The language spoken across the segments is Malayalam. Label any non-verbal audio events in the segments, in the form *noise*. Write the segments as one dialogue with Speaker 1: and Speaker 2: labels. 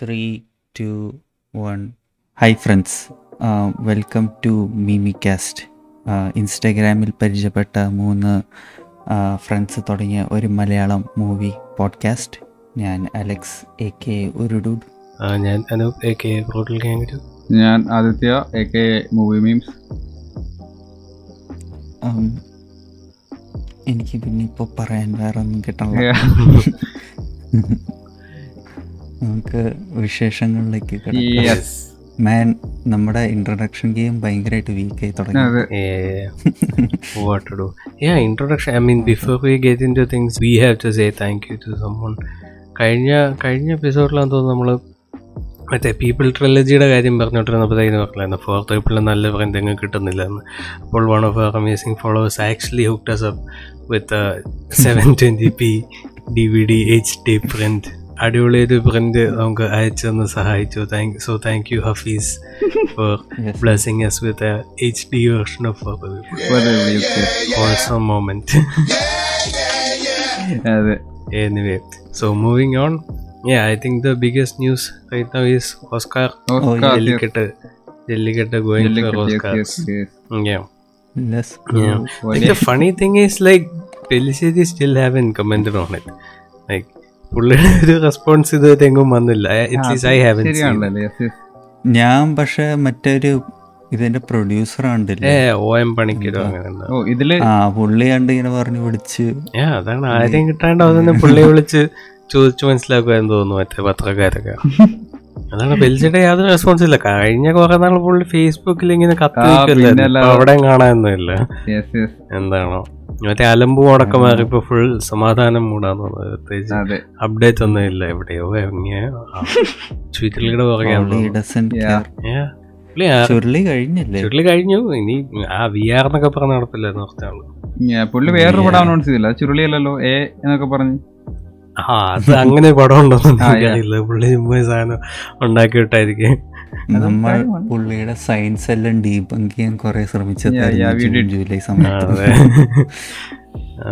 Speaker 1: Three two one hi friends welcome to meme cast ഇൻസ്റ്റാഗ്രാമിൽ പരിചയപ്പെട്ട മൂന്ന് ഫ്രണ്ട്സ് തുടങ്ങിയ ഒരു മലയാളം മൂവി പോഡ്കാസ്റ്റ് ഞാൻ അലക്സ്
Speaker 2: എ കെ ഒരു ഡൂഡ് ഞാൻ അനൂപ് എ കെ റോട്ടിൽ ഗാംഗരു ഞാൻ Aditya A K movie memes എനിക്ക്
Speaker 1: പിന്നെ ഇപ്പോൾ പറയാൻ വേറെ ഒന്നും കിട്ടണം *laughs* നമുക്ക് വിശേഷങ്ങളിലേക്ക്
Speaker 3: മാൻ നമ്മുടെ ഇൻട്രൊഡക്ഷൻ ഗെയിം ഭയങ്കരമായിട്ട് വീക്ക് ആയി തുടങ്ങി yeah introduction I mean before we get in to things we have to say thank you to someone കഴിഞ്ഞ കഴിഞ്ഞ എപ്പിസോഡിലാണ് തോന്നുന്നു നമ്മൾ മറ്റേ പീപ്പിൾ ട്രിലജിയുടെ കാര്യം പറഞ്ഞുകൊണ്ടിരുന്നപ്പോഴത്തേക്കിന് പറഞ്ഞായിരുന്നു ഫോർ പീപ്പിളിൽ നല്ല ഫ്രണ്ട് എങ്ങും കിട്ടുന്നില്ല എന്ന് അപ്പോൾ one of our amazing followers actually hooked us up with seven twenty P D V D H D print അടിപൊളിയൊരു പ്രിന്റ് നമുക്ക് അയച്ചു തന്ന് സഹായിച്ചു thank so thank you Hafeez for blessing us with H D version of also moment അതെ anyway so moving on yeah i think the biggest news right now is oscar oh, oh, oscar jellikattu jellikattu going for oscar yeah yes yeah the funny thing is like Pelliceri still haven't commented on it
Speaker 1: പുള്ളിയുടെ ഒരു റെസ്പോൺസ് ഇതുവരെ എങ്ങും വന്നില്ല ഞാൻ പക്ഷെ മറ്റൊരു ഇതിന്റെ പ്രൊഡ്യൂസർ കണ്ടില്ലേ ഓ എം പണിക്കരോ അങ്ങനെ ആ പുള്ളി കണ്ട് ഇങ്ങനെ പറഞ്ഞു വിളിച്ച് അതാണ്
Speaker 3: ആരെയും കിട്ടാണ്ട് അതൊന്നും *laughs* പുള്ളിയെ വിളിച്ച് ചോദിച്ചു മനസ്സിലാക്കുമായിരുന്നു തോന്നുന്നു മറ്റേ പത്രക്കാരൊക്കെ അതാണ് ബെൽജിയുടെ യാതൊരു റെസ്പോൺസ് ഇല്ല കഴിഞ്ഞ കുറെ നാൾ പുള്ളി ഫേസ്ബുക്കിൽ ഇങ്ങനെ കത്തി അവിടെ കാണാനൊന്നുമില്ല എന്താണോ മറ്റേ അലമ്പും അടക്കം ഇപ്പൊ ഫുൾ സമാധാനം മൂടാന്ന് പറഞ്ഞത് അപ്ഡേറ്റ് ഒന്നും ഇല്ല എവിടെയോ ചുരുളിയുടെ ചുരുളി കഴിഞ്ഞു ഇനി ആ വി ആർ എന്നൊക്കെ പറഞ്ഞ നടപ്പില്ലായിരുന്നു
Speaker 2: കുറച്ച് ആള് പുള്ളി വേറൊരു പടം അനൗൺസ് ചെയ്തില്ല അല്ലല്ലോ എ എന്നൊക്കെ
Speaker 3: പറഞ്ഞു ആ അത് അങ്ങനെ പടം ഉണ്ടോ പുള്ളി ചുമ്മാ സാധനം ഉണ്ടാക്കി വിട്ടായിരിക്കും
Speaker 1: നമ്മൾ പുള്ളിയുടെ സയൻസ് എല്ലാം ഡീബങ്ക് ചെയ്യാൻ കുറെ ശ്രമിച്ചത് ജൂലൈ സമയത്ത്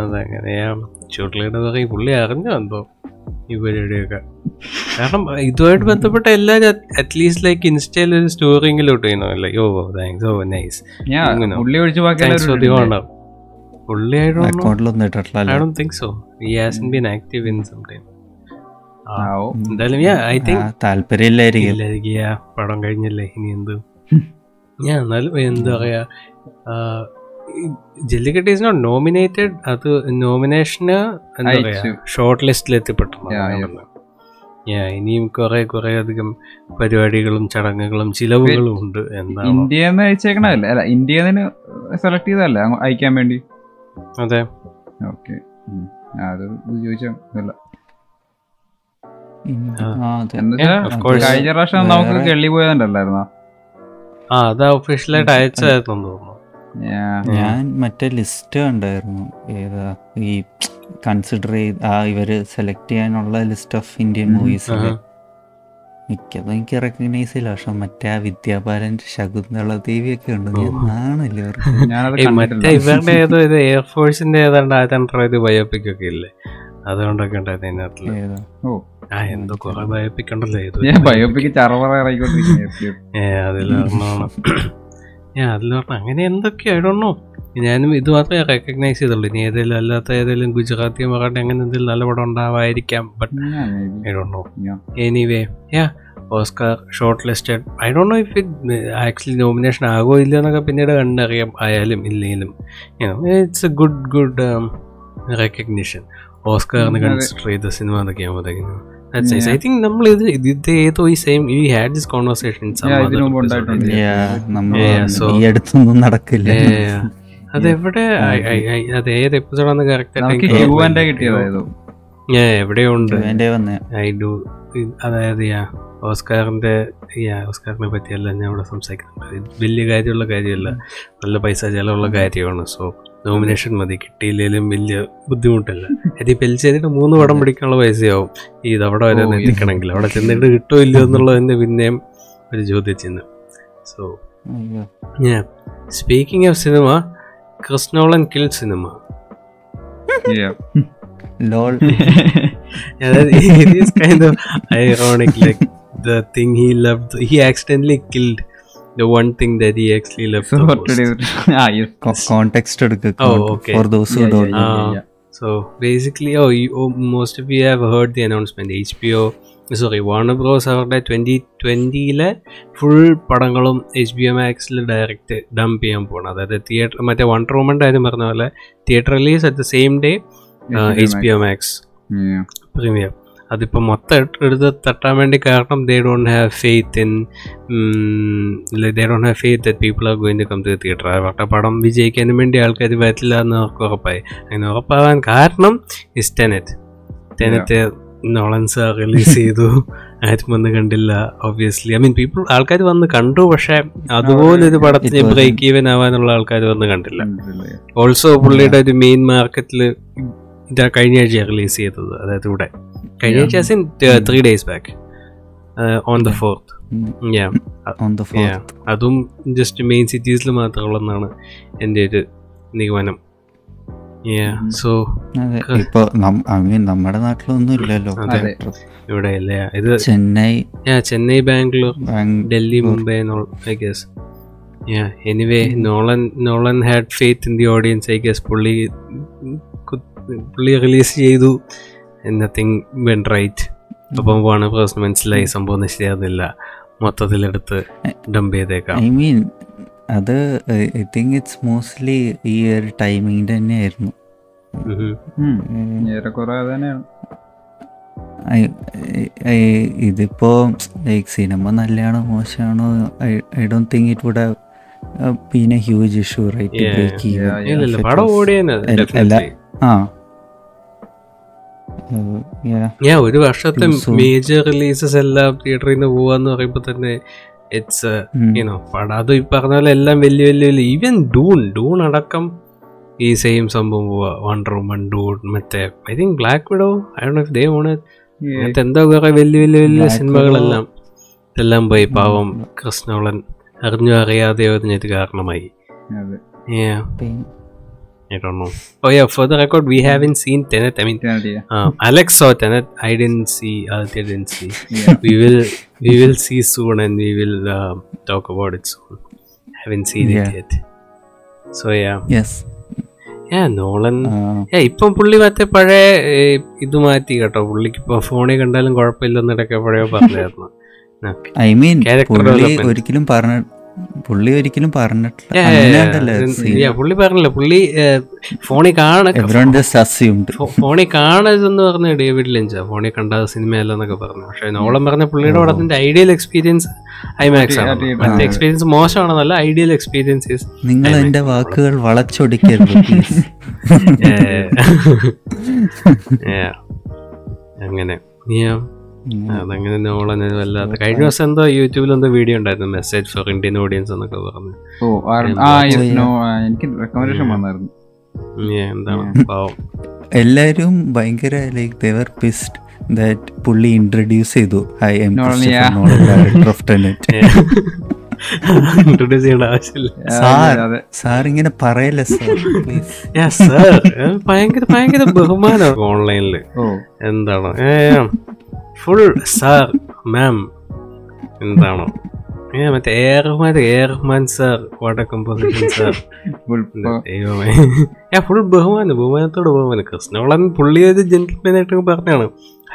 Speaker 3: അതങ്ങനെയാ ചുരുളിയുടെ പറയും പുള്ളി അറിഞ്ഞു എന്തോ ഇവരുടെയൊക്കെ കാരണം ഇതുമായിട്ട് ബന്ധപ്പെട്ട എല്ലാവരും അറ്റ്ലീസ്റ്റ് ലൈക്ക് ഇൻസ്റ്റയിൽ ഒരു സ്റ്റോറിങ്ങിലോട്ട് ചെയ്യുന്നല്ലേ യോ താങ്ക്സ് ഓ നൈസ്
Speaker 1: പുള്ളിയായിട്ട് I don't think so he hasn't been active in some time എന്തായാലും
Speaker 3: ഐ തിങ്ക് താല്പര്യമില്ലായിരിക്കും പടം കഴിഞ്ഞല്ലേ ഇനി എന്ത് ഞാൻ എന്നാലും എന്താ പറയാ ജെല്ലിക്കട്ട് ഈസ് നോട്ട് നോമിനേറ്റഡ് അത് നോമിനേഷന് എന്താ പറയാ ഷോർട്ട് ലിസ്റ്റിൽ എത്തിപ്പെട്ടിട്ടുണ്ട് ഇനിയും കുറെ കുറെ അധികം പരിപാടികളും ചടങ്ങുകളും ചിലവുകളും ഉണ്ട്
Speaker 2: എന്താ ഇന്ത്യ അയച്ചേക്കണല്ലേ അല്ല സെലക്ട് ചെയ്തല്ലേ അയക്കാൻ വേണ്ടി അതെ ഓക്കെ അത് ചോദിച്ചല്ല
Speaker 1: കഴിഞ്ഞ പ്രാവശ്യം നമുക്ക് കെള്ളി പോയതുണ്ടല്ലായിരുന്നോ ആ അത് ഒഫീഷ്യലായിട്ട് അയച്ചായിരുന്നു തോന്നുന്നു ഞാൻ മറ്റേ ലിസ്റ്റ് ഉണ്ടായിരുന്നു ഏതാ ഈ കൺസിഡർ ചെയ്ത് ആ ഇവര് സെലക്ട് ചെയ്യാനുള്ള ലിസ്റ്റ് ഓഫ് ഇന്ത്യൻ മൂവീസ് മിക്കതും എനിക്ക് റെക്കഗ്നൈസ് ചെയ്യില്ല പക്ഷെ മറ്റേ ആ വിദ്യാബാലൻ ശകുന്തള ദേവി ഒക്കെ ഉണ്ട് *laughs*
Speaker 3: ഞാനാണല്ലോ മറ്റേ ഇവരുടെ ഏതോ ഇത് എയർഫോഴ്സിന്റെ ഏതാണ്ട് ആയിരത്തി ബയോപിക് ഒക്കെ ഇല്ലേ അതുകൊണ്ടൊക്കെ ഉണ്ടായിരുന്നു അതിനകത്ത് ഞാൻ അങ്ങനെ എന്തൊക്കെയോ ഞാനും ഇത് മാത്രമേ റെക്കഗ്നൈസ് ചെയ്തുള്ളൂ ഇനി ഏതെങ്കിലും അല്ലാത്ത ഏതെങ്കിലും ഗുജറാത്തി മറാഠി അങ്ങനെ എന്തെങ്കിലും നല്ല പടം ഉണ്ടാവായിരിക്കാം but I don't know anyway yeah Oscar short listed I don't know if it actually nomination ആകോ ഇല്ല എന്നൊക്കെ പിന്നീട് കണ്ടറിയാം ആയാലും ഇല്ലെങ്കിലും it's a good good recognition ഓസ്കാറിന് കൺസിഡർ ചെയ്ത സിനിമ എന്നൊക്കെയാകുമ്പോഴത്തേക്കും ഓസ്കാറിന്റെ
Speaker 1: നമ്മൾ ഈ സെയിം വി ഹാഡ് ദിസ് നടക്കില്ല അത് ഏത് എപ്പിസോഡാണ്
Speaker 3: ഐ അതായത് യാ ഓസ്കാറിനെ പറ്റിയല്ല ഞാൻ ഇവിടെ സംസാരിക്കുന്നുണ്ട് വലിയ കാര്യമുള്ള കാര്യമല്ല നല്ല പൈസ ചെലവുള്ള കാര്യമാണ് സോ നോമിനേഷൻ മതി കിട്ടിയില്ലെങ്കിലും വലിയ ബുദ്ധിമുട്ടല്ല ഇനി പെൽച്ചേരിയുടെ മൂന്ന് പടം പിടിക്കാനുള്ള പൈസയാവും ഈ അവിടെ വരെ നിൽക്കണമെങ്കിൽ അവിടെ ചെന്നിട്ട് കിട്ടോ ഇല്ലയോ എന്നുള്ളതിൻ്റെ പിന്നെയും ഒരു ചോദ്യചിഹ്നം സോ ഞാൻ സ്പീക്കിംഗ് ഓഫ് സിനിമ ക്രിസ്നോളൻ കിൽ സിനിമ ironic like the thing he love he accident killed the one thing that he actually left. So for today, ah, yes, context. Oh, okay. For those who yeah, don't. Yeah, yeah, uh, So basically, oh, you, oh, most of you have heard the announcement. HBO, sorry, Warner Bros. അവരുടെ ട്വൻറ്റി ട്വൻറ്റിയിലെ ഫുൾ പടങ്ങളും എച്ച് ബി എം മാക്സിൽ ഡയറക്റ്റ് ഡംപ് ചെയ്യാൻ പോകണം അതായത് തിയേറ്റർ മറ്റേ വൺ റൂമൻ്റെ കാര്യം പറഞ്ഞ പോലെ theatre release at the same day H B M Max premiere അതിപ്പോൾ മൊത്തം എടുത്ത് തട്ടാൻ വേണ്ടി കാരണം they don't have faith in they don't have faith that people are going to come to theatre അവരുടെ പടം വിജയിക്കാനും വേണ്ടി ആൾക്കാർ വരില്ല എന്ന് അവർക്ക് ഉറപ്പായി അങ്ങനെ ഉറപ്പാവാൻ കാരണം is Tenet Tenet Nolan's release ചെയ്തു *laughs* ആരും വന്ന് കണ്ടില്ല ഒബ്വിയസ്ലി ഐ മീൻ പീപ്പിൾ ആൾക്കാർ വന്ന് കണ്ടു പക്ഷെ അതുപോലെ ഒരു പടത്തിന് ബ്രേക്ക് ഈവൻ ആവാനുള്ള ആൾക്കാർ വന്ന് കണ്ടില്ല ഓൾസോ പുള്ളിയുടെ ഒരു മെയിൻ മാർക്കറ്റിൽ കഴിഞ്ഞ ആഴ്ച റിലീസ് ചെയ്തത് അതായത് ഇവിടെ കഴിഞ്ഞ ആഴ്ച three days back on the fourth അതും ജസ്റ്റ് മെയിൻ സിറ്റീസിൽ മാത്രമുള്ളതാണ് എൻ്റെ ഒരു
Speaker 1: നിഗമനം സോ mm. ഇപ്പൊ നമ്മുടെ നാട്ടിലൊന്നും ഇല്ലല്ലോ ഇവിടെ ഇത് Chennai
Speaker 3: Chennai Bangalore Delhi Mumbai I guess anyway Nolan Nolan had faith in the audience I guess പുള്ളി പുള്ളി റിലീസ് ചെയ്തു നത്തിങ് വെൻ റൈറ്റ് അപ്പം പോണ പ്രശ്നം മനസ്സിലായി
Speaker 1: സംഭവം ശരിയാകുന്നില്ല മൊത്തത്തിലെടുത്ത് ഡംപ് ചെയ്തേക്കാം ഐ മീൻ അത് ഐ തിങ്ക് ഇറ്റ്സ് മോസ്റ്റ്ലി ഈ ഒരു ടൈമിങ്ങിൻ്റെ തന്നെയായിരുന്നു ഏറെക്കുറെ ഇതിപ്പോ ലൈക് സിനിമ നല്ലതാണോ മോശമാണോ I Dr think it would പിന്നെ ഹ്യൂജ് ഇഷ്യൂ റൈറ്റ് ആ
Speaker 3: ഞാൻ ഒരു വർഷത്തെ മേജർ റിലീസസ് എല്ലാം തിയേറ്ററിൽ നിന്ന് പോവാന്ന് പറയുമ്പോ തന്നെ ഇറ്റ്സ് യുനോ uh, പടം ഈ പറഞ്ഞ പോലെ എല്ലാം വലിയ വലിയ വലിയ ഈവൻ ഡൂൺ ഡൂൺ അടക്കം ഈ സെയിം സംഭവം പോവാ വണ്ടർ വുമൺ ഡൂൺ മറ്റേ I think Black Widow I Dr if they on it എന്തോ കുറെ വലിയ വലിയ വലിയ സിനിമകളെല്ലാം എല്ലാം പോയി പാവം കൃഷ്ണവളൻ അറിഞ്ഞു അറിയാതെയോ അതിനൊരു
Speaker 1: കാരണമായി I don't know. Oh yeah, for the record, we haven't seen Tenet. I mean, Tenet,
Speaker 3: yeah. uh, Alex saw Tenet. I didn't see. Aditya didn't see. Yeah. We will we will see soon, and we will uh, talk about it soon. Haven't seen yeah. it yet. So yeah. Yes. Nolan ഏ ഇപ്പം പുള്ളി മറ്റേ പഴയ ഇത് മാറ്റി കേട്ടോ പുള്ളിക്ക് ഇപ്പൊ ഫോണിൽ കണ്ടാലും കുഴപ്പമില്ലെന്നിടയ്ക്ക് പഴയ
Speaker 1: പറഞ്ഞായിരുന്നു ഐ മീൻ ഒരിക്കലും പറഞ്ഞ
Speaker 3: പുള്ളി ഒരിക്കലും പറഞ്ഞിട്ടില്ല പുള്ളി പറഞ്ഞില്ല പുള്ളി ഫോണി
Speaker 1: കാണും ഫോണി കാണരുതെന്ന്
Speaker 3: പറഞ്ഞു ഡേവിഡ് ലെഞ്ച ഫോണി കണ്ട സിനിമയല്ലെന്നൊക്കെ പറഞ്ഞു പക്ഷെ നോളം പറഞ്ഞ പുള്ളിയുടെ പടത്തിന്റെ ഐഡിയൽ എക്സ്പീരിയൻസ് ഐമാക്സ് ആണ് എക്സ്പീരിയൻസ് മോശമാണെന്നല്ല ഐഡിയൽ എക്സ്പീരിയൻസ്
Speaker 1: നിങ്ങൾ എന്റെ വാക്കുകൾ വളച്ചൊടിക്കരുത്
Speaker 3: അങ്ങനെ നീയോ അതങ്ങനെ നോളൻ വല്ലാത്ത കഴിഞ്ഞ ദിവസം എന്തോ യൂട്യൂബിൽ എന്തോ വീഡിയോ ഉണ്ടായിരുന്നു മെസ്സേജ് ഫോർ ഇന്ത്യൻ ഓഡിയൻസ് എന്നൊക്കെ പറഞ്ഞു എനിക്ക് റെക്കമെൻഡേഷൻ
Speaker 1: വന്നായിരുന്നു എന്താണ് പാവം എല്ലാവരും ഭയങ്കര ലൈക് ദേവർ പിസ്റ്റ് ദാറ്റ് പുള്ളി ഇൻട്രൊഡ്യൂസ് ചെയ്തു ഐ എം ഇൻട്രൊഡ്യൂസ് ചെയ്യേണ്ട ആവശ്യമില്ല സാർ ഇങ്ങനെ പറയല്ലേ സാർ *laughs* ഭയങ്കര ഭയങ്കര ബഹുമാനം ഓൺലൈനില്
Speaker 3: എന്താണ് ഫുൾ സാർ മാം എന്താണോ ഏ മറ്റേ എ സാർ ഞാൻ ഫുൾ ബഹുമാനം ബഹുമാനത്തോട് ബഹുമാനം കൃഷ്ണവളൻ പുള്ളി ഒരു ജെന്റിൽമാനായിട്ട് പറഞ്ഞാണ്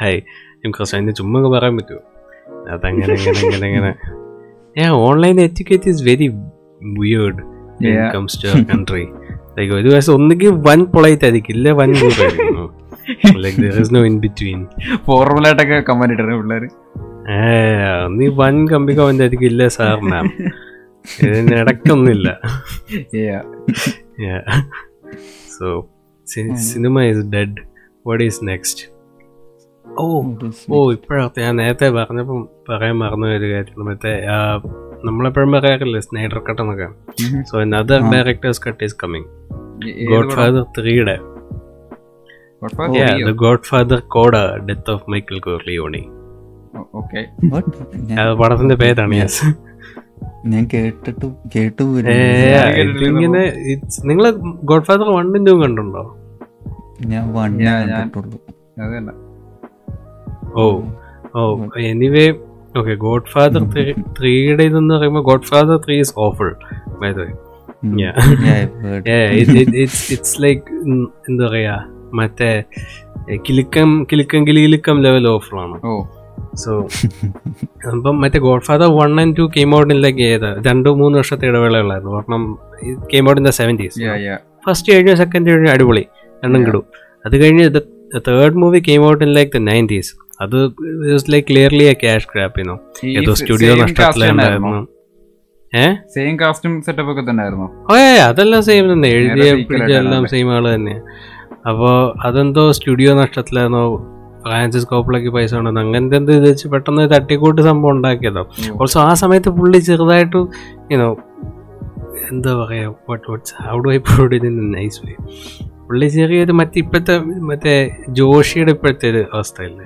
Speaker 3: ഹായ് കൃഷ്ണ എന്നെ ചുമ്മാ പറയാൻ പറ്റുമോ അതങ്ങനെ അങ്ങനെ അങ്ങനെ അങ്ങനെ ഞാൻ online educate is very weird comes to country like ഒരു വയസ്സ് ഒന്നുകിൽ വൻ പൊളൈറ്റ് ആയിരിക്കും ഇല്ല വൻ ആയിരിക്കുന്നു like there is no
Speaker 2: in between formal ആയിട്ടൊക്കെ കമ്പാൻ ഇട്ടിരുന്നു
Speaker 3: പിള്ളേർ നീ വൻ കമ്പി കമ്പൻ്റായിരിക്കും ഇല്ലേ സാർ മാം ഇതിന് ഇടയ്ക്കൊന്നുമില്ല so cinema is dead what is next oh oh ഇപ്പോഴത്തെ ഞാൻ നേരത്തെ പറഞ്ഞപ്പം പറയാൻ മറന്നു ഒരു കാര്യം മറ്റേ നമ്മളെപ്പോഴും പറയാറില്ലേ സ്നൈഡർ കട്ട് എന്നൊക്കെ so other directors cut is coming Godfather ത്രീയുടെ Godfather? Yeah, the Godfather Coda, Death of Michael Corleone. Okay oh, *laughs* പടത്തിന്റെ പേരാണ് യെസ് ഞാൻ കേട്ടിട്ട് കേട്ടു ഇങ്ങനെ നിങ്ങൾ ഗോഡ് ഫാദർ വണ്ണിന്റെ കണ്ടുണ്ടോ ഞാൻ കണ്ടിട്ടുള്ളൂ ഓ ഓ എനിവേ ഓക്കെ ഗോഡ് ഫാദർ ത്രീയുടെ ഇതെന്ന് പറയുമ്പോൾ Godfather three is awful
Speaker 1: by the way it's
Speaker 3: like എന്താ പറയാ മറ്റേ കിലുക്കം കിലുക്കം കിലുക്കം ലെവൽ ഓഫർ ആണ് സോ *laughs* അപ്പം മറ്റേ Godfather one and two came ഏത് രണ്ടു മൂന്ന് വർഷത്തെ ഇടവേളകളായിരുന്നു കാരണം കെയിം ദ സെവൻറ്റീസ് ഫസ്റ്റ് കഴിഞ്ഞു സെക്കൻഡ് കഴിഞ്ഞു അടിപൊളി രണ്ടും കിടും അത് കഴിഞ്ഞ് third movie came like the nineties അത് like clearly a cash crap ചെയ്യുന്നു ഏതോ സ്റ്റുഡിയോ നഷ്ടത്തിലായിരുന്നു സെയിം കാസ്റ്റും സെറ്റപ്പ് ഒക്കെ തന്നെ ആയിരുന്നു അതെല്ലാം സെയിം തന്നെ എഴുതിയ എല്ലാം സെയിം ആള് തന്നെയാണ് അപ്പോൾ അതെന്തോ സ്റ്റുഡിയോ നഷ്ടത്തിലായിരുന്നോ ഫ്രാൻസിസ് കോപ്പിളക്ക് പൈസ ഉണ്ടെന്ന് അങ്ങനത്തെ എന്ത് ഇത് വെച്ച് പെട്ടെന്ന് തട്ടിക്കൂട്ട് സംഭവം ഉണ്ടാക്കിയതോ ഓൾസോ ആ സമയത്ത് പുള്ളി ചെറുതായിട്ട് ഇനോ എന്താ പറയുക what what's how do I nice way പുള്ളി ചെറിയത് മറ്റേ ഇപ്പോഴത്തെ മറ്റേ ജോഷിയുടെ ഇപ്പോഴത്തെ ഒരു അവസ്ഥയില്ലേ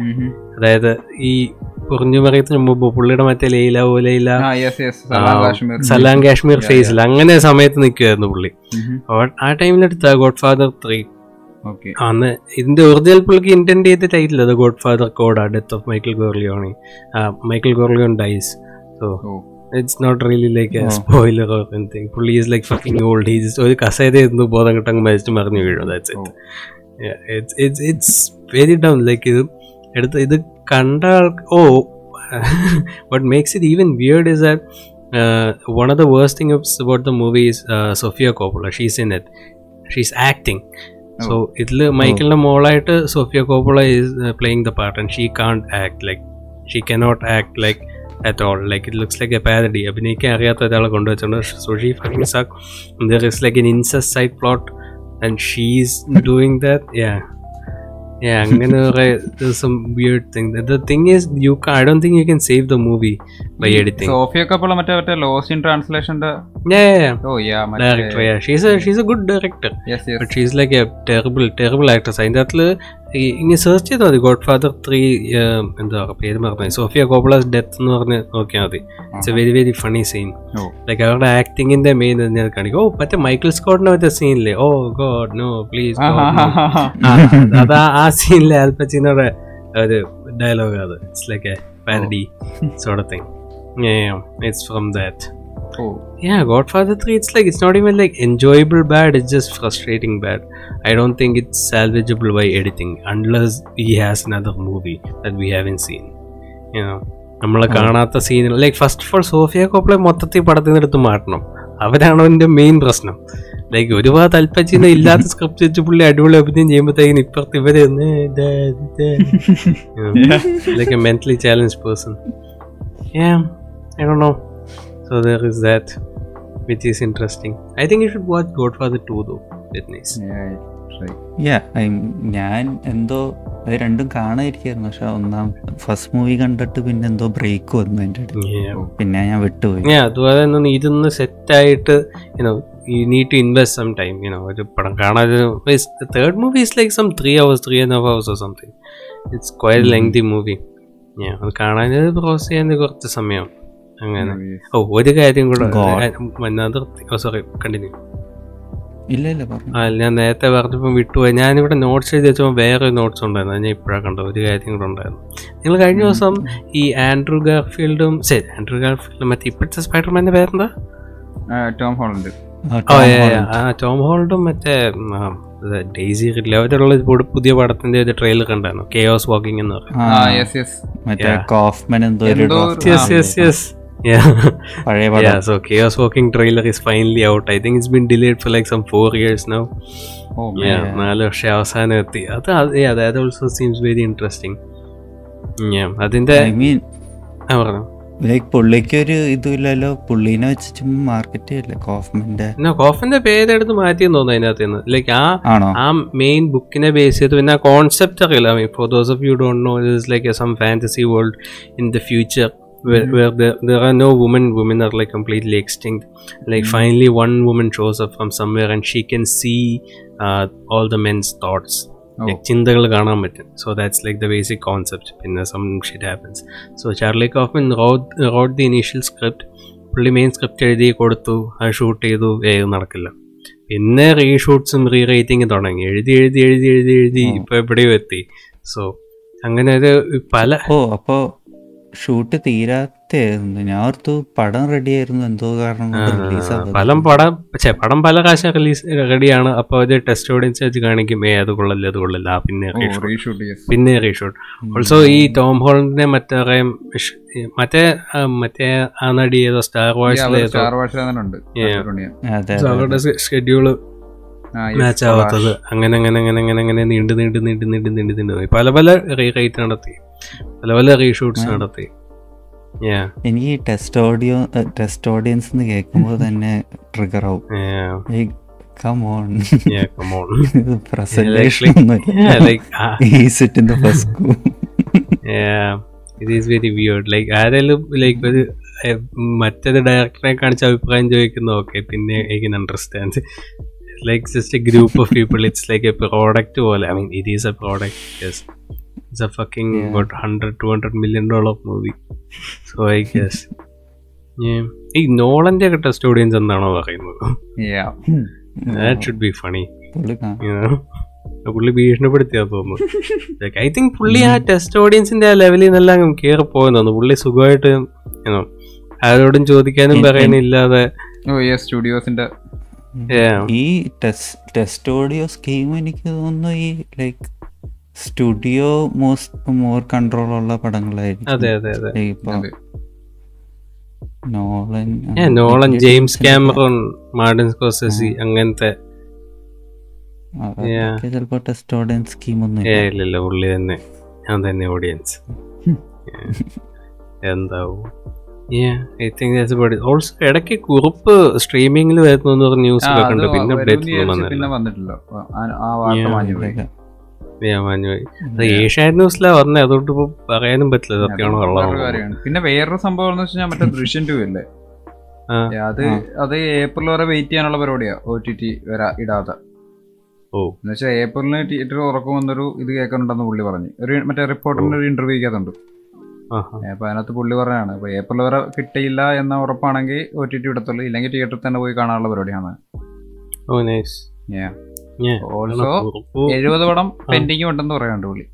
Speaker 3: അതായത് ഈ കുറഞ്ഞു പറയത്തിന് മുമ്പ് പുള്ളിയുടെ മറ്റേ ലൈല ഓ ലൈല സലാം കാശ്മീർ ഫേസിൽ അങ്ങനെ സമയത്ത് നിൽക്കുമായിരുന്നു പുള്ളി ആ ടൈമിലെടുത്ത ഗോഡ് ഫാദർ ത്രീ അന്ന് ഇതിന്റെ ഒറിജിനൽ പുള്ളിക്ക് ഇന്റൻഡ് ചെയ്ത ടൈറ്റിൽ അത് Godfather കോഡാ death of Michael Corleone Michael Corleone dies so it's not really like spoiler or എനിങ് പുള്ളി is like fucking old is ഒരു കസേതായിരുന്നു ബോധം കിട്ടാൻ മരിച്ചു മറിഞ്ഞു വീഴും that's it it's it's very down like ഇത് എടുത്ത് ഇത് കണ്ട oh what makes it even weird is that one of the worst thing of about the movie is Sofia Coppola she's in it she's acting so oh. ഇതിൽ oh. മൈക്കിളിന്റെ മോളായിട്ട് Sofia Coppola is playing the part and she can't act like she cannot act like at all like it looks like a parody അഭിനയിക്കാൻ അറിയാത്ത ഒരാളെ കൊണ്ടുവച്ചിട്ടുണ്ട് സോ ഷീ ഫിസാക്ക് there is like an incest side plot and she is doing that yeah yeah അങ്ങനെ കുറെ ദിവസം weird thing the thing is you I don't think you can save the movie by editing സോഫിയൊക്കെ അപ്പോൾ മറ്റേ മറ്റേ ലോസ്റ്റ് ഇൻ ട്രാൻസ്ലേഷന്റെ director she's she's a good director but she's like a terrible terrible actress അതിൻ്റെ അകത്ത് ഇനി സെർച്ച് ചെയ്താൽ മതി ഗോഡ് ഫാദർ ത്രീ എന്താ പേര് മറന്നു സോഫിയ കോപ്പളസ് ഡെത്ത് എന്ന് പറഞ്ഞ് നോക്കിയാൽ മതി it's a very very funny scene like അവരുടെ ആക്ടിങ്ങിന്റെ മെയിൻ ഞാൻ കാണിക്കും ഓ മറ്റേ മൈക്കിൾ സ്കോട്ടിന്റെ മറ്റേ സീനില്ലേ ഓ
Speaker 2: ഗോഡ് നോ പ്ലീസ്
Speaker 3: അത് ആ സീനിലെ ആൽപ്പച്ചീനോടെ ഒരു ഡയലോഗ് അത് it's like a parody sort of thing it's from that Oh. Yeah, Godfather 3, it's like, it's not even like enjoyable bad, it's just frustrating bad. I don't think it's salvageable by editing unless he has another movie that we haven't seen. You know, നമ്മളെ കാണാത്ത സീനിൽ like first of all Sofia കോപ്പിളെ മൊത്തത്തിൽ പടത്തിൽ നിന്ന് എടുത്ത് മാറ്റണം അവരാണ് എൻ്റെ മെയിൻ പ്രശ്നം ലൈക്ക് ഒരുപാട് അല്പച്ചിന്ന് ഇല്ലാത്ത സ്ക്രിപ്റ്റ് വെച്ച് പുള്ളി അടിപൊളി അഭിനയം ചെയ്യുമ്പോഴത്തേക്കും ഇപ്പുറത്ത് ഇവര് like a mentally challenge person I Dr know So there is that, which is interesting. I think you should watch Godfather
Speaker 1: 2 though. It's nice. Yeah, ഞാൻ എന്തോ അത് രണ്ടും കാണാതിരിക്കായിരുന്നു പക്ഷെ ഒന്നാം ഫസ്റ്റ് മൂവി കണ്ടിട്ട് പിന്നെ എന്തോ ബ്രേക്ക് വന്നു എൻ്റെ പിന്നെ ഞാൻ വിട്ടുപോയി
Speaker 3: അതുപോലെ ഇതൊന്ന് സെറ്റ് ആയിട്ട് you to invest some time you know ഒരു പടം കാണാൻ third movie is like some three hours three and half hours something it's quite lengthy movie ഞാൻ അത് കാണാൻ പ്രോസസ് ചെയ്യാൻ കുറച്ച് സമയമാണ് അങ്ങനെ ഓ ഒരു കാര്യം
Speaker 1: കൂടെ സോറി കണ്ടിന്യൂ ഇല്ല ഇല്ല ആ ഞാൻ നേരത്തെ പറഞ്ഞപ്പോൾ
Speaker 3: വിട്ടുപോയി ഞാനിവിടെ നോട്ട്സ് എഴുതി വെച്ചപ്പോൾ വേറെ നോട്ട്സ് ഉണ്ടായിരുന്നു ഞാൻ ഇപ്പോഴാണ് കണ്ടത് ഒരു കാര്യം കൂടെ ഉണ്ടായിരുന്നു നിങ്ങൾ കഴിഞ്ഞ ദിവസം ഈ ആൻഡ്രൂ ഗാർഫീൽഡും ശരി ആൻഡ്രൂ ഗാർഫീൽഡും മറ്റേ ഇപ്പോഴത്തെ
Speaker 2: സ്പൈഡർമാൻ്റെ പേരെന്താ ടോം ഹോളണ്ട്
Speaker 3: ആ ടോം ഹോൾഡും മറ്റേ ഡേസി അവരുള്ള പുതിയ പടത്തിന്റെ ഒരു ട്രെയിലർ കണ്ടായിരുന്നു കെയോസ് വാക്കിംഗ് എന്ന് പറയുന്നത് പഴയ *laughs* പടം so kiosk walking trailer is finally out I think it's been delayed for like some four years now നാല് വർഷം അവസാനം എത്തി അത് അതായത് ഓൾസോ സീംസ് വെരി ഇൻട്രസ്റ്റിംഗ്
Speaker 1: അതിന്റെ ആ പറഞ്ഞു ലൈക്ക് പുള്ളിക്ക് ഒരു ഇതുമില്ലല്ലോ പുള്ളീനെ വെച്ച് ചുമ്മാ മാർക്കറ്റ് ചെയ്യല്ലേ കോഫ്മന്റെ കോഫിന്റെ പേരെടുത്ത് മാറ്റിയെന്ന്
Speaker 3: തോന്നുന്നു അതിനകത്ത് നിന്ന് ലൈക്ക് ആ ആ മെയിൻ ബുക്കിനെ ബേസ് ചെയ്ത് പിന്നെ ആ കോൺസെപ്റ്റ് അറിയില്ല for those of you don't know is like some fantasy world in the future where, hmm. where there, there are no women women are like completely extinct like mm-hmm. finally one woman shows up from somewhere and she can see uh, all the men's thoughts oh. ചിന്തകൾ കാണാൻ പറ്റും so that's like the basic concept പിന്നെ some shit happens so Charlie Kaufman wrote wrote the initial script പുള്ളി മെയിൻ സ്ക്രിപ്റ്റ് എഴുതി കൊടുത്തു അത് ഷൂട്ട് ചെയ്തു ഏത് നടക്കില്ല പിന്നെ റീഷൂട്ട്സും റീ റേറ്റിംഗും തുടങ്ങി എഴുതി എഴുതി എഴുതി എഴുതി എഴുതി hmm. ഇപ്പോൾ എവിടെയോ എത്തി സോ അങ്ങനെ ഒരു
Speaker 1: പല ഓ അപ്പോൾ ഷൂട്ട് തീരാത്തായിരുന്നു ഞാൻ ഓർത്തു
Speaker 3: പടം റെഡി ആയിരുന്നു എന്തോ കാരണം കൊണ്ട് പലം പടം പക്ഷെ പടം പല കാശ റിലീസ് റെഡിയാണ് അപ്പോൾ അത് ടെസ്റ്റ് ഓഡിയൻസ് വെച്ച് കാണിക്കും ഏ അത് കൊള്ളല്ല അത് കൊള്ളില്ല പിന്നെ പിന്നെ റീഷൂട്ട് ഓൾസോ ഈ ടോം ഹോളിന്റെ മറ്റേ മറ്റേ മറ്റേ ആ നടി ഏതോ സ്റ്റാർ
Speaker 2: വാഷ്
Speaker 3: അവരുടെ ഷെഡ്യൂള് മാച്ച് ആവാത്തത് അങ്ങനെ അങ്ങനെ അങ്ങനെ അങ്ങനെ അങ്ങനെ നീണ്ടു നീണ്ടു നീണ്ടു നീണ്ടു പോയി പല പല റീറേറ്റ് നടത്തി പല പല റീഷൂട്ട്സ് നടത്തി എനിക്ക് ടെസ്റ്റ് ഓഡിയോ ടെസ്റ്റ് ഓഡിയൻസ് എന്ന് കേൾക്കുമ്പോൾ തന്നെ ട്രിഗർ ആവും ആരെങ്കിലും ലൈക്ക് മറ്റൊരു ഡയറക്ടറെ കാണിച്ച അഭിപ്രായം ചോദിക്കുന്നു ഓക്കെ പിന്നെ എനിക്ക് understand like just a group of people it's like a product പോലെ I mean it is a product just it's a fucking yeah. 100 200 million dollar movie so i guess ഈ നോളന്റെ ഒക്കെ ടെസ്റ്റ് ഓഡിയൻസ് എന്താണോ പറയുന്നത് ഷുഡ് ബി ഫണി പുള്ളി ഭീഷണിപ്പെടുത്തിയാ തോന്നുന്നു ഐ തിങ്ക് പുള്ളി ആ ടെസ്റ്റ് ഓഡിയൻസിന്റെ ആ ലെവലിൽ നിന്നെല്ലാം കയറി പോയെന്ന് തോന്നുന്നു പുള്ളി സുഖമായിട്ട് ആരോടും ചോദിക്കാനും പറയാനില്ലാതെ സ്റ്റുഡിയോസിന്റെ oh, ഈ ടെസ്റ്റ് ഓഡിയോ സ്കീം എനിക്ക് തോന്നുന്നു ഈ like studio most more control ഉള്ള പടങ്ങളായിരിക്കും അതെ അതെ അതെ ജെയിംസ്
Speaker 1: അങ്ങനത്തെ ചിലപ്പോ
Speaker 3: ഉള്ളി തന്നെ ഞാൻ തന്നെ ഓഡിയൻസ് *laughs* സ്ട്രീമിംഗിൽ വരുന്നു ന്യൂസ് പിന്നെ പിന്നെ വന്നിട്ടില്ല നിയമാഞ്ഞു പോയി അത് ഏഷ്യാനെറ്റ് ന്യൂസിലാ പറഞ്ഞത് അതുകൊണ്ട് ഇപ്പൊ പറയാനും പറ്റില്ല സത്യമാണോ കള്ളമാണ് പിന്നെ
Speaker 2: വേറൊരു സംഭവം എന്ന് വെച്ചാൽ മറ്റേ *laughs* ദൃശ്യം ടു അല്ലേ അത് അത് ഏപ്രിൽ വരെ വെയിറ്റ് ചെയ്യാനുള്ള പരിപാടിയാ ഒ ടി ടി വരാ ഇടാതെ ഓ എന്നുവെച്ചാൽ ഏപ്രിലിന് തിയേറ്റർ ഉറക്കം വന്നൊരു ഇത് കേൾക്കുന്നുണ്ടെന്ന് പുള്ളി പറഞ്ഞു ഒരു മറ്റേ റിപ്പോർട്ടറിന്റെ ഒരു ഇന്റർവ്യൂ കേൾക്കുന്നുണ്ട് അപ്പൊ അതിനകത്ത് പുള്ളി പറഞ്ഞാണ് അപ്പൊ ഏപ്രിൽ വരെ കിട്ടിയില്ല എന്ന ഉറപ്പാണെങ്കിൽ ഒ ടി ടി ഇടത്തുള്ളൂ ഇല്ലെങ്കിൽ തിയേറ്ററിൽ തന്നെ പോയി കാണാനുള്ള പരിപാടിയാണ് ഓ നൈസ്
Speaker 3: ഓൾസോ എഴുപത് പടം പെൻഡിങ് ഉണ്ടെന്ന് പറയാനുണ്ട് പുള്ളി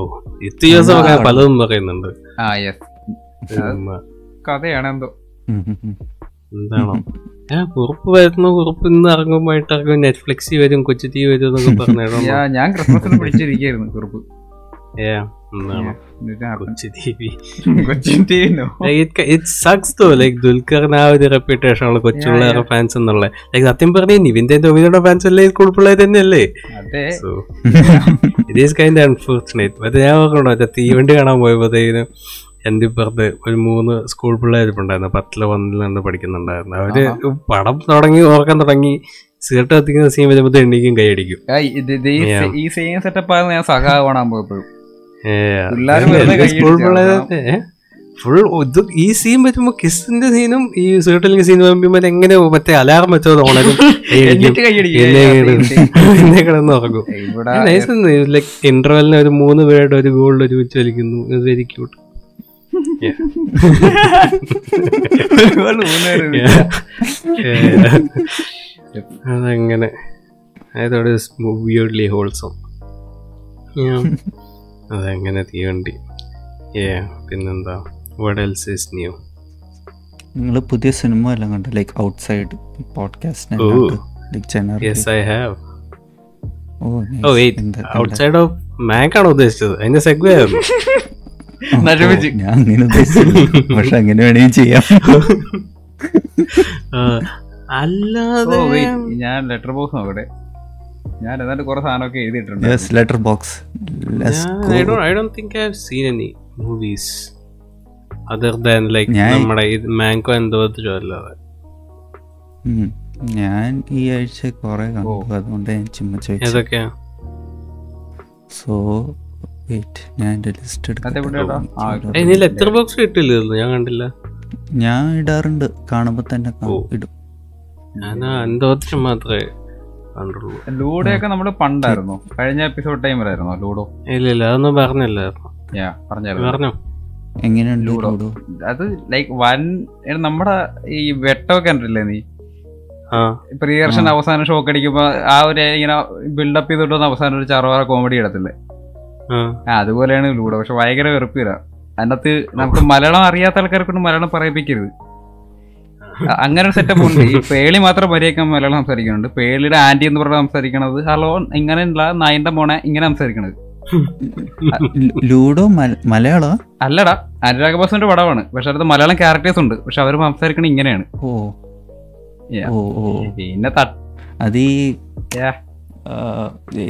Speaker 3: ഓ ഇത്തിഹാസം
Speaker 2: പലതും പറയുന്നുണ്ട് ആ യെസ് കഥയാണ് എന്തോ എന്താണോ ഞാൻ കുറിപ്പ് വരുന്ന
Speaker 3: കുറിപ്പ് ഇന്ന് ഇറങ്ങുമ്പോയിട്ട് ഇറങ്ങും നെറ്റ്ഫ്ലിക്സിൽ വരും കൊച്ചു ടി വരും എന്നൊക്കെ പറഞ്ഞു *laughs* ഞാൻ ക്രിസ്മസിന് പിടിച്ചിരിക്കുന്നു കുറുപ്പ് ഏ No. Yeah, Kochi TV. Kochi TV, no. *laughs* *laughs* Like it, it sucks reputation ഉള്ള ഫാൻസ് എന്നുള്ള ലൈക് സത്യം പറഞ്ഞ നിവിന്റെ ധോവിയുടെ ഫാൻസ് അല്ലേ സ്കൂൾ പിള്ളേർ തന്നെയല്ലേ ഇറ്റ് ഈസ് കൈൻഡ് അൺഫോർച്ചുനേറ്റ് മറ്റേ ഞാൻ ഓർക്കണോ ഈവെന്റ് കാണാൻ പോയപ്പോഴത്തേക്കിനും എൻ്റെ ഇപ്പുറത്ത് ഒരു മൂന്ന് സ്കൂൾ പിള്ളേർ ഇരിപ്പുണ്ടായിരുന്നു പത്തില് പന്ത്രണ്ട് പഠിക്കുന്നുണ്ടായിരുന്നു അവര് പടം തുടങ്ങി ഓർക്കാൻ തുടങ്ങി സീറ്റ് കത്തിക്കുന്ന സീൻ വരുമ്പോൾ എണ്ണിക്കും കൈയടിക്കും ഈ സെയിം സെറ്റപ്പ് ഞാൻ സഹാ കാണാൻ പോയപ്പോഴും ഫുൾ ഇത് ഈ സീൻ വരുമ്പോ കിസിന്റെ സീനും ഈ സീട്ടലിംഗ് സീൻ വരുമ്പോ എങ്ങനെ മറ്റേ അലാറം വെച്ചത് ഓണരും എന്നെ കിടന്ന് ഉറങ്ങും ലൈക്ക് ഇന്റർവെല്ലിന് ഒരു മൂന്ന് പേരുടെ ഒരു ഗോൾഡ് ഒരുമിച്ച് വലിക്കുന്നു
Speaker 2: വെരി ക്യൂട്ട് അതങ്ങനെ I thought *laughs*
Speaker 3: അതങ്ങനെ തീവണ്ടി ഏ പിന്നെന്താ വാട്ട് എൽസ് ഇസ് ന്യൂ നിങ്ങൾ
Speaker 1: പുതിയ സിനിമ എല്ലാം കണ്ടു ലൈക്ക് ഔട്ട് സൈഡ്
Speaker 3: പോഡ്കാസ്റ്റിനെ yes I have oh wait outside of Mank ആണോ ഉദ്ദേശിച്ചത് അതിന്റെ സെഗ്വേ ആയിരുന്നു
Speaker 1: *laughs* ഞാൻ അങ്ങനെ ഉദ്ദേശിച്ചില്ല പക്ഷെ അങ്ങനെ വേണമെങ്കിൽ ചെയ്യാം *laughs* അല്ലാതെ oh, ഞാൻ ലെറ്റർ ബോക്സ് നോക്കട്ടെ ഞാൻ എന്നിട്ട് കുറെ സാധനമൊക്കെ എഴുതിയിട്ടുണ്ട് yes letter box
Speaker 3: I don't I don't think I have seen any movies other than like നമ്മുടെ മാങ്കോ എന്തോത്തിലോ അല്ലാതെ
Speaker 1: ഞാൻ ഈ ആഴ്ച കുറെ കണ്ടു അതുകൊണ്ട് ഞാൻ ചിമ്മച്ച ഏതൊക്കെയാ സോ വെയിറ്റ് ഞാൻ എൻ്റെ ലിസ്റ്റ് എടുക്കാം ലെറ്റർ ബോക്സ് കിട്ടില്ലായിരുന്നു ഞാൻ കണ്ടില്ല ഞാൻ ഇടാറുണ്ട് കാണുമ്പോൾ തന്നെ ഇടും ഞാൻ എന്തോത്തിലും മാത്രമേ
Speaker 2: കണ്ടുള്ളൂ ലൂഡോയൊക്കെ നമ്മൾ പണ്ടായിരുന്നു കഴിഞ്ഞ എപ്പിസോഡ് ടൈം
Speaker 3: ആയിരുന്നു ലൂഡോ ഇല്ല ഇല്ല അതൊന്നും പറഞ്ഞില്ലായിരുന്നു പറഞ്ഞു പറഞ്ഞു എങ്ങനെയാണ്
Speaker 2: ലൂഡോ അത് ലൈക്ക് വൻ നമ്മുടെ ഈ വെട്ടമൊക്കെ കണ്ടില്ലേ നീ പ്രിയർഷൻ അവസാനം ഷോക്ക് അടിക്കുമ്പോ ആ ഒരു ഇങ്ങനെ ബിൽഡപ്പ് ചെയ്തിട്ട് വന്ന് അവസാനം ഒരു ചറവറ കോമഡി
Speaker 3: ഇടത്തില്ലേ
Speaker 2: അതുപോലെയാണ് ലൂഡോ പക്ഷെ ഭയങ്കര വെറുപ്പില്ല അതിനകത്ത് നമുക്ക് മലയാളം അറിയാത്ത ആൾക്കാരെ കൊണ്ട് മലയാളം പറയിപ്പിക്കരുത് അങ്ങനെ ഒരു സെറ്റപ്പ് ഉണ്ട് ഈ പേളി മാത്രം പരിയൊക്കെ മലയാളം സംസാരിക്കുന്നുണ്ട് പേളിയുടെ ആന്റി എന്ന് പറഞ്ഞാൽ സംസാരിക്കണത് ഹലോ ഇങ്ങനെയുള്ള നായന്റെ മോണെ ഇങ്ങനെ സംസാരിക്കണത്
Speaker 1: ലൂഡോ മലയാളോ
Speaker 2: അല്ലടാ അനുരാഗ് ബോസിന്റെ പടമാണ് പക്ഷെ അടുത്ത് മലയാളം ക്യാരക്ടേഴ്സ് ഉണ്ട് പക്ഷെ അവർ സംസാരിക്കണത് ഇങ്ങനെയാണ് ഓ പിന്നെ അത്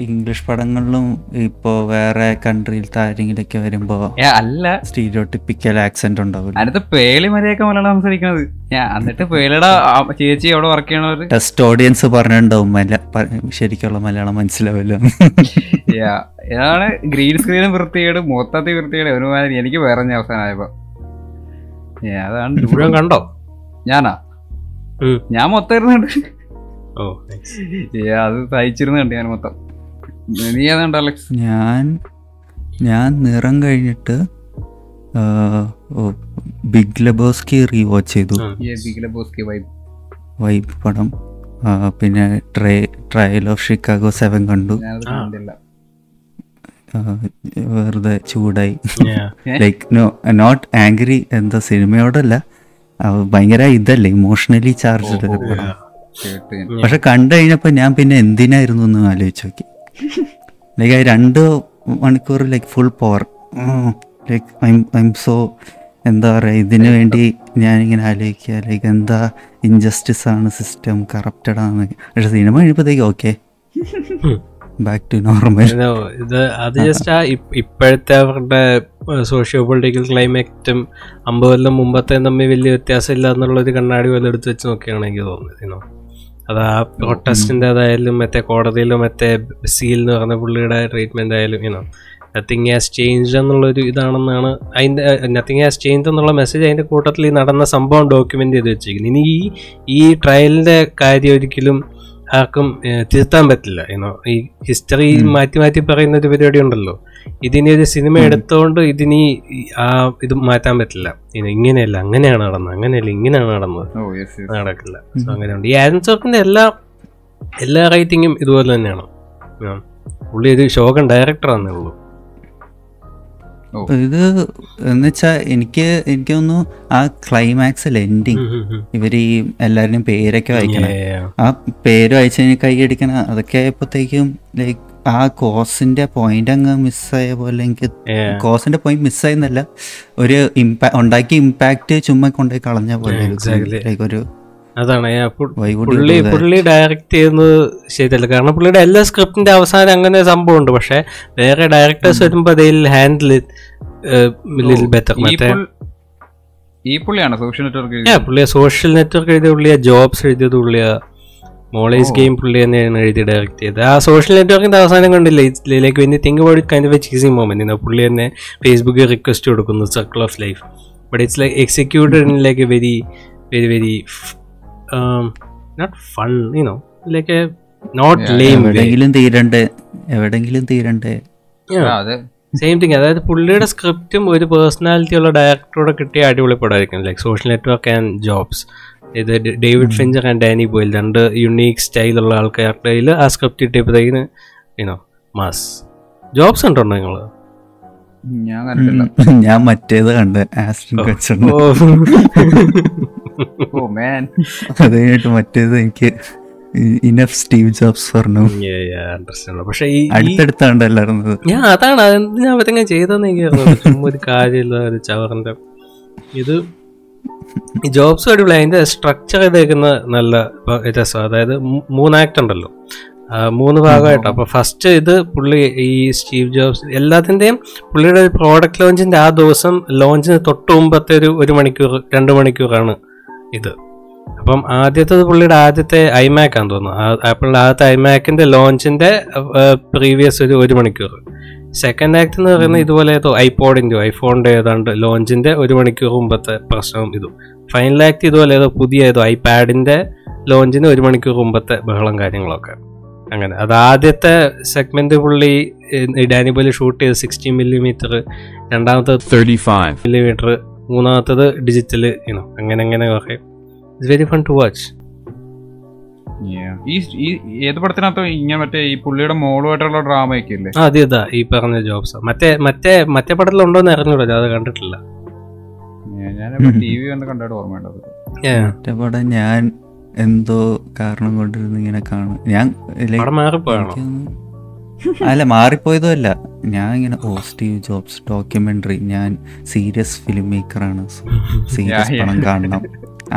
Speaker 1: ഇംഗ്ലീഷ് പടങ്ങളിലും ഇപ്പോ വേറെ കൺട്രിയിലത്തെ ആരെങ്കിലൊക്കെ
Speaker 3: വരുമ്പോ അല്ല സ്റ്റീരിയോ
Speaker 1: ടിപ്പിക്കൽ ആക്സെന്റ് ഉണ്ടാവും അടുത്ത
Speaker 2: പേളി മര്യാദ മലയാളം സംസാരിക്കുന്നത് എന്നിട്ട് പേളിയുടെ ചേച്ചി അവിടെ വർക്ക് ചെയ്യണവർ
Speaker 1: ടെസ്റ്റ് ഓഡിയൻസ് പറഞ്ഞിട്ടുണ്ടാവും ശരിക്കുള്ള മലയാളം
Speaker 2: മനസ്സിലാവില്ല *laughs* ഇതാണ് ഗ്രീൻ സ്ക്രീനും വൃത്തികേട് മൊത്തത്തിൽ വൃത്തികേട് ഒരുമാതിരി എനിക്ക് വേറെ അവസാനമായപ്പോ അതാണ് കണ്ടോ ഞാനാ ഞാൻ മൊത്തം ഇരുന്നുണ്ട് ഓ *laughs* അത്
Speaker 1: തയ്ച്ചിരുന്നു കണ്ടു ഞാൻ മൊത്തം നീ ഏതാണ്ട് അലക്സ് ഞാൻ ഞാൻ നിറം കഴിഞ്ഞിട്ട് ബിഗ് ലബോസ്കി റീവാച്ച് ചെയ്തു ബിഗ് ലബോസ്കി വൈബ് വൈബ് പടം പിന്നെ try trial of Chicago seven കണ്ടു വെറുതെ ചൂടായി ലൈക്ക് നോ നോട്ട് ആംഗ്രി എന്താ സിനിമയോടല്ല ഭയങ്കര ഇതല്ലേ ഇമോഷണലി ചാർജ് പടം പക്ഷെ കണ്ടു കഴിഞ്ഞപ്പോ ഞാൻ പിന്നെ എന്തിനായിരുന്നു എന്ന് ആലോചിച്ചു നോക്കി ലൈക്ക് ആ രണ്ട് മണിക്കൂർ like full power like so എന്താ പറയാ ഇതിനു വേണ്ടി ഞാൻ ഇങ്ങനെ ആലോചിക്കുക ലൈക്ക് എന്താ ഇൻജസ്റ്റിസ് ആണ് സിസ്റ്റം കറപ്റ്റഡ് ആണ് പക്ഷെ സിനിമ കഴിഞ്ഞപ്പോഴത്തേക്ക് ഓക്കെ
Speaker 3: ബാക്ക് ടു നോർമൽ ഇത് അത് ജസ്റ്റ് ആ ഇപ്പോഴത്തെ അവരുടെ സോഷ്യോ പൊളിറ്റിക്കൽ ക്ലൈമറ്റും അമ്പത് കൊല്ലം മുമ്പത്തെ തമ്മിൽ വലിയ വ്യത്യാസം വ്യത്യാസമില്ല എന്നുള്ളൊരു കണ്ണാടി പോലെ എടുത്ത് വെച്ച് നോക്കുകയാണെങ്കിൽ തോന്നുന്നു അത് ആ പ്രൊട്ടസ്റ്റിൻ്റെ അതായാലും മറ്റേ കോടതിയിലും മറ്റേ സീൽ എന്ന് പറഞ്ഞ പുള്ളിയുടെ ട്രീറ്റ്മെൻ്റ് ആയാലും ഇനോ നത്തിങ് ഹാസ് ചേഞ്ച് എന്നുള്ളൊരു ഇതാണെന്നാണ് അതിൻ്റെ നത്തിങ് ഹാസ് ചേഞ്ച് എന്നുള്ള മെസ്സേജ് അതിൻ്റെ കൂട്ടത്തിൽ നടന്ന സംഭവം ഡോക്യുമെൻ്റ് ചെയ്ത് വെച്ചിരിക്കുന്നത് ഇനി ഈ ഈ ട്രയലിൻ്റെ കാര്യം ഒരിക്കലും ആർക്കും തിരുത്താൻ പറ്റില്ല എന്നോ ഈ ഹിസ്റ്ററി മാറ്റി മാറ്റി പറയുന്ന ഒരു പരിപാടി ഉണ്ടല്ലോ ഇതിനി ഒരു സിനിമ എടുത്തോണ്ട് ഇതിനി ആ ഇത് മാറ്റാൻ പറ്റില്ല ഇങ്ങനെയല്ല അങ്ങനെയാണ് നടന്നത് അങ്ങനെയല്ല ഇങ്ങനെയാണ് നടന്നത് നടക്കില്ല അങ്ങനെയുണ്ട് ഈ ആരൻ സോക്കിന്റെ എല്ലാ എല്ലാ റൈറ്റിങ്ങും ഇതുപോലെ തന്നെയാണ് പുള്ളി ഒരു ഡയറക്ടർ ആണെന്നേ ഉള്ളൂ
Speaker 1: ഇത് എന്ന് എനിക്ക് എനിക്ക് തോന്നുന്നു ആ ക്ലൈമാക്സിൽ എൻഡിങ് ഇവര് ഈ എല്ലാവരുടെയും പേരൊക്കെ വായിക്കണം ആ പേര് വായിച്ച് കഴിഞ്ഞാൽ അതൊക്കെ ആയപ്പോഴത്തേക്കും ലൈക്ക് ആ കോസിന്റെ പോയിന്റ് അങ്ങ് മിസ്സായ പോലെ എനിക്ക് കോസിന്റെ പോയിന്റ് മിസ്സായെന്നല്ല ഒരു ഇമ്പാ ഉണ്ടാക്കിയ ഇമ്പാക്ട് ചുമ്മാ കൊണ്ടുപോയി കളഞ്ഞ പോലെ
Speaker 3: ഒരു
Speaker 2: അതാണ് പുള്ളി പുള്ളി ഡയറക്റ്റ് ചെയ്യുന്നത് ശരിയല്ല കാരണം പുള്ളിയുടെ എല്ലാ സ്ക്രിപ്റ്റിന്റെ അവസാനം അങ്ങനെ സംഭവം ഉണ്ട് പക്ഷെ വേറെ ഡയറക്ടേഴ്സ് വരുമ്പോൾ അതിൽ ഹാൻഡിൽ ബെറ്റർ മറ്റേ ഈ പുള്ളിയാണ് സോഷ്യൽ നെറ്റ്വർക്ക് പുള്ളിയ സോഷ്യൽ നെറ്റ്വർക്ക് എഴുതിയ
Speaker 3: പുള്ളിയ ജോബ്സ് എഴുതിയത് പുള്ളിയ മോളേജ് ഗെയിം പുള്ളി തന്നെയാണ് എഴുതി ഡയറക്റ്റ് ചെയ്തത് ആ സോഷ്യൽ നെറ്റ്വർക്കിന്റെ അവസാനം കണ്ടില്ല like when I think about kind of a cheesy moment പുള്ളി തന്നെ ഫേസ്ബുക്കിൽ റിക്വസ്റ്റ് കൊടുക്കുന്നു circle of life but it's like executed in like a very very very um, not fun, you know, like a
Speaker 1: എവിടെങ്കിലും തീരണ്ടേ എവിടെങ്കിലും തീരണ്ടേ സെയിം തിങ് അതായത് പുള്ളിയുടെ സ്ക്രിപ്റ്റും
Speaker 3: ഒരു പേഴ്സണാലിറ്റി ഉള്ള ഡയറക്ടറോടെ കിട്ടിയ അടിപൊളി പടമായിരിക്കും like social network and Jobs ഇത് David Fincher and Danny Boyle രണ്ട് യുണീക്ക് സ്റ്റൈലുള്ള ആൾക്കാരുടെ കയ്യിൽ ആ സ്ക്രിപ്റ്റ് കിട്ടിയപ്പോഴത്തേക്കിന് യുനോ മാസ് ജോബ്സ് കണ്ടുണ്ടോ നിങ്ങൾ ഞാൻ മറ്റേത് കണ്ട് ആസ്റ്റിൻ
Speaker 1: *laughs* ഓ oh, *laughs* അത് കഴിഞ്ഞിട്ട് മറ്റേത് എനിക്ക് ഇനഫ് സ്റ്റീവ് ജോബ്സ്
Speaker 3: പറഞ്ഞു പക്ഷേ ഈ അടുത്തടുത്താണ്ടല്ലായിരുന്നത് ഞാൻ അതാണ് ഞാൻ പറ്റങ്ങ ചെയ്തെന്ന് എനിക്ക് ഒരു കാര്യമില്ല ഒരു ചവറിന്റെ ഇത് ജോബ്സ് അടിപൊളി അതിന്റെ സ്ട്രക്ചർ ചെയ്തേക്കുന്ന നല്ല രസം അതായത് മൂന്ന് ആക്ട് ഉണ്ടല്ലോ മൂന്ന് ഭാഗമായിട്ടോ അപ്പൊ ഫസ്റ്റ് ഇത് പുള്ളി ഈ സ്റ്റീവ് ജോബ്സ് എല്ലാത്തിന്റെയും പുള്ളിയുടെ പ്രോഡക്റ്റ് ലോഞ്ചിന്റെ ആ ദിവസം ലോഞ്ചിന് തൊട്ട് മുമ്പത്തെ ഒരു ഒരു മണിക്കൂർ രണ്ട് മണിക്കൂറാണ് ഇത് അപ്പം ആദ്യത്തത് പുള്ളിയുടെ ആദ്യത്തെ ഐമാക്ക് ആണെന്ന് തോന്നുന്നു ആപ്പിളിന്റെ ആദ്യത്തെ ഐമാക്കിന്റെ ലോഞ്ചിന്റെ പ്രീവിയസ് ഒരു ഒരു മണിക്കൂർ സെക്കൻഡ് ആക്ട് എന്ന് പറയുന്നത് ഇതുപോലെ ഐപോഡിന്റെ ഐഫോണിന്റെ ഏതാണ്ട് ലോഞ്ചിന്റെ ഒരു മണിക്കൂർ മുമ്പത്തെ പ്രശ്നവും ഇതും ഫൈനൽ ആക്ട് ഇതുപോലെ ഏതോ പുതിയ ഏതോ ഐപാഡിന്റെ ലോഞ്ചിന് ഒരു മണിക്കൂർ മുമ്പത്തെ ബഹളം കാര്യങ്ങളൊക്കെ അങ്ങനെ അത് ആദ്യത്തെ സെഗ്മെന്റ് പുള്ളി ഡാനിബോലി ഷൂട്ട് ചെയ്ത് സിക്സ്റ്റി മില്ലിമീറ്റർ രണ്ടാമത്തെ തേർട്ടി ഫൈവ് മില്ലിമീറ്റർ മൂന്നാമത്തത് ഡിജിറ്റൽ യുനോ അങ്ങനെ അങ്ങനെ കുറേ it's very
Speaker 2: fun to watch ഈ ഏത് പടത്തിനകത്ത് ഇങ്ങനെ മറ്റേ ഈ പുള്ളിയുടെ മോളുമായിട്ടുള്ള ഡ്രാമയൊക്കെ അല്ലേ
Speaker 3: അതെ അതാ ഈ പറഞ്ഞ ജോബ്സ് മറ്റേ മറ്റേ മറ്റേ പടത്തിൽ ഉണ്ടോ എന്ന് അത്
Speaker 1: കണ്ടിട്ടില്ല ഞാൻ *laughs* ടി വി കണ്ട് കണ്ടായിട്ട് ഓർമ്മയുണ്ടത് മറ്റേ ഞാൻ എന്തോ കാരണം കൊണ്ടിരുന്ന് ഇങ്ങനെ കാണും ഞാൻ അല്ല മാറിപ്പോയതും അല്ല ഞാൻ ഇങ്ങനെ പോസിറ്റീവ് ജോബ്സ് ഡോക്യുമെന്ററി ഞാൻ സീരിയസ് ഫിലിം മേക്കറാണ് സീരിയസ് പടം കാണണം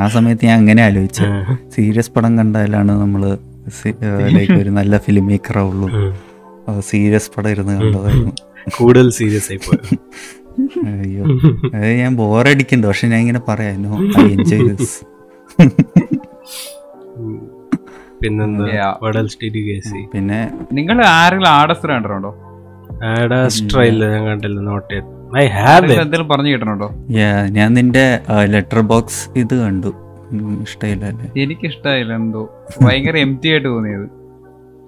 Speaker 1: ആ സമയത്ത് ഞാൻ അങ്ങനെ ആലോചിച്ചു സീരിയസ് *laughs* uh-huh. പടം കണ്ടാലാണ് നമ്മൾ ലൈക്ക് ഒരു നല്ല ഫിലിം മേക്കർ ആവുള്ളൂ സീരിയസ് uh-huh. പടം ഇരുന്ന് കണ്ടതായിരുന്നു *laughs* കൂടുതൽ
Speaker 3: സീരിയസ് ആയി പോയി അയ്യോ
Speaker 1: അത് ഞാൻ ബോറടിക്കുന്നുണ്ട് പക്ഷെ ഞാൻ ഇങ്ങനെ പറയാനോ ഐ എൻജോയ് ദിസ്
Speaker 3: പിന്നെന്താ പിന്നെ നിങ്ങൾ ആരെങ്കിലും ആഡസ്റ്റർ കണ്ടിട്ടുണ്ടോ ആഡസ്ട്രയില് ഞാൻ കണ്ടില്ല നോട്ട് ഐ ഹാവ് എന്തെങ്കിലും പറഞ്ഞു
Speaker 1: യാ ഞാൻ നിന്റെ ലെറ്റർ ബോക്സ് ഇത് കണ്ടു ഇഷ്ടമില്ല
Speaker 3: എനിക്ക് ഇഷ്ടമായില്ല എന്തോ ഭയങ്കര എം ടി ആയിട്ട് തോന്നിയത്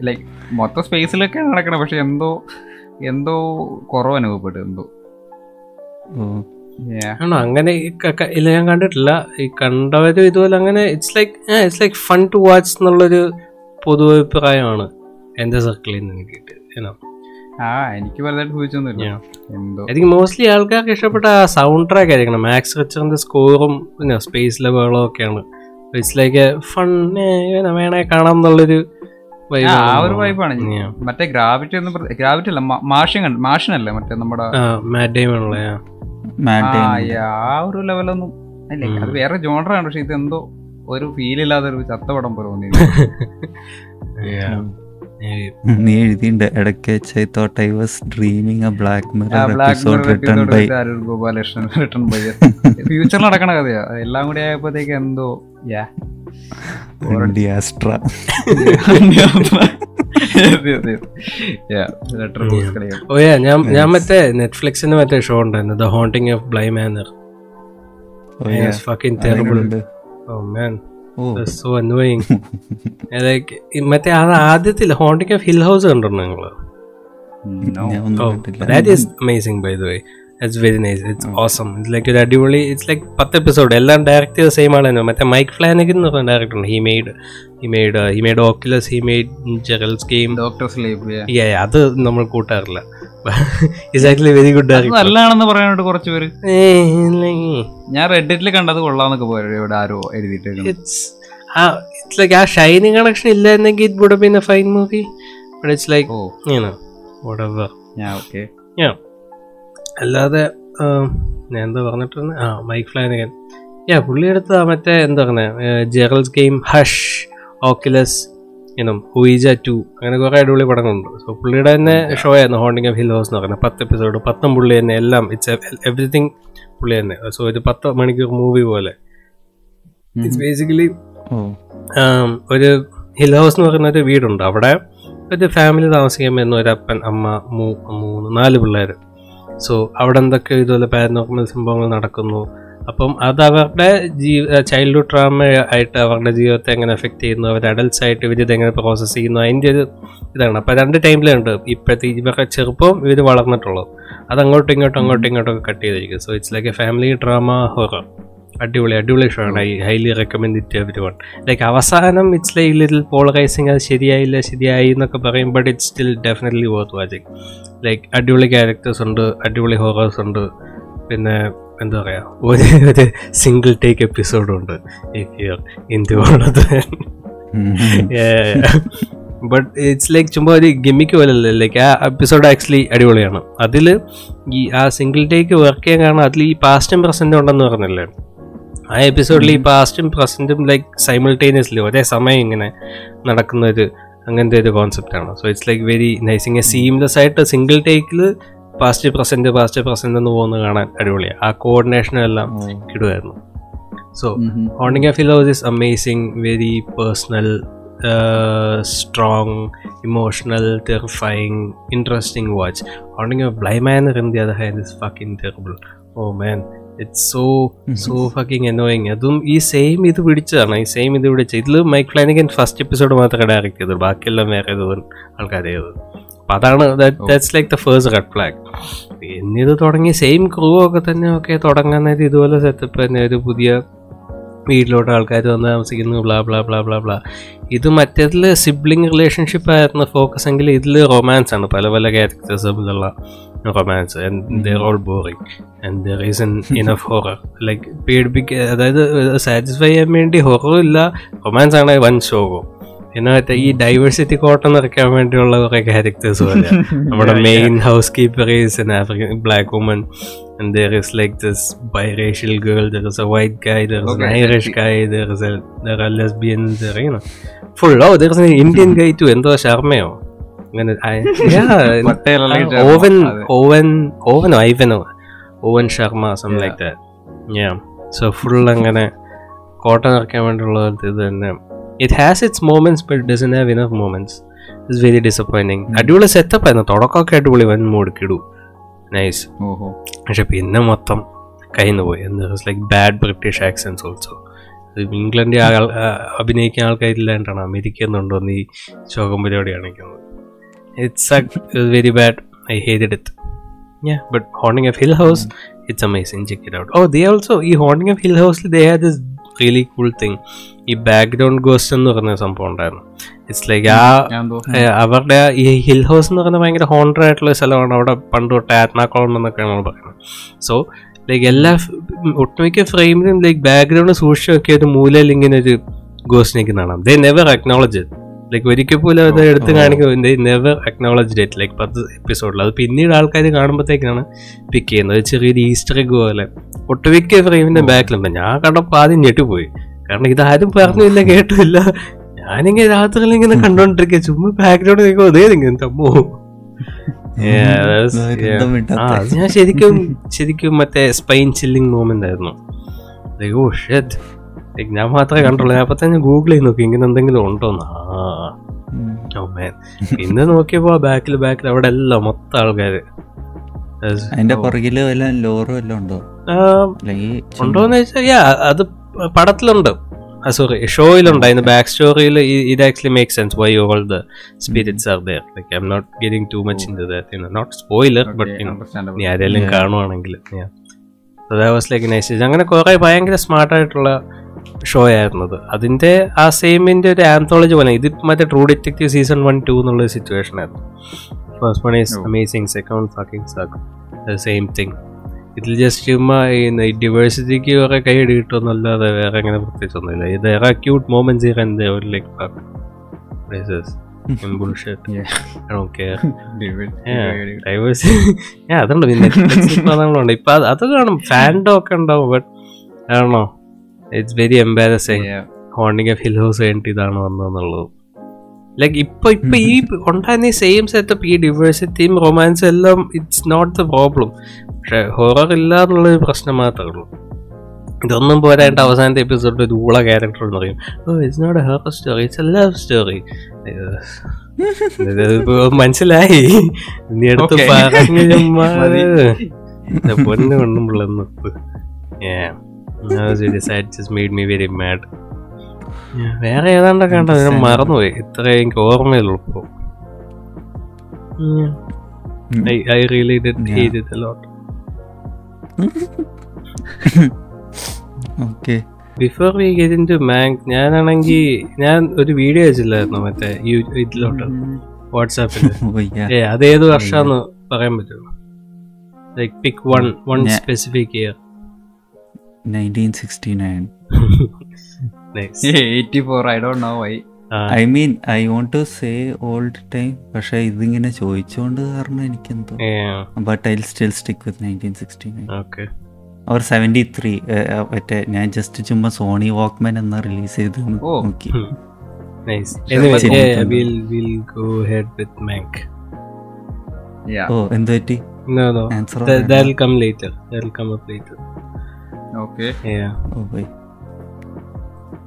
Speaker 3: ലൈക്ക് മൊത്തം സ്പേസിലൊക്കെ നടക്കണം പക്ഷെ എന്തോ എന്തോ കുറവ് അനുഭവപ്പെട്ടു എന്തോ ആണോ അങ്ങനെ ഇല്ല ഞാൻ കണ്ടിട്ടില്ല ഈ കണ്ടവരും ഇതുപോലെ അങ്ങനെ it's like it's like fun to watch എന്നുള്ളൊരു പൊതു അഭിപ്രായമാണ് എന്റെ സർക്കിളിൽ നിന്ന് എനിക്ക് കിട്ടിയത് എനിക്ക് മോസ്റ്റ്ലി ആൾക്കാർക്ക് ഇഷ്ടപ്പെട്ട സൗണ്ട് ട്രാക്ക് ആയിരിക്കണം മാക്സ് റിച്ചറിന്റെ സ്കോറും പിന്നെ സ്പേസ് ലെവലും ഒക്കെയാണ് ഇറ്റ്സ് ലൈക്ക് ഫണ് വേണേ കാണാം എന്നുള്ളൊരു ആ ഒരു വൈബാണ് മറ്റേ ഗ്രാവിറ്റി ഒന്നും ഗ്രാവിറ്റി അല്ല മാഷൻ മാഷനല്ലേ മറ്റേ നമ്മുടെ
Speaker 1: ആ
Speaker 3: ഒരു ലെവലൊന്നും അല്ലേ അത് വേറെ ജോണറാണ് പക്ഷെ ഇതെന്തോ ഒരു ഫീൽ ഇല്ലാതെ ഒരു ചത്ത പടം പോലെ *laughs*
Speaker 1: നീ എഴുതിണ്ട് ഇടയ്ക്ക് I thought I was dreaming
Speaker 3: a Black Mirror episode written by Gopalakrishnan written by ഫ്യൂച്ചറിൽ നടക്കണ കഥയാ എല്ലാം കൂടി ആയപ്പോഴത്തേക്ക് എന്തോ യാ *laughs* Oh, ഞാൻ മറ്റേ നെറ്റ്ഫ്ലിക്സിന്റെ മറ്റേ ഷോ ഉണ്ടായിരുന്നു the haunting of Bly Manor മറ്റേ അത് ആദ്യത്തില് ഹോണ്ടിങ് ഓഫ് ഹിൽ ഹൗസ് കണ്ടിട്ടുണ്ടോ നിങ്ങള് that is amazing by the way it's very nice it's awesome it's like ഒരു അടിപൊളി ഇറ്റ്സ് ലൈക്ക് പത്ത് എപ്പിസോഡ് എല്ലാം ഡയറക്റ്റ് ചെയ്ത സെയിം ആളാണ് മറ്റേ മൈക്ക് ഫ്ലാനിക് എന്ന് പറഞ്ഞ ഡയറക്ടർ ഉണ്ട് he made he made he made Oculus he made Gerald's game doctors അത് നമ്മൾ കൂട്ടാറില്ല ഇറ്റ്സ് വെരി ഗുഡ് ഡയറക്ടർ നല്ലതാണെന്ന് പറയാനായിട്ട് കുറച്ച് പേര് ഞാൻ റെഡിറ്റിൽ കണ്ടത് കൊള്ളാന്നൊക്കെ പോലും ഇവിടെ ആരോ എഴുതിയിട്ടുണ്ട് ഇറ്റ്സ് ആ ഇറ്റ്സ് ലൈക്ക് ആ ഷൈനിങ് കണക്ഷൻ ഇല്ലായിരുന്നെങ്കിൽ it would been a fine movie but it's like oh okay ഞാൻ അല്ലാതെ ഞാൻ എന്താ പറഞ്ഞിട്ടുണ്ട് ആ മൈക്ക് ഞാൻ യാ പുള്ളിയെടുത്ത മറ്റേ എന്താ പറഞ്ഞത് ജെറൽസ് ഗെയിം ഹഷ് ഓക്കിലസ് എന്നും ഹുയിജ ടു അങ്ങനെ കുറേ അടിപൊളി പടങ്ങളുണ്ട് സോ പുള്ളിയുടെ തന്നെ ഷോ ആയിരുന്നു ഹോണ്ടിങ് ഓഫ് ഹിൽ എന്ന് പറഞ്ഞാൽ പത്ത് എപ്പിസോഡ് പത്തും പുള്ളി തന്നെ എല്ലാം ഇറ്റ്സ് എവറിഥിങ് പുള്ളി തന്നെ സോ ഇത് പത്ത് മണിക്കൂർ മൂവി പോലെ ഇറ്റ്സ് ബേസിക്കലി ഒരു ഹിൽ ഹൗസ് എന്ന് പറയുന്ന ഒരു വീടുണ്ട് അവിടെ ഒരു ഫാമിലി താമസിക്കാൻ വരുന്ന ഒരു അപ്പൻ അമ്മ മൂന്ന് നാല് പിള്ളേർ സോ അവിടെ എന്തൊക്കെ ഇതുപോലെ പാരനോർമൽ സംഭവങ്ങൾ നടക്കുന്നു അപ്പം അത് അവരുടെ ജീവ ചൈൽഡ്ഹുഡ് ട്രാമ ആയിട്ട് അവരുടെ ജീവിതത്തെ എങ്ങനെ എഫക്ട് ചെയ്യുന്നു അവർ അഡൽസ് ആയിട്ട് ഇവരിത് എങ്ങനെ പ്രോസസ്സ് ചെയ്യുന്നു അതിൻ്റെ ഒരു ഇതാണ് അപ്പം രണ്ട് ടൈമിലുണ്ട് ഇപ്പോഴത്തെ ഇവരുടെ ചെറുപ്പം ഇവർ വളർന്നിട്ടുള്ളത് അത് അങ്ങോട്ടും ഇങ്ങോട്ടും അങ്ങോട്ടും ഇങ്ങോട്ടും കട്ട് ചെയ്തിരിക്കും so it's like a family drama horror അടിപൊളി അടിപൊളി ഷോ ആണ് I highly recommend it everyone like അവസാനം ഇറ്റ്സ് ലൈ ലിറ്റിൽ പോളറൈസിങ് അത് ശരിയായില്ല ശരിയായി എന്നൊക്കെ പറയും but it's still definitely worth watching like അടിപൊളി ക്യാരക്ടേഴ്സ് ഉണ്ട് അടിപൊളി ഹോറേഴ്സ് ഉണ്ട് പിന്നെ എന്താ പറയുക ഒരു ഒരു സിംഗിൾ ടേക്ക് ഉണ്ട് if you in the but it's like ചുമ്മാ ഒരു ഗിമ്മിക്ക് പോലല്ലേ ലൈക്ക് ആ എപ്പിസോഡ് ആക്ച്വലി അടിപൊളിയാണ് അതിൽ ഈ ആ സിംഗിൾ ടേക്ക് വർക്ക് ചെയ്യാൻ കാരണം അതിൽ ഈ പാസ്റ്റും പ്രസൻറ്റും ഉണ്ടെന്ന് പറഞ്ഞല്ലേ ആ എപ്പിസോഡിൽ ഈ പാസ്റ്റും പ്രസന്റും ലൈക്ക് സൈമിൾട്ടേനിയസ്ലി ഒരേ സമയം ഇങ്ങനെ നടക്കുന്ന ഒരു അങ്ങനത്തെ ഒരു കോൺസെപ്റ്റാണ് so it's like very nice ഇങ്ങനെ സീംലെസ് ആയിട്ട് സിംഗിൾ ടേക്കിൽ പാസ്റ്റ് പ്രസന്റ് പാസ്റ്റ് പ്രസന്റ് എന്ന് പോകുന്നത് കാണാൻ അടിപൊളിയാണ് ആ കോർഡിനേഷനും എല്ലാം കിടുമായിരുന്നു so haunting of ഫിലോസ് is amazing very personal strong emotional terrifying interesting watch haunting of Bly Manor റിന്ത്യ the high is fucking terrible oh man it's so so fucking annoying അതും ഈ സെയിം ഇത് പിടിച്ചതാണ് ഈ സെയിം ഇത് പിടിച്ച ഇതിൽ മൈക്ക് ഫ്ലാനിക്കൻ ഫസ്റ്റ് എപ്പിസോഡ് മാത്രമേ ഡയറക്റ്റ് ചെയ്തത് ബാക്കിയെല്ലാം വേറെ ഏതോ ആൾക്കാർ ചെയ്തത് അപ്പം അതാണ് that's like the first red flag എന്നിത് തുടങ്ങി സെയിം ക്രൂ ഒക്കെ തന്നെ ഒക്കെ തുടങ്ങുന്നത് ഇതുപോലെ സെറ്റപ്പ് തന്നെ ഒരു പുതിയ വീട്ടിലോട്ട് ആൾക്കാർ വന്ന് താമസിക്കുന്നു blah blah blah blah blah ഇത് മറ്റേതിൽ സിബ്ലിംഗ് റിലേഷൻഷിപ്പ് ആയിരുന്നു ഫോക്കസ് എങ്കിൽ ഇതിൽ റൊമാൻസ് ആണ് പല പല ക്യാരക്ടേഴ്സ് തമ്മിലുള്ള romance and they're all boring and there isn't enough horror like പേടിപ്പിക്ക അതായത് സാറ്റിസ്ഫൈ ചെയ്യാൻ വേണ്ടി ഹൊറർ ഇല്ല റൊമാൻസ് ആണ് വൻ ഷോകോ പിന്നെ മറ്റേ ഈ ഡൈവേഴ്സിറ്റി കോട്ട നിറയ്ക്കാൻ വേണ്ടിയുള്ള കുറെ ക്യാരക്ടേഴ്സ് പോലെ നമ്മുടെ main housekeeper is an African black woman and there is like this biracial girl, there is a white guy, there is an Irish guy, there is a there there Full oh, there is an Indian guy too, എന്തോ ശർമ്മയോ അങ്ങനെ ഓവൻ ഓവൻ ഓവനോ ഐവനോ Owen Sharma some like that yeah so full അങ്ങനെ കോട്ടൺ ഇറക്കാൻ വേണ്ടിയുള്ള ഇത് തന്നെ it has it's moments but doesn't have enough moments it's very disappointing അടിപൊളി സെറ്റപ്പ് ആയിരുന്നു തുടക്കമൊക്കെ അടിപൊളി വൻ മോടിക്കിടൂ നൈസ് പക്ഷെ പിന്നെ മൊത്തം കയ്യിൽ പോയി പോയി like bad British accents also ഇംഗ്ലണ്ടിൽ അഭിനയിക്കാൻ ആൾക്കാരില്ലാണ്ടാണ് അമേരിക്കയിൽ നീ ഈ ശോകം പരിപാടി കാണിക്കുന്നത് It sucked. it was very bad. I hated it. Yeah, but Haunting of Hill House, mm-hmm. it's amazing. Check it out. Oh, they also, ഈ Haunting of Hill House, they had this really cool thing ഈ ബാക്ക്ഗ്രൗണ്ട് ഗോസ്റ്റ് എന്ന് പറഞ്ഞ സംഭവം ഉണ്ടായിരുന്നു ഇറ്റ്സ് ലൈക്ക് ആ അവരുടെ ഈ ഹിൽ ഹൗസ് എന്ന് പറഞ്ഞാൽ ഭയങ്കര ഹോണ്ടഡ് ആയിട്ടുള്ള സ്ഥലമാണ് അവിടെ പണ്ട് തൊട്ട് ആറ്റ്നാക്കോളം എന്നൊക്കെയാണ് നമ്മൾ പറയുന്നത് സോ ലൈക്ക് എല്ലാ ഒട്ടുമിക്ക ഫ്രെയിമിലും ലൈക്ക് ബാക്ക്ഗ്രൗണ്ട് സൂക്ഷിച്ച് നോക്കിയ ഒരു മൂലയിൽ ഇങ്ങനെ ഒരു ഗോസ്റ്റ് നിൽക്കുന്നതാണ് they never acknowledge it like ഒരിക്കൽ പോലും അത് എടുത്ത് കാണിക്കും നെവർ അക്നോളജ് ഡേറ്റ് ലൈക്ക് പത്ത് എപ്പിസോഡിൽ അത് പിന്നീട് ആൾക്കാർ കാണുമ്പോഴത്തേക്കാണ് പിക്ക് ചെയ്യുന്നത് ചെറിയൊരു ഈസ്റ്റർ എഗ് പോലെ ഒട്ടുമിക്ക ഫ്രെയിമിന്റെ ബാക്കിലുണ്ട് uh-huh. ഞാൻ കണ്ടപ്പോൾ ആദ്യം ഞെട്ടിപ്പോയി കാരണം ഇതാരും പറഞ്ഞില്ല uh-huh. കേട്ടില്ല ഞാനിങ്ങനെ രാത്രിയിൽ ഇങ്ങനെ കണ്ടോണ്ടിരിക്കുക ചുമ്മാ ബാക്ക്ഗ്രൗണ്ട് നിൽക്കുമ്പോൾ അതേ ഇങ്ങനെ തമ്മോ uh-huh. ഞാൻ ശരിക്കും ശരിക്കും മറ്റേ സ്പൈൻ ചില്ലിങ് മൂമെന്റ് ആയിരുന്നു oh, ഞാൻ മാത്രമേ കണ്ടുള്ളൂ അപ്പൊ തന്നെ ഗൂഗിൾ ചെയ്ത് നോക്കി ഇങ്ങനെ എന്തെങ്കിലും ഉണ്ടോന്നാ പിന്നെ നോക്കിയപ്പോ ബാക്കിൽ ബാക്കിൽ അവിടെ എല്ലാം മൊത്തം ആൾക്കാര് അതിന്റെ പുറകില് വല്ല ലോറും എല്ലാം ഉണ്ടോ ഉണ്ടോന്ന് വെച്ചാൽ അത് പടത്തിലുണ്ട് സോറി ഷോയിലുണ്ട് അതിന്റെ ബാക്ക് സ്റ്റോറിയിൽ ഇത് actually make sense why all the spirits are there like I M not getting too much in that not spoiler but നീ ആരെങ്കിലും കാണുവാണെങ്കിൽ അങ്ങനെ കുറെ ഭയങ്കര സ്മാർട്ടായിട്ടുള്ള ഷോ ആയിരുന്നത് അതിൻ്റെ ആ സെയിമിൻ്റെ ഒരു ആന്തോളജി പോലെ ഇത് മറ്റേ true detective season one two എന്നുള്ള സിറ്റുവേഷൻ ആയിരുന്നു first one is amazing second fucking sucks same thing ഇതിൽ ജസ്റ്റ് ചുമ്മാ ഈ ഡിവേഴ്സിറ്റിക്ക് വേറെ കൈ ഇടിയിട്ടൊന്നല്ലാതെ വേറെ അങ്ങനെ ഒന്നുമില്ല ഇത് വേറെ ക്യൂട്ട് മൊമെന്റ്സ് ഹിയർ ലൈക്ക് അതുണ്ട് പിന്നെ അതൊക്കെ കാണും ഫാൻഡോ ഒക്കെ ഉണ്ടാവും ബട്ട് ആണോ it's very embarrassing haunting of Hill House കഴിഞ്ഞിട്ട് ഇതാണ് വന്നതെന്നുള്ളത് ലൈക്ക് ഇപ്പൊ ഇപ്പൊ ഈ ഉണ്ടായിരുന്ന *laughs* ഈ സെയിം സെറ്റപ്പ് ഈ ഡിവേഴ്സിറ്റിയും റൊമാൻസും എല്ലാം ഇറ്റ്സ് നോട്ട് ദ പ്രോബ്ലം പക്ഷെ ഹൊറർ ഇല്ലാന്നുള്ള ഒരു പ്രശ്നം മാത്രമേ ഉള്ളൂ ഇതൊന്നും പോരായിട്ട് അവസാനത്തെ എപ്പിസോഡിൽ ഒരു ഊള ക്യാരക്ടർ എന്ന് പറയും oh it's not a horror story it's a love story മനസ്സിലായി നീ എടുത്ത് പറഞ്ഞു പൊന്നു കൊണ്ടും പിള്ളന്ന് ഏ വേറെ ഏതാണ്ടൊക്കെ കണ്ടത് ഞാൻ മറന്നുപോയി ഇത്രയും ഓർമ്മയുള്ളൂ ഇപ്പോൾ before we get in to Mank ഞാനാണെങ്കിൽ ഞാൻ ഒരു വീഡിയോ അയച്ചില്ലായിരുന്നു മറ്റേ ഇതിലോട്ട് mm-hmm. വാട്സാപ്പിൽ *laughs* oh, ഏ അതേത് oh, വർഷമാന്ന് പറയാൻ പറ്റുള്ളൂ like pick one one specific year I mean
Speaker 1: I want to say old time പക്ഷെ ഇതിങ്ങനെ ചോദിച്ചോണ്ട് കാരണം എനിക്കെന്തോ but I still stick with
Speaker 3: nineteen sixty nine our seventy
Speaker 1: three മറ്റേ ഞാൻ ജസ്റ്റ് ചുമ്മാ സോണി വാക്ക്മാൻ എന്ന റിലീസ്
Speaker 3: ചെയ്ത് നോക്കി *laughs*
Speaker 1: *laughs* ഓ എന്ത് പറ്റി Okay. Yeah. Oh boy.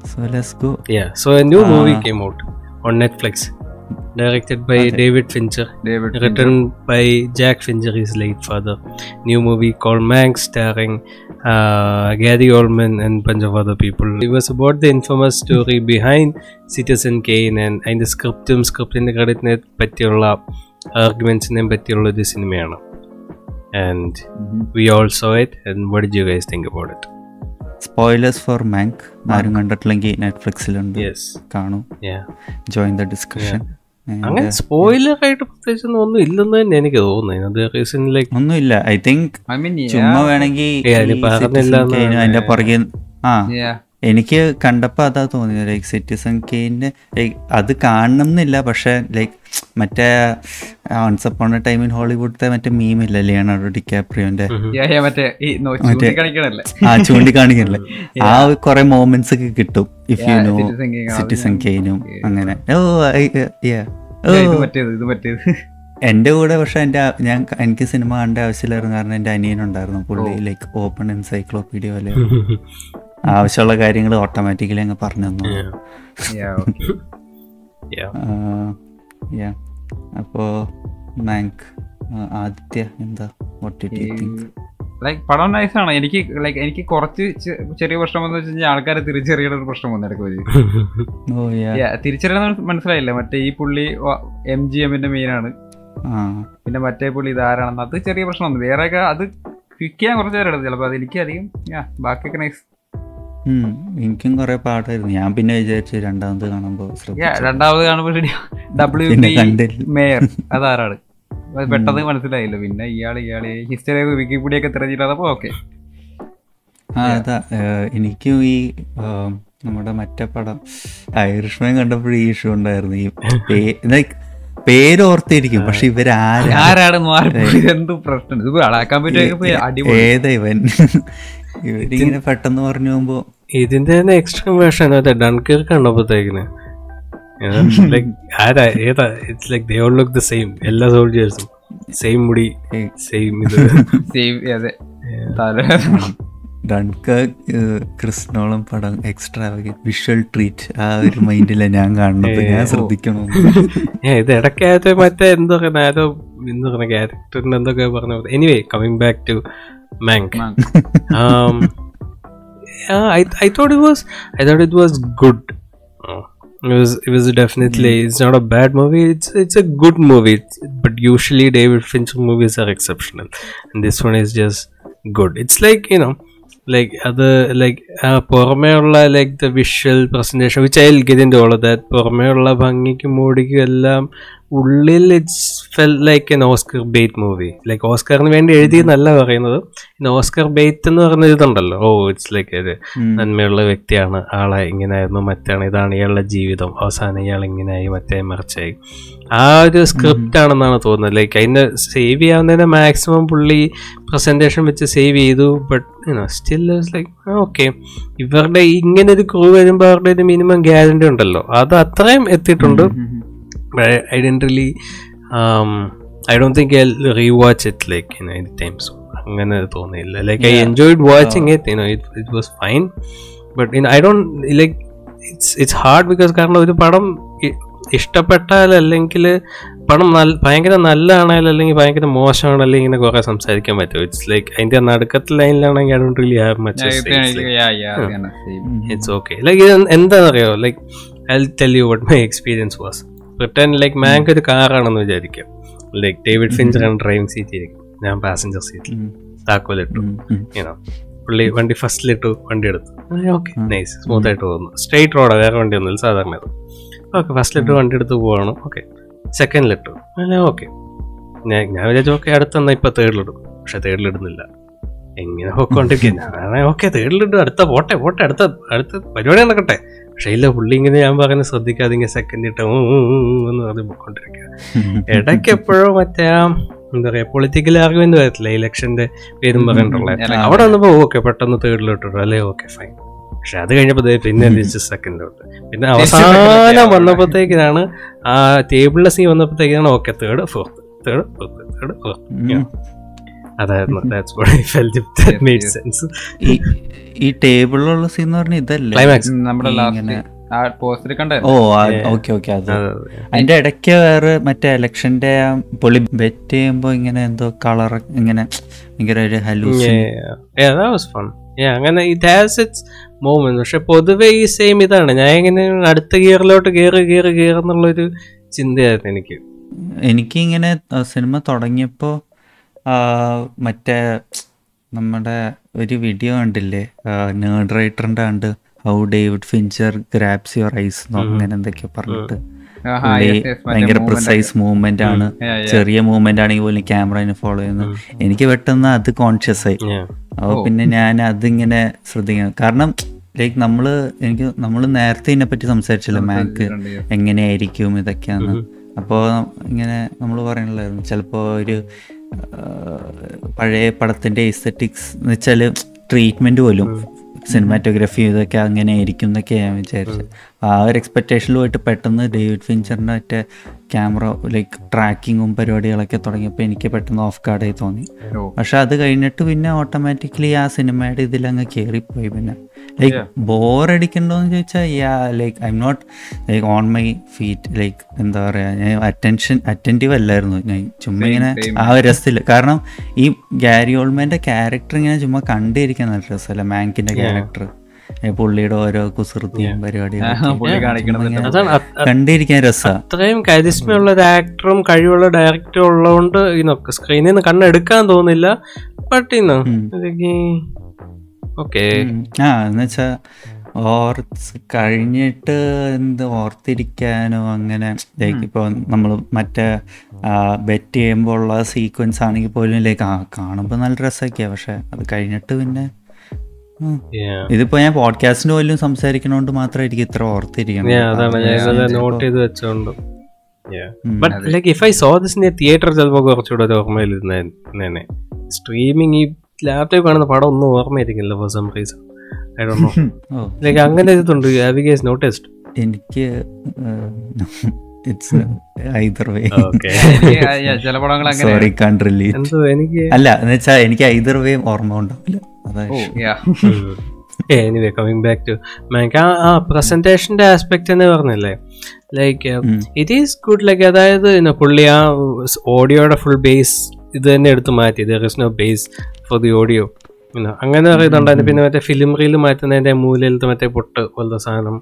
Speaker 3: So let's go. Yeah. So a new uh, movie came out on Netflix, directed by okay. David Fincher. David. Written Fincher. by Jack Fincher, his late father. New movie called Manx, starring uh, Gary Oldman and bunch of other people. It was about the infamous story behind Citizen Kane and in the അതിൻ്റെ സ്ക്രിപ്റ്റും സ്ക്രിപ്റ്റിൻ്റെ ക്രെഡിറ്റിനെ പറ്റിയുള്ള arguments in ഒരു സിനിമയാണ് and mm-hmm.
Speaker 1: we all saw it. And what did you guys think about it? Spoilers for Mank ആരും കണ്ടിട്ടില്ലെങ്കിൽ നെറ്റ്ഫ്ലിക്സിലുണ്ട് കാണൂ ജോയിൻ ദ
Speaker 3: ഡിസ്കഷൻ അങ്ങനെ സ്പോയിലർ uh, ആയിട്ട് പ്രത്യേകിച്ച് ഒന്നും ഇല്ലെന്ന് തന്നെ എനിക്ക് തോന്നുന്നു ലൈക്ക് ഒന്നുമില്ല ഐ തിങ്ക് ചുമ്മാ വേണമെങ്കിൽ അതിന്റെ പുറകെ ആ
Speaker 1: എനിക്ക് കണ്ടപ്പോൾ അതാ തോന്നിയത് ലൈക്ക് സിറ്റിസൺ കെയിൻ്റെ ലൈക്ക് അത് കാണണം എന്നില്ല പക്ഷേ ലൈക്ക് മറ്റേ once upon a time in മറ്റേ മീം ഇല്ല ലിയണാർഡോ
Speaker 3: ഡിക്കാപ്രിയോന്റെ മറ്റേ ആ ചൂണ്ടിക്കാണിക്കണല്ലേ
Speaker 1: ആ കുറെ *laughs* മോമെന്റ്സ് ഒക്കെ കിട്ടും ഇഫ് യു നോ സിറ്റിസൺ കെയിനും അങ്ങനെ ഓ oh, uh, oh. *laughs* എന്റെ കൂടെ പക്ഷെ എന്റെ ഞാൻ എനിക്ക് സിനിമ കണ്ട ആവശ്യമില്ലായിരുന്നു കാരണം എന്റെ അനിയനുണ്ടായിരുന്നു പുള്ളി ലൈക്ക് ഓപ്പൺ എൻസൈക്ലോപീഡിയ പോലെ ആവശ്യമുള്ള കാര്യങ്ങൾ ഓട്ടോമാറ്റിക്കലി അങ്ങ് പറഞ്ഞു തന്നു *laughs* അപ്പോ മാങ്ക് ആദിത്യ എന്താ what did you think like പടം നൈസാണ് എനിക്ക് ലൈക്ക് എനിക്ക് കുറച്ച് ചെറിയ പ്രശ്നം എന്ന് വെച്ചാൽ കഴിഞ്ഞാൽ ആൾക്കാരെ തിരിച്ചറിയുന്ന ഒരു പ്രശ്നം വന്നു ഇടയ്ക്ക് *laughs* തിരിച്ചറിയണം മനസ്സിലായില്ല മറ്റേ ഈ പുള്ളി എം ജി എമ്മിന്റെ മെയിനാണ് പിന്നെ മറ്റേ പുള്ളി ഇതാരാണെന്ന് അത് ചെറിയ പ്രശ്നം വന്നു വേറെ അത് ക്വിക്ക് ചെയ്യാൻ കുറച്ച് നേരം എടുത്തു ചിലപ്പോൾ അത് എനിക്കധികം ബാക്കിയൊക്കെ നൈസ് എനിക്കും കുറെ പാട്ടായിരുന്നു ഞാൻ പിന്നെ വിചാരിച്ചു രണ്ടാമത് കാണുമ്പോ രണ്ടാമത് കാണുമ്പോ *laughs* പെട്ടെന്ന് മനസ്സിലായില്ല പിന്നെ ഇയാൾ ഇയാൾ ഹിസ്റ്ററി വിക്കിപീഡിയ തിരഞ്ഞിട്ടപ്പോ ഓക്കെ ആ അതാ എനിക്കും ഈ നമ്മുടെ മറ്റേ പടം ഐറിഷ്മാൻ കണ്ടപ്പോഴും ഈ ഇഷ്യൂ ഉണ്ടായിരുന്നു ഈ ലൈക്ക് പേര് ഓർത്തിരിക്കും പക്ഷെ ഇവരാരാണ് ഏതാ ഇവൻ ഇവരിങ്ങനെ പെട്ടെന്ന് പറഞ്ഞു പോകുമ്പോ ഇതിന്റെ തന്നെ എക്സ്ട്രീം വേർഷൻ മറ്റേ ഡൺകിർക്ക് കണ്ടപ്പോഴത്തേക്കിന് like it's like they look എല്ലാ മുടി *laughs* ക്രിസ്നോളം പടം എക്സ്ട്രാ വിഷ്വൽ ട്രീറ്റ് ആ ഒരു മൈൻഡില് ഞാൻ കാണുന്നത് ഞാൻ ശ്രദ്ധിക്കണു *laughs* ഇത് ഇടയ്ക്കായിട്ട് മറ്റേ എന്തൊക്കെ ആരോ എന്താ പറയുക ക്യാരക്ടറിന്റെ എന്തൊക്കെ പറഞ്ഞു anyway coming back to Mank yeah, I I thought it was I thought it was good. It was it was definitely it's not a bad movie. It's it's a good movie. It's, but usually David Fincher movies are exceptional, and this one is just good. It's like you know. Like അത് ലൈക്ക് പുറമേയുള്ള like the visual presentation which I get in all that പുറമേയുള്ള ഭംഗിക്കും മോടിക്കും എല്ലാം ഉള്ളിൽ it's felt like an Oscar bait movie like ഓസ്കറിന് വേണ്ടി എഴുതിയെന്നല്ല പറയുന്നത് ഓസ്കർ ബേറ്റ് എന്ന് പറഞ്ഞ ഇതുണ്ടല്ലോ ഓ ഇറ്റ്സ് ലൈക്ക് ഇത് നന്മയുള്ള വ്യക്തിയാണ് ആളെ ഇങ്ങനെയായിരുന്നു മറ്റാണ് ഇതാണ് ഇയാളുടെ ജീവിതം അവസാനം ഇയാൾ ഇങ്ങനെയായി മറ്റേ മറിച്ചായി ആ ഒരു സ്ക്രിപ്റ്റ് ആണെന്നാണ് തോന്നുന്നത് ലൈക്ക് അതിനെ സേവ് ചെയ്യാവുന്നതിന്
Speaker 4: മാക്സിമം പുള്ളി പ്രസന്റേഷൻ വെച്ച് സേവ് ചെയ്തു ബട്ട് സ്റ്റിൽ ലൈക്ക് ഓക്കെ ഇവരുടെ ഇങ്ങനെ ഒരു ക്രൂ വരുമ്പോൾ അവരുടെ ഒരു മിനിമം ഗ്യാരണ്ടി ഉണ്ടല്ലോ അത് അത്രയും എത്തിയിട്ടുണ്ട് but I, I didn't really. Um, I don't think I'll rewatch it like you know anytime soon. അങ്ങനെ തോന്നിയില്ല like I enjoyed watching it you know it it was fine but I don't like it's it's hard because കാരണം ഒരു പടം ഇഷ്ടപ്പെട്ടാൽ അല്ലെങ്കിൽ പടം നല്ല ഭയങ്കര നല്ലതാണെങ്കിൽ അല്ലെങ്കിൽ ഭയങ്കര മോശമാണെങ്കിൽ ഇങ്ങനെ കുറെ സംസാരിക്കാൻ പറ്റും ഇറ്റ്സ് ലൈക്ക് അതിന്റെ നടുക്കത്തെ ലൈനിലാണെങ്കിൽ I don't really have much it's okay like ഇത് എന്താണെന്നറിയോ like I tell you what my experience was return like Mank ഒരു കാറാണെന്ന് വിചാരിക്കാം ലൈക്ക് ഡേവിഡ് ഫിഞ്ചർ ആണ് ഡ്രൈവിംഗ് സീറ്റിരിക്കും ഞാൻ പാസഞ്ചർ സീറ്റിൽ താക്കോലിട്ടു ഏനോ പുള്ളി വണ്ടി ഫസ്റ്റിലിട്ടു വണ്ടി എടുത്തു ഓക്കെ നൈസ് സ്മൂത്ത് ആയിട്ട് പോകുന്നു സ്ട്രെയിറ്റ് റോഡാണ് വേറെ വണ്ടി ഒന്നുമില്ല സാധാരണ ഓക്കെ ഫസ്റ്റിലിട്ട് വണ്ടി എടുത്ത് പോവാണ് ഓക്കെ സെക്കൻഡിലിട്ടു ഓക്കെ ഞാൻ ഞാൻ വിചാരിച്ചു ഓക്കെ അടുത്തെന്നാ ഇപ്പൊ തേർഡിലിടും പക്ഷെ തേർഡിലിടുന്നില്ല എങ്ങനെ പൊക്കോണ്ടിരിക്കുക ഓക്കെ തേർഡിലിടും അടുത്ത പോട്ടെ പോട്ടെ അടുത്ത അടുത്ത പരിപാടി നടക്കട്ടെ പക്ഷെ ഇല്ല പുള്ളി ഇങ്ങനെ ഞാൻ പറഞ്ഞ് ശ്രദ്ധിക്കാതെ ഇങ്ങനെ സെക്കൻഡ് ഇട്ട് എന്ന് പറഞ്ഞ് പോയിക്കൊണ്ടിരിക്കുക ഇടയ്ക്ക് എപ്പോഴും മറ്റേ എന്താ പറയാ പൊളിറ്റിക്കൽ ആർഗ്യുമെന്റ് വരത്തില്ല ഇലക്ഷന്റെ പേരും പറഞ്ഞിട്ടുള്ള അവിടെ വന്നപ്പോ ഓക്കെ പെട്ടെന്ന് ഇട്ടിട്ടു അല്ലേ ഓക്കെ ഫൈൻ പക്ഷെ അത് കഴിഞ്ഞപ്പോ പിന്നെ സെക്കൻഡ് സെക്കൻഡിലോട്ട് പിന്നെ അവസാനം വന്നപ്പോഴത്തേക്കിനാണ് ആ ടേബിളിലെ സീൻ വന്നപ്പോഴത്തേക്കിനാണ് okay third fourth third fourth third fourth അതായിരുന്നു that's what felt that made sense ഈ ഈ ടേബിളിലുള്ള സീൻ എന്ന് പറഞ്ഞാൽ ഇതല്ലേ ക്ലൈമാക്സ് നമ്മുടെ ലാസ്റ്റ് ഓ ഓക്കെ ഓക്കെ അത് അതിന്റെ ഇടയ്ക്ക് വേറെ മറ്റേ ഇലക്ഷന്റെ പുള്ളി ബെറ്റ് ചെയ്യുമ്പോ ഇങ്ങനെ എന്തോ കളർ ഇങ്ങനെ ഭയങ്കര ഒരു ഹലൂസ് അങ്ങനെ ഇറ്റ് ഹാസ് ഇറ്റ്സ് മൂവ്മെന്റ് പക്ഷെ പൊതുവെ ഈ സെയിം ഇതാണ് ഞാൻ ഇങ്ങനെ അടുത്ത ഗിയറിലോട്ട് കയറി കയറി കയറുന്നുള്ളൊരു ചിന്തയായിരുന്നു എനിക്ക് എനിക്ക് ഇങ്ങനെ സിനിമ തുടങ്ങിയപ്പോൾ മറ്റേ നമ്മുടെ ഒരു വീഡിയോ കണ്ടില്ലേ നേർഡ് റൈറ്ററിന്റെ കണ്ട് how David Fincher grabs your eyes അങ്ങനെ എന്തൊക്കെയാ പറഞ്ഞിട്ട് ഭയങ്കര പ്രിസൈസ് മൂവ്മെന്റ് ആണ് ചെറിയ മൂവ്മെന്റ് ആണെങ്കിൽ പോലും ക്യാമറനെ ഫോളോ ചെയ്യുന്നത് എനിക്ക് പെട്ടെന്ന് അത് കോൺഷ്യസ് ആയി അപ്പൊ oh. പിന്നെ ഞാൻ അതിങ്ങനെ ശ്രദ്ധിക്കണം കാരണം ലൈക്ക് നമ്മൾ എനിക്ക് നമ്മൾ നേരത്തെ ഇതിനെപ്പറ്റി സംസാരിച്ചല്ലോ മാക്ക് എങ്ങനെയായിരിക്കും ഇതൊക്കെയാണ് അപ്പോൾ ഇങ്ങനെ നമ്മൾ പറയണല്ലായിരുന്നു ചിലപ്പോ ഒരു പഴയ പടത്തിൻ്റെ എസ്തറ്റിക്സ് എന്ന് വെച്ചാൽ ട്രീറ്റ്മെൻറ്റ് പോലും സിനിമാറ്റോഗ്രഫി ഇതൊക്കെ അങ്ങനെ ആയിരിക്കും എന്നൊക്കെ ഞാൻ വിചാരിച്ചത് ആ ഒരു എക്സ്പെക്റ്റേഷനിലുമായിട്ട് പെട്ടെന്ന് ഡേവിഡ് ഫിഞ്ചറിൻ്റെ മറ്റേ ക്യാമറ ലൈക്ക് ട്രാക്കിങ്ങും പരിപാടികളൊക്കെ തുടങ്ങിയപ്പോൾ എനിക്ക് പെട്ടെന്ന് ഓഫ് ഗാർഡായി തോന്നി പക്ഷെ അത് കഴിഞ്ഞിട്ട് പിന്നെ ഓട്ടോമാറ്റിക്കലി ആ സിനിമയുടെ ഇതിലങ്ങ് കയറിപ്പോയി പിന്നെ ലൈക്ക് എന്ന് ചോദിച്ചാൽ yeah like I M not like on my feet like എന്താ പറയുക ഞാൻ അറ്റൻഷൻ അറ്റൻറ്റീവ് അല്ലായിരുന്നു ഞാൻ ചുമ്മാ ഇങ്ങനെ ആ ഒരു രസത്തിൽ കാരണം ഈ ഗാരി ഓൾമാൻ്റെ ക്യാരക്ടർ ഇങ്ങനെ ചുമ്മാ കണ്ടിരിക്കാൻ നല്ല രസമല്ല മാങ്കിൻ്റെ ക്യാരക്ടർ പുള്ളിയുടെ ഓരോ കുസൃതിയും പരിപാടിയും
Speaker 5: കണ്ടിരിക്കാൻ അത്രയും കരിസ്മയുള്ള ഒരു ആക്ടറും കഴിവുള്ള ഡയറക്ടറും ഉള്ളതുകൊണ്ട് ഇന്നൊക്കെ സ്ക്രീനിൽ നിന്ന് കണ്ണെടുക്കാൻ തോന്നില്ല ബട്ട് ആ എന്നുവെച്ചാ ഓർത്ത്
Speaker 4: കഴിഞ്ഞിട്ട് എന്ത് ഓർത്തിരിക്കാനോ അങ്ങനെ ലൈക്ക് ഇപ്പോൾ നമ്മൾ മറ്റേ ബെറ്റ് ചെയ്യുമ്പോൾ ഉള്ള സീക്വൻസ് ആണെങ്കിൽ പോലും ലൈക്ക് ആ കാണുമ്പോൾ നല്ല രസമൊക്കെയാണ് പക്ഷെ അത് കഴിഞ്ഞിട്ട് പിന്നെ ഇതിപ്പോ ഞാൻ പോഡ്കാസ്റ്റിന് പോലും സംസാരിക്കണോണ്ട് മാത്രമായിരിക്കും ഇത്ര ഓർത്തിരിക്കണം അതാണ്
Speaker 5: തിയേറ്റർ ചിലപ്പോൾ കുറച്ചുകൂടെ ഒരു ഓർമ്മയിലിരുന്നേനെ ഈ ലാപ്ടോപ്പ് കാണുന്ന പടം ഒന്നും ഓർമ്മയായിരിക്കില്ല for some
Speaker 4: reason I Dr know like അങ്ങനെ ഇതുണ്ട് ഹാവ് ഗേസ് എനിക്ക് *laughs* ചില പടങ്ങൾ അല്ല എന്ന് വെച്ചാൽ എനിക്ക് ഐദർ വേയും ഓർമ്മ ഉണ്ടാവില്ല എനിവേ
Speaker 5: കമ്മിങ് ബാക്ക് ടു എനിക്ക് ആ പ്രസന്റേഷന്റെ ആസ്പെക്ട് എന്ന് പറഞ്ഞില്ലേ like it is good like അതായത് പുള്ളി ആ ഓഡിയോയുടെ ഫുൾ ബേസ് ഇത് തന്നെ എടുത്തു മാറ്റി there is no base for the audio അങ്ങനെ പറയുന്നുണ്ടായിരുന്നു പിന്നെ മറ്റേ ഫിലിം റീൽ മാറ്റുന്നതിന്റെ മൂലയിലത്തെ മറ്റേ പൊട്ട് പോലത്തെ
Speaker 4: സാധനം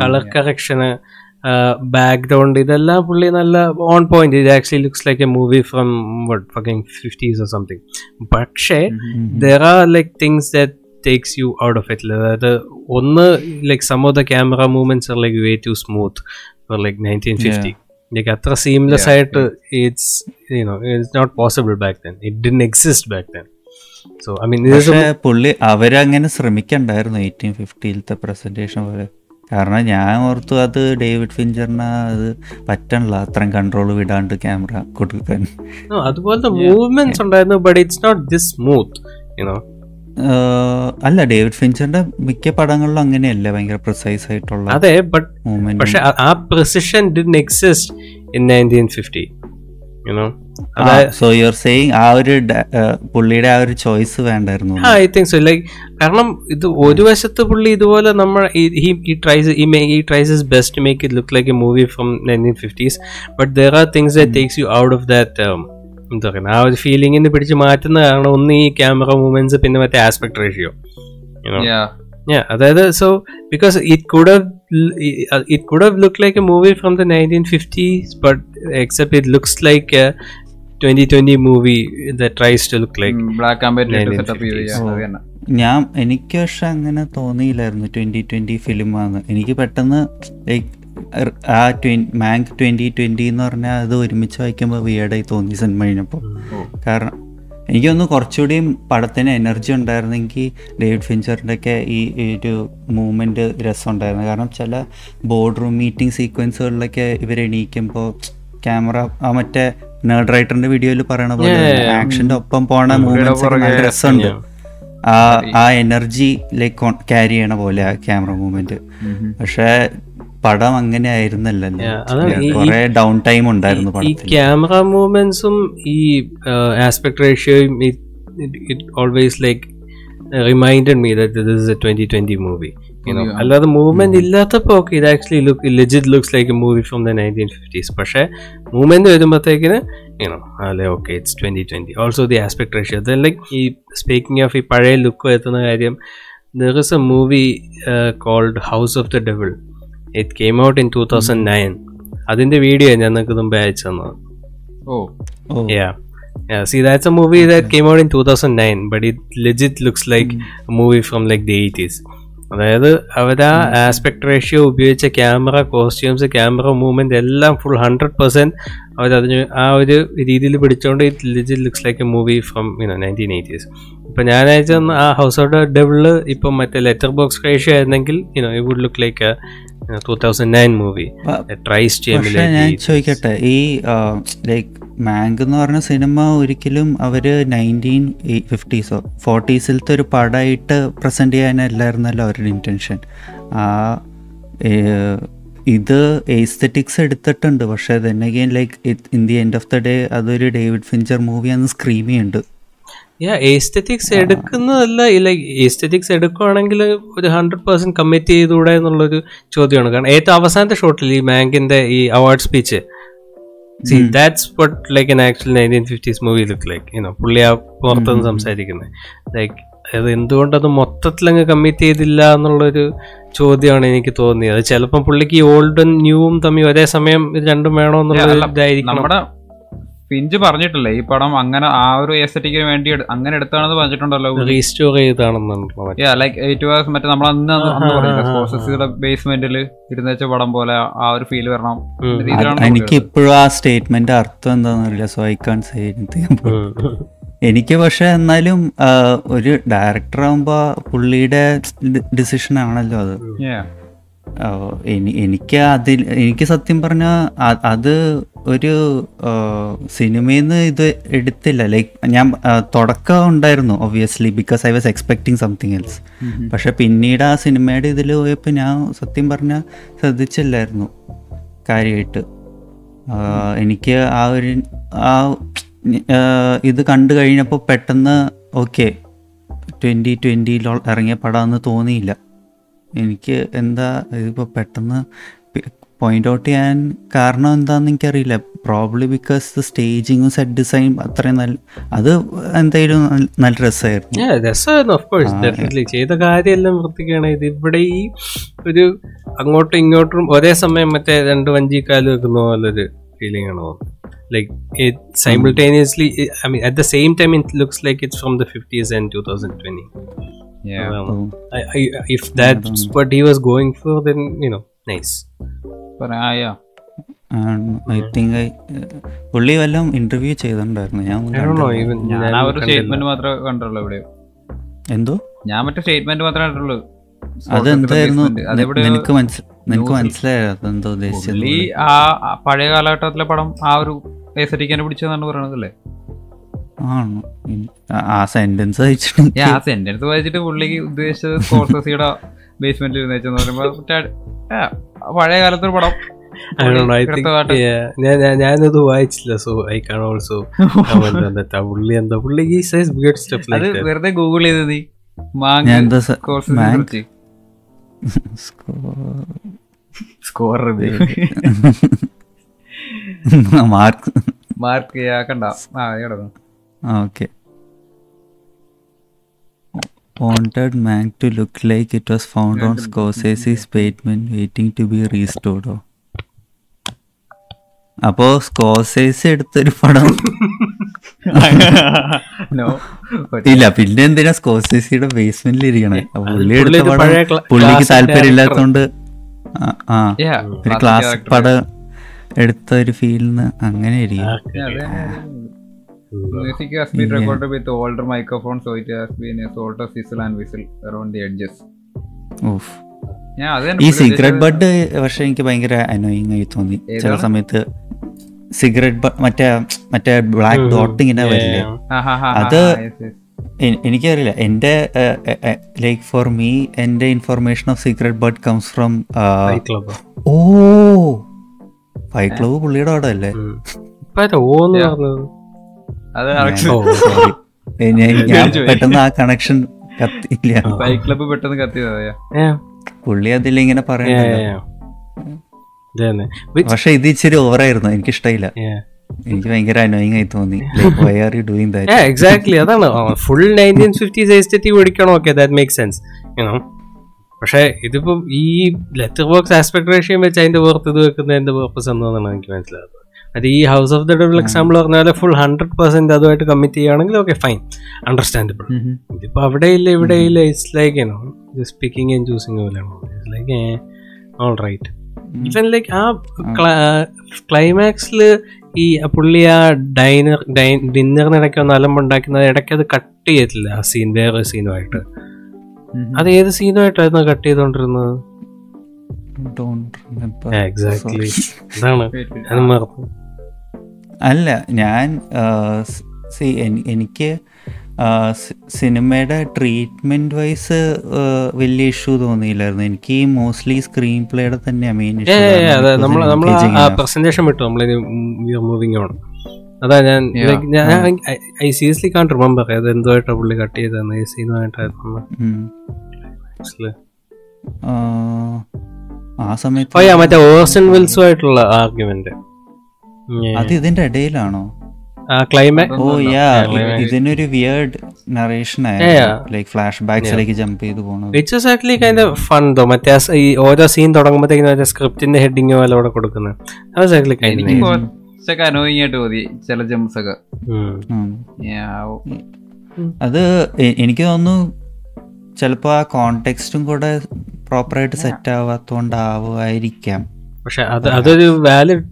Speaker 4: കളർ കറക്ഷന്
Speaker 5: ബാക്ക്ഗ്രൗണ്ട് ഇതെല്ലാം പുള്ളി നല്ല ഓൺ പോയിന്റ് ഇത് actually looks like a movie from what fucking fifties or something പക്ഷേ there are like things that takes you out of it അതായത് ഒന്ന് like some of the camera movements are like way too smooth for like nineteen fifty like അത്ര സീംലെസ് ആയിട്ട് it's you know it's not possible back then it didn't exist back then so I
Speaker 4: mean പുള്ളി അവരങ്ങനെ ശ്രമിക്കണ്ടായിരുന്നു എയ്റ്റീൻ ഫിഫ്റ്റിയിലത്തെ പ്രസന്റേഷൻ പോലെ കാരണം ഞാൻ ഓർത്തു അത് ഡേവിഡ് ഫിഞ്ചറിന് അത് പറ്റണില്ല അത്രയും കൺട്രോൾ വിടാണ്ട് ക്യാമറ കൊടുക്കാൻ അതുപോലത്തെ മൂവ്മെന്റ്സ് ഉണ്ടായിരുന്നു but it's not this smooth you know അല്ല ഡേവിഡ് ഫിഞ്ചറിന്റെ മിക്ക പടങ്ങളിലും അങ്ങനെയല്ല ഭയങ്കര പ്രിസൈസ് ആയിട്ടുള്ള അതെ ബട്ട് പക്ഷെ ആ precision did exist in nineteen fifty
Speaker 5: so you are saying ആ ഒരു പുള്ളിയുടെ ആ ഒരു ചോയ്സ് വേണ്ടായിരുന്നു ഐ തിങ്ക് സോ ലൈക്ക് കാരണം ഇത് ഒരു വശത്ത് പുള്ളി ഇതുപോലെ നമ്മൾ ഈ ട്രൈസ് ഈ മേ ഈ tries is best make it look like a movie from nineteen fifties but there are things that takes you out of that എന്താ പറയുക ആ ഒരു ഫീലിംഗിന് പിടിച്ച് മാറ്റുന്ന കാരണം ഒന്ന് ഈ ക്യാമറ മൂവ്മെന്റ്സ് പിന്നെ മറ്റേ ആസ്പെക്ട് റേഷ്യോ അതായത് so because it could have Uh, it would have looked like a movie from the 1950s, but except it looks
Speaker 4: like a 2020 movie that tries to look like black and white setup ചെയ്ത് ഞാൻ എനിക്ക് പക്ഷെ അങ്ങനെ തോന്നിയില്ലായിരുന്നു ട്വന്റി ട്വന്റി ഫിലിമാന്ന് എനിക്ക് പെട്ടെന്ന് ലൈക്ക് ആ മാങ്ക് ട്വന്റി ട്വന്റി എന്ന് പറഞ്ഞാൽ അത് ഒരുമിച്ച് വായിക്കുമ്പോൾ വിയേഡായി തോന്നി സിനിമ കഴിഞ്ഞപ്പോൾ കാരണം എനിക്ക് തോന്നുന്നു കുറച്ചുകൂടിയും പടത്തിന് എനർജി ഉണ്ടായിരുന്നെങ്കിൽ ഡേവിഡ് ഫിഞ്ചറിൻ്റെ ഒക്കെ ഈ ഒരു മൂമെൻ്റ് രസമുണ്ടായിരുന്നു കാരണം ചില ബോർഡ് റൂം മീറ്റിംഗ് സീക്വൻസുകളിലൊക്കെ ഇവർ എണീക്കുമ്പോൾ ക്യാമറ ആ മറ്റേ നേർഡ് റൈറ്ററിന്റെ വീഡിയോയിൽ പറയണ പോലെ ആക്ഷൻ്റെ ഒപ്പം പോണ നല്ല രസമുണ്ട് ആ ആ എനർജി ലൈക്ക് ക്യാരി ചെയ്യണ പോലെ ആ ക്യാമറ മൂവ്മെന്റ് പക്ഷേ പടം അങ്ങനെ ആയിരുന്നല്ലോ
Speaker 5: ഡൗൺ ടൈം ക്യാമറ മൂവ്മെന്റ്സും ഈ ആസ്പെക്ട് റേഷ്യോയും it always like reminded me that this a twenty twenty movie അല്ലാതെ മൂവ്മെന്റ് ഇല്ലാത്തപ്പോൾ ഓക്കെ ഇത് actually look legit looks like a movie from the nineteen fifties പക്ഷേ മൂവ്മെന്റ് വരുമ്പോഴത്തേക്കിന് യൂണോ അല്ലെ okay it's twenty twenty also the aspect ratio the like ഈ സ്പീക്കിംഗ് ഓഫ് ഈ പഴയ ലുക്ക് എത്തുന്ന കാര്യം there is a movie called House of the Devil it came out in two thousand nine അതിന്റെ വീഡിയോ ഞാൻ നിങ്ങൾക്ക് മുമ്പേ അയച്ചു തന്നത് Yeah, see, that's a movie that came out in 2009, but it legit looks like a movie from like the 80s. അതായത് അവർ ആസ്പെക്ട് റേഷ്യോ ഉപയോഗിച്ച ക്യാമറ കോസ്റ്റ്യൂംസ് ക്യാമറ മൂവ്മെന്റ് എല്ലാം ഫുൾ ഹൺഡ്രഡ് പെർസെന്റ് അവർ ആ ഒരു രീതിയിൽ പിടിച്ചോണ്ട് it legit looks like a movie from you know nineteen eighties ഇപ്പം ഞാൻ അയച്ച ആ ഹൗസ് ഔട്ട് ഡെവിള് ഇപ്പം മറ്റേ ലെറ്റർ ബോക്സ് റേഷ്യോ ആയിരുന്നെങ്കിൽ you know it would look like
Speaker 4: ചോദിക്കട്ടെ ഈ ലൈക്ക് മാങ്ക് എന്ന് പറഞ്ഞ സിനിമ ഒരിക്കലും അവര് നയൻറ്റീൻ ഫിഫ്റ്റീസോ ഫോർട്ടീസിലത്തെ ഒരു പടമായിട്ട് പ്രസന്റ് ചെയ്യാനല്ലായിരുന്നല്ലോ അവരുടെ ഇന്റൻഷൻ ആ ഇത് എസ്തെറ്റിക്സ് എടുത്തിട്ടുണ്ട് പക്ഷെ തന്നെ again like in the end of the day അതൊരു ഡേവിഡ് ഫിഞ്ചർ മൂവി അന്ന് സ്ക്രീമിയുണ്ട്
Speaker 5: യാ എസ്തെറ്റിക്സ് എടുക്കുന്നതല്ല ലൈക്ക് എസ്തെറ്റിക്സ് എടുക്കുവാണെങ്കിൽ ഒരു ഹൺഡ്രഡ് പെർസെന്റ് കമ്മിറ്റ് ചെയ്തുകൂടെ എന്നുള്ളൊരു ചോദ്യമാണ് കാരണം ഏറ്റവും അവസാനത്തെ ഷോട്ടിൽ ഈ മാങ്കിന്റെ ഈ award speech see that's what like an actually nineteen fifties movie look like ഇനോ പുള്ളി ആ പുറത്തുനിന്ന് സംസാരിക്കുന്നത് ലൈക്ക് അത് എന്തുകൊണ്ടത് മൊത്തത്തിൽ അങ്ങ് കമ്മിറ്റ് ചെയ്തില്ല എന്നുള്ളൊരു ചോദ്യമാണ് എനിക്ക് തോന്നിയത് ചിലപ്പം പുള്ളിക്ക് ഈ ഓൾഡും ന്യൂവും തമ്മിൽ ഒരേ സമയം ഇത് രണ്ടും വേണോ എന്നുള്ള
Speaker 4: ഇതായിരിക്കും നമ്മുടെ ഫിഞ്ച് പറഞ്ഞിട്ടില്ലേ ഈ പടം അങ്ങനെ ആ ഒരു എസ്റ്റിക്കിന് വേണ്ടി അങ്ങനെ എടുത്താണെന്ന്
Speaker 5: പറഞ്ഞിട്ടുണ്ടല്ലോ റീസ്റ്റോർ ചെയ്താണെന്നുണ്ടല്ലോ ലൈക്ക് ഇറ്റ് വാസ് മറ്റേ നമ്മൾ അന്ന് സ്പോർട്സിയുടെ ബേസ്മെന്റിൽ ഇരുന്ന് വെച്ച പടം പോലെ ആ ഒരു ഫീൽ വരണം
Speaker 4: എനിക്ക് ഇപ്പോഴും ആ സ്റ്റേറ്റ്മെന്റ് അർത്ഥം എന്താണെന്നറിയില്ല സോ ഐ കാൺ സേ എനിക്ക് പക്ഷെ എന്നാലും ഒരു ഡയറക്ടർ ആവുമ്പോ പുള്ളിയുടെ ഡിസിഷൻ ആണല്ലോ അത് എനിക്ക് അതിൽ എനിക്ക് സത്യം പറഞ്ഞാൽ അത് ഒരു സിനിമയിൽ നിന്ന് ഇത് എടുത്തില്ല ലൈക്ക് ഞാൻ തുടക്കം ഉണ്ടായിരുന്നു obviously because I was expecting something else പക്ഷെ പിന്നീട് ആ സിനിമയുടെ ഇതിൽ പോയപ്പോൾ ഞാൻ സത്യം പറഞ്ഞാൽ ശ്രദ്ധിച്ചില്ലായിരുന്നു കാര്യമായിട്ട് എനിക്ക് ആ ഒരു ആ ഇത് കണ്ടു കഴിഞ്ഞപ്പോൾ പെട്ടെന്ന് ഓക്കെ ട്വൻ്റി ട്വൻ്റിയിലോ ഇറങ്ങിയ പടമെന്ന് തോന്നിയില്ല എനിക്ക് എന്താ ഇതിപ്പോൾ പെട്ടെന്ന് പോയിന്റ് ഔട്ട് ചെയ്യാൻ കാരണം എന്താണെന്ന് എനിക്കറിയില്ല പ്രോബ്ലി ബിക്കോസ് ദ സ്റ്റേജിങ്ങും സെറ്റ് ഡിസൈൻ അത്രയും നല്ല അത് എന്തായാലും നല്ല
Speaker 5: രസമായിരുന്നു രസമായിരുന്നു ഓഫ്കോഴ്സ് ഡെഫിനറ്റ്ലി ചെയ്ത കാര്യമെല്ലാം വൃത്തിക്കാണ് ഇത് ഇവിടെ ഈ ഒരു അങ്ങോട്ടും ഇങ്ങോട്ടും ഒരേ സമയം മറ്റേ രണ്ട് വഞ്ചിക്കാലും വെക്കുന്ന പോലൊരു ഫീലിംഗ് ആണ് like it simultaneously I mean at the same time it looks like it's from the fifties and two thousand twenty yeah um, I, I, if
Speaker 4: that's what he was going for then you know nice but ah, um, uh, yeah പുള്ളി വല്ലതും ഇന്റർവ്യൂ ചെയ്തിട്ടുണ്ടായിരുന്നു ഞാൻ എന്തോ ഞാൻ മറ്റേ സ്റ്റേറ്റ്മെന്റ് മാത്രമേ അതെന്തായിരുന്നു നിനക്ക് മനസ്സിലായോ ആ പഴയ കാലഘട്ടത്തിലെ പടം ആ ഒരു പിടിച്ചതാണ് പറയണതല്ലേ ആ സെന്റൻസ് ആ സെന്റൻസ് വായിച്ചിട്ട് പുള്ളിക്ക് ഉദ്ദേശിച്ചത് ബേസ്മെന്റിൽ ഇരുന്ന് പറയുമ്പോൾ പഴയ കാലത്തെ
Speaker 5: പടം ഞാനത് വായിച്ചില്ല സോ ഐ കാൺ ഓൾസോ പുള്ളി എന്താ പുള്ളി
Speaker 4: വെറുതെ ഗൂഗിൾ ചെയ്ത് മാർക്ക് മാർക്ക് ആക്കണ്ട ആ കിടന്നു okay wanted Mank to look like it was found on Scorsese basement waiting to be റീസ്റ്റോർഡോ അപ്പോ സ്കോസേസ് എടുത്തൊരു പടം *laughs* ഇല്ല പിന്നെ എന്തിനാ സ്കോസേസിയുടെ ബേസ്മെന്റിൽ ഇരിക്കണേ പുള്ളി എടുത്ത പടം പുള്ളിക്ക് താല്പര്യം ഇല്ലാത്തോണ്ട് ആ ഒരു ക്ലാസ് പടം എടുത്ത ഒരു ഫീലിന്ന് അങ്ങനെ ഇരിക്കും Music has been recorded with older microphone, so it has been a sort of whistle around the edges. Oof. ഈ സിഗരറ്റ് ബഡ് പക്ഷെ എനിക്ക് ഭയങ്കര അനോയിങ് ആയി തോന്നി ചില സമയത്ത് സിഗരറ്റ് മറ്റേ മറ്റേ ബ്ലാക്ക് ഡോട്ട് ഇങ്ങനെ വരില്ലേ അത് എനിക്കറിയില്ല എന്റെ ലൈക്ക് ഫോർ മീ എന്റെ information of secret bud comes from oh five പുള്ളിയുടെ അവിടെ
Speaker 5: അല്ലേ ഞാൻ *laughs* പെട്ടെന്ന് ആ കണക്ഷൻ കത്തില്ല ക്ലബ് പെട്ടെന്ന് കത്തിയതാ പുള്ളി
Speaker 4: അതിലിങ്ങനെ
Speaker 5: പറയുന്നത്
Speaker 4: പക്ഷെ ഇത് ഇച്ചിരി ഓവറായിരുന്നു എനിക്കിഷ്ടായില്ല എനിക്ക് ഭയങ്കര അനോയിങ് ആയി തോന്നി
Speaker 5: why are you doing that exactly അതാണ് ഫുൾ നയൻറ്റീൻ ഫിഫ്റ്റീസ് എസ്റ്റേറ്റീവ് ഓടിക്കണം ഓക്കെ ദാറ്റ് മേക്ക് സെൻസ് പക്ഷേ ഇതിപ്പം ഈ ലെറ്റർ ബോക്സ് ആസ്പെക്ട് റേഷ്യം വെച്ച് അതിന്റെ പുറത്ത് ഇത് വെക്കുന്ന എന്റെ പർപ്പസ് എന്താണെന്നാണ് എനിക്ക് മനസ്സിലാകുന്നത് അത് ഈ House of the Dead example പറഞ്ഞാൽ ഫുൾ ഹൺഡ്രഡ് പെർസെന്റ് അതുമായിട്ട് കമ്മിറ്റ് ചെയ്യുകയാണെങ്കിൽ ഓക്കെ ഫൈൻ അണ്ടർസ്റ്റാൻഡബിൾ ഇതിപ്പോ അവിടെ ഇല്ല ഇവിടെ ഇല്ല ഇറ്റ്സ് ലൈക്ക് ആണോ സ്പീക്കിംഗ് ആൻഡ് ചൂസിങ് പോലെയാണോ ഇറ്റ്സ് ലൈക്ക് ഓൾ റൈറ്റ് ഇവൻ ലൈക്ക് ആ ക്ലൈമാക്സിൽ ഈ പുള്ളി ആ ഡൈനർ ഡൈ ഡിന്നറിനിടയ്ക്ക് ഒന്ന് അലമ്പുണ്ടാക്കുന്നത് ഇടയ്ക്ക് അത് കട്ട് ചെയ്തില്ല ആ സീൻ വേറെ സീനുമായിട്ട് അത് ഏത് സീനുമായിട്ടായിരുന്നു കട്ട്
Speaker 4: ചെയ്തോണ്ടിരുന്നത് എക്സാക്ട് അതാണ് ഞാൻ മറന്നു അല്ല ഞാൻ സി എനിക്ക് സിനിമയുടെ ട്രീറ്റ്മെന്റ് വൈസ് വലിയ ഇഷ്യൂ തോന്നിയില്ലായിരുന്നു എനിക്ക്
Speaker 5: മോസ്റ്റ്ലി സ്ക്രീൻ പ്ലേയുടെ തന്നെ മെയിൻ പ്രസന്റേഷൻ വിട്ടു മൂവിങ് ഓൺ അതാ ഞാൻ
Speaker 4: ഞാൻ ഐ സീരിയസ്ലി കാൺ റിമെമ്പർ അത് എന്തുമായിട്ടാ പുള്ളി കട്ട് ചെയ്തെന്ന് ഈ സീനുമായിട്ടായിരുന്നു ആ സമയത്ത് oh, മറ്റേ ഓർസൺ വിൽസുമായിട്ടുള്ള ആർഗ്യുമെന്റ് അത് ഇതിന്റെ ഇടയിലാണോ ഓ യാ ഇതിനൊരു വിയേർഡ് നറേഷൻ ലൈക് ഫ്ലാഷ് ബാക്സിലേക്ക് ജമ്പ് ചെയ്ത്
Speaker 5: പോകുന്നത് it's exactly kind fun though മറ്റേ ഈ ഓരോ സീൻ തുടങ്ങുമ്പോഴത്തേക്കും മറ്റേ സ്ക്രിപ്റ്റിന്റെ ഹെഡിങ് പോലെ അവിടെ കൊടുക്കുന്നത് അത് എക്സാക്ട്ലി കൈൻഡ് അനോയിങ് ആയിട്ട് തോന്നി ചില ജംസ് ഒക്കെ എനിക്ക് തോന്നുന്നു
Speaker 4: ചിലപ്പോൾ ആ കോണ്ടെക്സ്റ്റും കൂടെ പ്രോപ്പറായിട്ട് സെറ്റ് ആവാത്തോണ്ടാവുമായിരിക്കാം
Speaker 5: പക്ഷെ അത് അതൊരു വാലിഡ്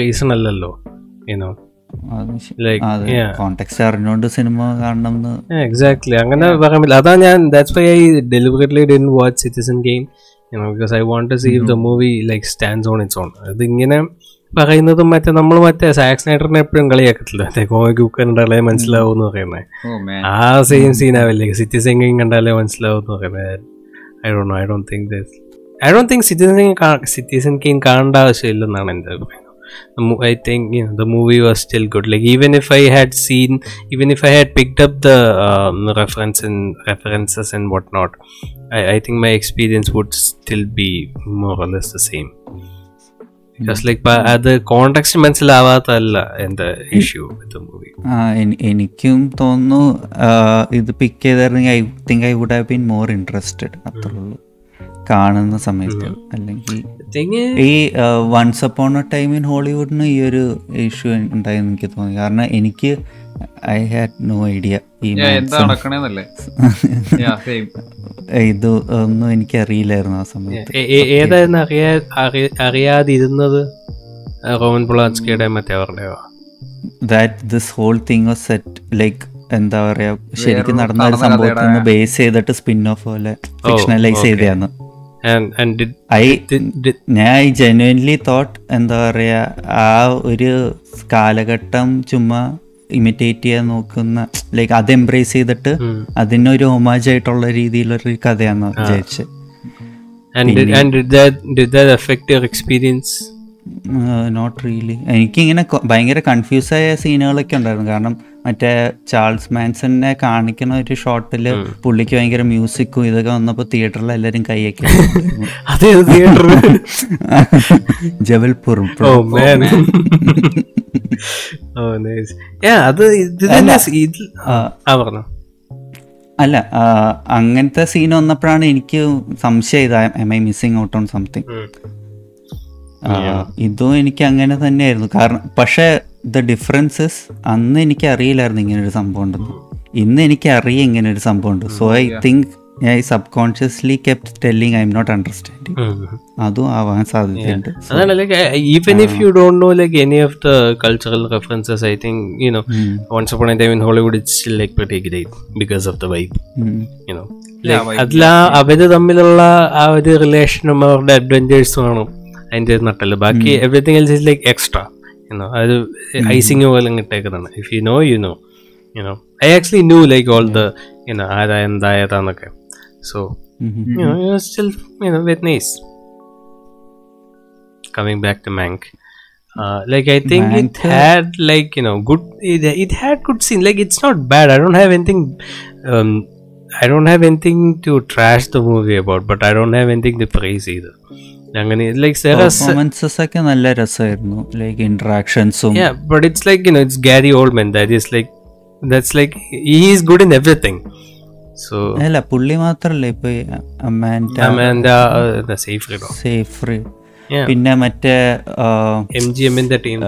Speaker 5: റീസൺ അല്ലല്ലോ ഇനോ എക്സാക്ട്ലി അങ്ങനെ അതാ ഞാൻ പറയുന്നതും മറ്റേ നമ്മൾ മറ്റേ സാക്സ് നൈറ്ററിനെ എപ്പോഴും കളിയാക്കത്തില്ല മറ്റേ മനസ്സിലാവും എന്ന് mm-hmm. പറയുന്നത് oh, ആ സെയിം സീനാവില്ലേ സിറ്റി സിംഗിങ് കണ്ടാലേ മനസ്സിലാവും എന്ന് I do I Dr think that I don't think Citizen Citizen Kane കാണേണ്ട ആവശ്യമില്ലെന്നാണ് എൻ്റെ അഭിപ്രായം I think the movie was still good like even if I had seen even if I had picked up the reference in references and what not I I think my experience would still be more less the same just like അത് കോണ്ടാക്സ്റ്റ് മനസ്സിലാവാത്തല്ല എന്റെ ഇഷ്യൂ വിത്ത് മൂവി
Speaker 4: എനിക്കും തോന്നുന്നു ഇത് പിക്ക് ചെയ്തായിരുന്നെങ്കിൽ I think I would have been more interested അത്രേ ഉള്ളൂ കാണുന്ന സമയത്ത് അല്ലെങ്കിൽ ഈ once upon a time in ഹോളിവുഡിന് ഈ ഒരു ഇഷ്യൂ ഉണ്ടായെന്ന് എനിക്ക് തോന്നി കാരണം എനിക്ക് ഐ ഹാഡ് നോ
Speaker 5: ഐഡിയ ഈ *laughs* ഇത് ഒന്നും
Speaker 4: എനിക്ക് അറിയില്ലായിരുന്നു ആ
Speaker 5: സമയത്ത് ഏതായിരുന്നു അറിയാതിരുന്നത് റോമൻ പൊളാൻസ്കിയുടെ മറ്റേ പറഞ്ഞോ that this whole thing was
Speaker 4: set like എന്താ പറയാ ശരിക്കും നടന്ന ഒരു സംഭവത്തിൽ നിന്ന് ബേസ് ചെയ്തിട്ട് സ്പിൻ ഓഫ് പോലെ ഫിക്ഷണലൈസ് ചെയ്തതാണ് ഞാൻ ജനുവൻലി തോട്ട് എന്താ പറയാ ആ ഒരു കാലഘട്ടം ചുമ്മാ ഇമിറ്റേറ്റ് ചെയ്യാൻ നോക്കുന്ന ലൈക്ക് അത് എംബ്രേസ് ചെയ്തിട്ട് അതിനൊരു ഹോമാജ് ആയിട്ടുള്ള രീതിയിലൊരു കഥയാന്ന്
Speaker 5: വിചാരിച്ച്
Speaker 4: നോട്ട് റിയലി എനിക്കിങ്ങനെ ഭയങ്കര കൺഫ്യൂസ് ആയ സീനുകളൊക്കെ ഉണ്ടായിരുന്നു കാരണം മറ്റേ ചാൾസ് മാൻസണിനെ കാണിക്കുന്ന ഒരു ഷോട്ടിൽ പുള്ളിക്ക് ഭയങ്കര മ്യൂസിക്കും ഇതൊക്കെ വന്നപ്പോൾ തിയേറ്ററിൽ എല്ലാവരും
Speaker 5: കൈയ്യക്കും അതെ *laughs* അത് *laughs* *laughs* oh, oh, അല്ല
Speaker 4: അങ്ങനത്തെ സീൻ വന്നപ്പോഴാണ് എനിക്ക് സംശയം am I missing out on something ഇതും എനിക്ക് അങ്ങനെ തന്നെയായിരുന്നു കാരണം പക്ഷേ ദ ഡിഫറൻസസ് അന്ന് എനിക്ക് അറിയില്ലായിരുന്നു ഇങ്ങനെ ഒരു സംഭവം ഉണ്ടെന്ന് ഇന്ന് എനിക്ക് അറിയാം ഇങ്ങനെ ഒരു സംഭവം ഉണ്ട് so I think I subconsciously kept telling I M not understanding അതും ആവാൻ സാധ്യതയുണ്ട്
Speaker 5: അതാണ് if you don't know like any of the cultural references I think you know once upon time in Hollywood it's like pretty because of the vibe you know അതിൽ അവര് തമ്മിലുള്ള ആ ഒരു റിലേഷനും അവരുടെ അഡ്വഞ്ചേഴ്സും ആണ് അതിന്റെ നട്ടല് ബാക്കി everything else is extra you അത് ഐസിങ് പോലെ ഇട്ടേക്കുന്നതാണ് if you know you know knew like I actually knew like all the you know ആരാ എന്താ ഏതാന്നൊക്കെ so still very nice coming back to Mank
Speaker 4: Uh, like I think it had like you know good it, it, had good scene like it's not bad I don't have anything um, I don't have anything to trash the movie about but I don't have anything to praise either അങ്ങനെ ലൈക് പെർഫോമൻസസ് ഒക്കെ നല്ല രസമായിരുന്നു ലൈക്ക്
Speaker 5: ഇന്ററാക്ഷൻസും yeah but it's like you know it's Gary Oldman that is like that's like he is good in everything so അല്ല
Speaker 4: പുള്ളി മാത്രല്ല ഇപ്പൊ അമാൻഡ അമാൻഡ സേഫ്രി സേഫ്രി പിന്നെ മറ്റേ എം ജി എമ്മിന്റെ ടീം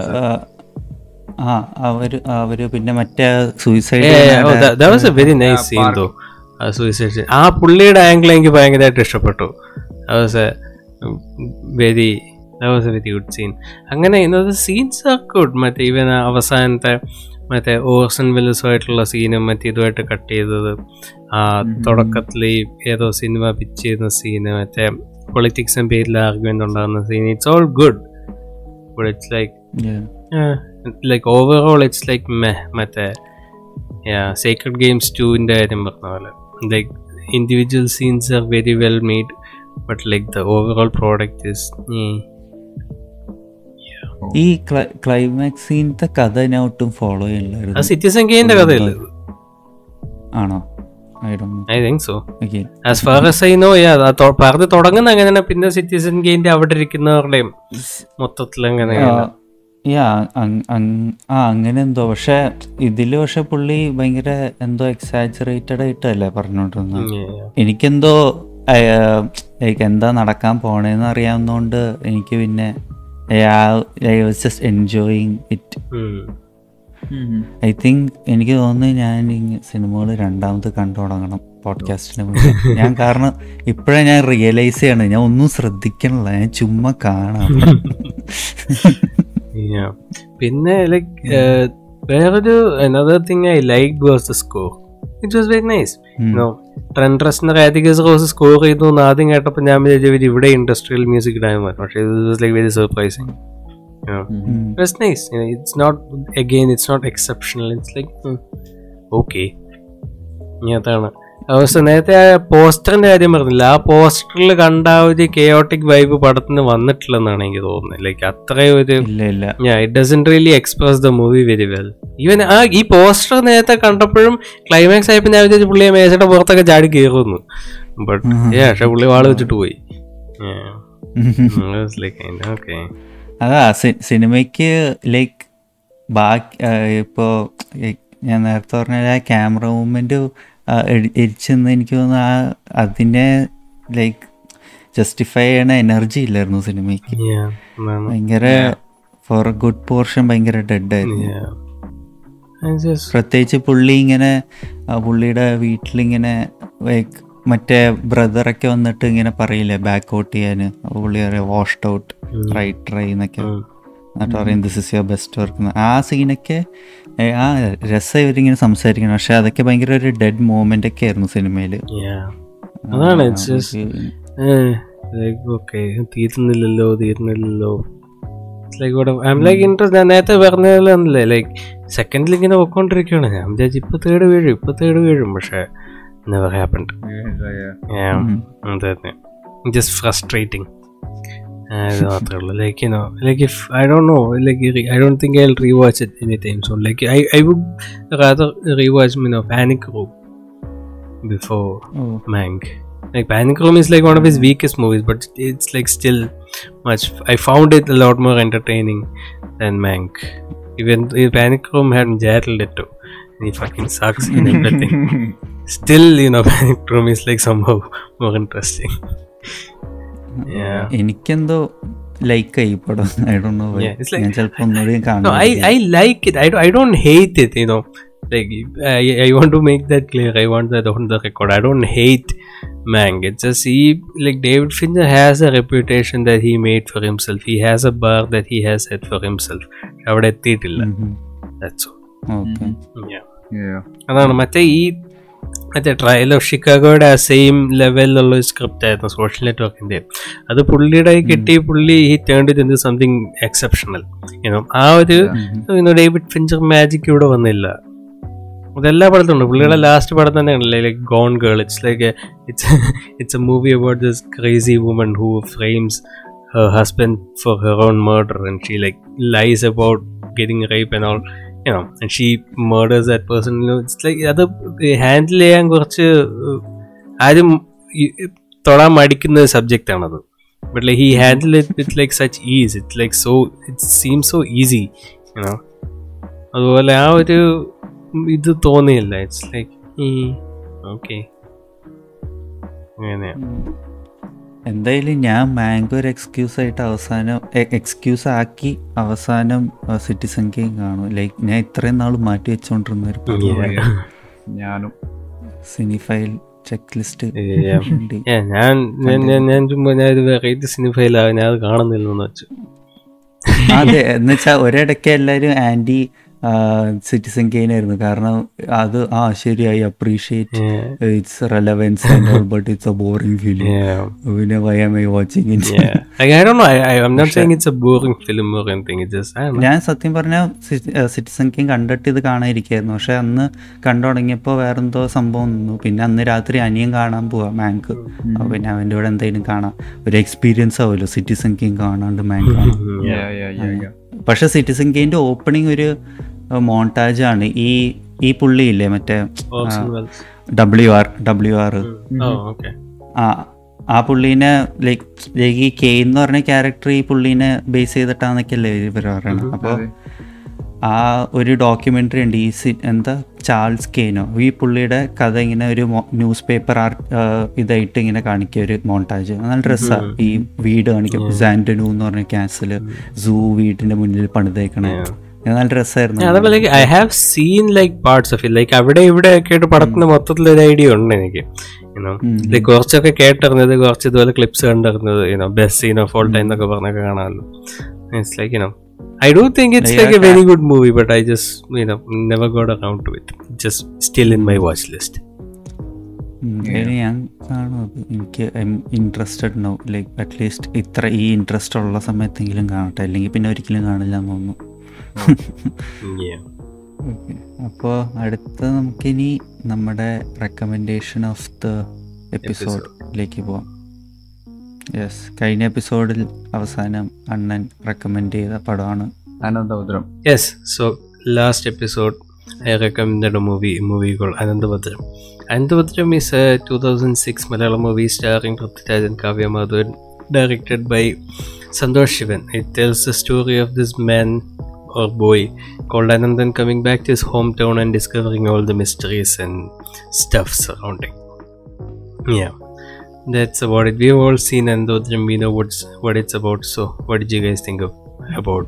Speaker 4: ആ അവര് അവര് പിന്നെ
Speaker 5: മറ്റേ suicide very nice scene though suicide ആ പുള്ളിയുടെ ആംഗിൾ എനിക്ക് ഭയങ്കരമായിട്ട് ഇഷ്ടപ്പെട്ടു very that a very good scene അങ്ങനെ ഇന്നത്തെ സീൻസ് ആർ ഗുഡ് മറ്റേ ഇവൻ അവസാനത്തെ മറ്റേ ഓസൺ വില്ലസുമായിട്ടുള്ള സീനും മറ്റേ ഇതുമായിട്ട് കട്ട് ചെയ്തത് ആ mm-hmm. തുടക്കത്തിൽ ഈ ഏതോ സിനിമ പിച്ച് ചെയ്യുന്ന സീന് മറ്റേ പൊളിറ്റിക്സും പേരിൽ ആർഗ്യുമെന്റ് ഉണ്ടാകുന്ന scene it's all good it's like like overall it's like മെ മറ്റേ സീക്രട്ട് ഗെയിംസ് ടുവിൻ്റെ കാര്യം പറഞ്ഞ പോലെ like individual scenes are very well made but like the overall product is eh.
Speaker 4: ഈ ക്ലൈമാക്സിന്റെ കഥ ഞാൻ ഒട്ടും ഫോളോ ചെയ്യില്ലായിരുന്നു ആണോ അങ്ങനെ എന്തോ പക്ഷെ ഇതില് പക്ഷെ പുള്ളി ഭയങ്കര എന്തോ എക്സാജറേറ്റഡ് ആയിട്ടല്ലേ പറഞ്ഞോണ്ടിരുന്നത് എനിക്കെന്തോ ലൈക്ക് എന്താ നടക്കാൻ പോണേന്ന് അറിയാവുന്നതുകൊണ്ട് എനിക്ക് പിന്നെ I was just enjoying it I think എനിക്ക് തോന്നുന്നു ഞാൻ സിനിമകൾ രണ്ടാമത് കണ്ടു തുടങ്ങണം പോഡ്കാസ്റ്റിന് മുന്നേ ഞാൻ കാരണം ഇപ്പോഴാണ് ഞാൻ റിയലൈസ് ചെയ്യണത് ഞാൻ ഒന്നും ശ്രദ്ധിക്കണില്ല ഞാൻ ചുമ്മാ കാണാം
Speaker 5: *laughs* പിന്നെ ലൈക്ക് വേറൊരു another thing I like versus കോ ഇറ്റ് വാസ് വെരി നൈസ് ട്രെൻഡ്രസ് എന്ന കാറ്റഗറീസ് കോഴ്സ് സ്കോർ ചെയ്തു എന്ന് ആദ്യം കേട്ടപ്പോൾ ഞാൻ വിചാരിച്ചു ഇവർ ഇവിടെ ഇൻഡസ്ട്രിയൽ മ്യൂസിക് ഇടാൻ പറഞ്ഞു പക്ഷേ ഇത് was like very surprising it's nice it's not again it's not exceptional it's like okay ഇനി അതാണ് പക്ഷെ നേരത്തെ ആ പോസ്റ്ററിന്റെ കാര്യം പറഞ്ഞില്ല ആ പോസ്റ്ററിൽ കണ്ട ഒരു കെയോട്ടിക് വൈബ് പടത്തിന് വന്നിട്ടില്ലെന്നാണ് എനിക്ക് തോന്നുന്നത് ലൈക്ക് അത്രയും ഒരു it really express the movie very well even ആ ഈ പോസ്റ്റർ നേരത്തെ കണ്ടപ്പോഴും ക്ലൈമാക്സ് ആയപ്പോൾ ഞാൻ വിചാരിച്ചു പുള്ളിയെ മേശയുടെ പുറത്തൊക്കെ ചാടി കയറുന്നു ബട്ട് ഏ പക്ഷെ പുള്ളി വാള് വെച്ചിട്ട് പോയി അതാ സിനിമയ്ക്ക് ലൈക്ക് ബാക്കി ഇപ്പോ ഞാൻ നേരത്തെ പറഞ്ഞ ക്യാമറ മൂവ്മെന്റ് എരിച്ചെന്ന് എനിക്ക് തോന്നുന്നു ആ അതിനെ ലൈക്ക് ജസ്റ്റിഫൈ ചെയ്യണ എനർജി ഇല്ലായിരുന്നു സിനിമയ്ക്ക് ഭയങ്കര ഫോർ ഗുഡ് പോർഷൻ ഭയങ്കര ആയിരുന്നു പ്രത്യേകിച്ച് പുള്ളി ഇങ്ങനെ പുള്ളിയുടെ വീട്ടിലിങ്ങനെ ലൈക്ക് മറ്റേ ബ്രദറൊക്കെ വന്നിട്ട് ഇങ്ങനെ പറയില്ലേ ബാക്ക് ഔട്ട് ചെയ്യാന് അപ്പോൾ പുള്ളി പറയാം വാഷ്ഡ് ഔട്ട് റൈറ്റ് ട്രൈ എന്നൊക്കെ എന്നിട്ട് പറയും this is your best work ആ സീനൊക്കെ ആ രസം ഇവരിങ്ങനെ സംസാരിക്കണം പക്ഷെ അതൊക്കെ ഭയങ്കര ഒരു ഡെഡ് മൂവ്മെന്റ് ഒക്കെ ആയിരുന്നു സിനിമയിൽ അതാണ് തീരുന്നില്ലല്ലോ തീരുന്നില്ലല്ലോ നേരത്തെ പറഞ്ഞല്ലേ ലൈക് സെക്കൻഡിൽ ഇങ്ങനെ പോയിക്കൊണ്ടിരിക്കുകയാണ് ഞാൻ വിചാരിച്ചു ഇപ്പൊ തേട് വീഴും ഇപ്പൊ തേട് വീഴും പക്ഷെ never happened just frustrating Like you know, like if I don't know, like I don't think I'll rewatch it any time so like I would rather rather rewatch mean of Panic Room before Mank like Panic Room is like one of his weakest movies, but it's like still much. I found it a lot more entertaining than Mank.
Speaker 6: Even Panic Room had Jared Leto, and he fucking sucks in everything. *laughs* still, you know, *laughs* Panic Room is like somehow more interesting. എനിക്കെന്തോ ലൈക്ക് ആയി പടം ഐ ഡോ നോ ഞാൻ ചിലപ്പോൾ ഒന്നുകൂടി *laughs* കാണും I like I don't hate it. You know. like I, I want to make that clear i want that on the record i don't hate mang it's just he like david fincher has a reputation that he made for himself he has a bar that he has set for himself അവിടെ എത്തിയിട്ടില്ല ദാറ്റ്സ് ഓൾ ഓക്കെ അതാണ് മറ്റേ ഈ മറ്റേ ട്രയൽ ഓഫ് ഷിക്കാഗോയുടെ ആ സെയിം ലെവലിലുള്ള ഒരു സ്ക്രിപ്റ്റ് ആയിരുന്നു സോഷ്യൽ നെറ്റ്വർക്കിൻ്റെ അത് പുള്ളിയുടെ കിട്ടി പുള്ളി ഹി ടേൺഡ് ഇറ്റ് എന്ത് സംതിങ് എക്സെപ്ഷണൽ ആ ഒരു ഡേവിഡ് ഫിഞ്ചർ മാജിക് ഇവിടെ വന്നില്ല അതെല്ലാ പടത്തും ഉണ്ട് പുള്ളിയുടെ ലാസ്റ്റ് പടം തന്നെയാണല്ലേ like Gone Girl it's like it's it's a movie about this crazy woman who frames husband for her on murder and she like lies about getting rape and all you know, and she murders that person. You അത് ഹാൻഡിൽ ചെയ്യാൻ കുറച്ച് ആരും തൊടാൻ മടിക്കുന്ന സബ്ജക്റ്റ് ആണത് but like he handle it with like such is it like so it seem so easy you know അതുപോലെ ആ ഒരു ഇത് തോന്നിയില്ല ഇറ്റ്സ് ലൈക്ക് ഓക്കെ അങ്ങനെയാണ് എന്തായാലും ഞാൻ മാംഗോ ഒരു ആയിട്ട് അവസാനം എക്സ്ക്യൂസ് ആക്കി അവസാനം സിറ്റിസൺ ഗെയിം കാണും ലൈക്ക് ഞാൻ ഇത്രയും നാൾ മാറ്റി വെച്ചോണ്ടിരുന്ന ഒരു ഞാനും സിനിഫൈൽ ചെക്ക് ലിസ്റ്റ് ഞാൻ ഞാൻ ഞാൻ സിനിഫൈൽ ഞാൻ ഒരിടയ്ക്ക് എല്ലാവരും സിറ്റിസൺ കെയിൻ ആയിരുന്നു കാരണം അത് ആ ശരി I appreciate it's relevance but it's a boring film പിന്നെ വൈ ആം ഐ വാച്ചിങ് ഞാൻ സത്യം പറഞ്ഞ സിറ്റിസൺ കെയിൻ കണ്ടിട്ട് ഇത് കാണാതിരിക്കായിരുന്നു പക്ഷെ അന്ന് കണ്ടു തുടങ്ങിയപ്പോൾ വേറെന്തോ സംഭവം നിന്നു പിന്നെ അന്ന് രാത്രി അനിയും കാണാൻ പോവാ മാങ്ക് പിന്നെ അവൻ്റെ കൂടെ എന്തെങ്കിലും കാണാം ഒരു എക്സ്പീരിയൻസ് ആവുമല്ലോ സിറ്റിസൺ കെയിൻ
Speaker 7: കാണാണ്ട് മാങ്ക് പക്ഷെ
Speaker 6: സിറ്റിസൺ കെയിൻ്റെ ഓപ്പണിംഗ് ഒരു മോണ്ടാജാണ് ഈ ഈ പുള്ളി ഇല്ലേ മറ്റേ ഡബ്ല്യു ആർ ഡബ്ല്യു ആർ ആ ആ പുള്ളീനെ ലൈക്ക് ലൈക്ക് ഈ കെ എന്ന് പറഞ്ഞ ക്യാരക്ടർ ഈ പുള്ളീനെ ബേസ് ചെയ്തിട്ടാന്നൊക്കെയല്ലേ ഇവർ പറയണത് അപ്പോൾ ആ ഒരു ഡോക്യുമെന്ററി ഉണ്ട് ഈ സി എന്താ ചാൾസ് കെയിനോ ഈ പുള്ളിയുടെ കഥ ഇങ്ങനെ ഒരു ന്യൂസ് പേപ്പർ ആർട്ട് ഇതായിട്ട് ഇങ്ങനെ കാണിക്കുക ഒരു മോണ്ടാജ് നല്ല ഡ്രസ്സാണ് ഈ വീട് കാണിക്കും സാൻഡനു എന്ന് പറഞ്ഞ ക്യാസില് സൂ വീടിന്റെ മുന്നിൽ പണിതേക്കണേ നല്ല രസമായിരുന്നു അതേപോലെ like I have
Speaker 7: seen like parts of it like അവിടെ ഇവിടെ ഒക്കെ ആയിട്ട് പടത്തിന് മൊത്തത്തിൽ ഒരു ഐഡിയ ഉണ്ട് എനിക്ക് ലൈക്ക് കുറച്ചൊക്കെ കേട്ടിരുന്നത് കുറച്ച് ഇതുപോലെ ക്ലിപ്സ് കണ്ടിരുന്നത് you know best scene of all time എന്നൊക്കെ പറഞ്ഞൊക്കെ കാണാമല്ലോ it's like you know I Dr think it's like a very good movie but I just you know never got around to it just still in my watch list ഞാൻ കാണും എനിക്ക് ഇൻട്രസ്റ്റഡ് നോ ലൈക്ക് അറ്റ്ലീസ്റ്റ് ഇത്ര ഈ
Speaker 6: ഇൻട്രസ്റ്റ് ഉള്ള സമയത്തെങ്കിലും കാണട്ടെ അല്ലെങ്കിൽ പിന്നെ ഒരിക്കലും കാണില്ല എന്ന് തോന്നുന്നു അപ്പോ അപ്പോൾ അടുത്ത നമുക്കിനി നമ്മുടെ റെക്കമെൻഡേഷൻ ഓഫ് ദ എപ്പിസോഡിലേക്ക് പോവാം യെസ് കഴിഞ്ഞ എപ്പിസോഡിൽ അവസാനം അണ്ണൻ റെക്കമെൻഡ് ചെയ്ത പടമാണ് Ananthabhadram yes
Speaker 7: so last episode I recommend movie movie call Ananthabhadram Ananthabhadram is two thousand six Malayalam movie starring പൃഥ്വിരാജൻ Kavya Madhavan directed by Santosh Sivan it tells the story of this man or boy called Anandan coming back to his hometown and discovering all the mysteries and stuff surrounding. Yeah, that's about it. We've
Speaker 6: all seen Anandodram, we know what's, what it's about. So, what did you guys think of, about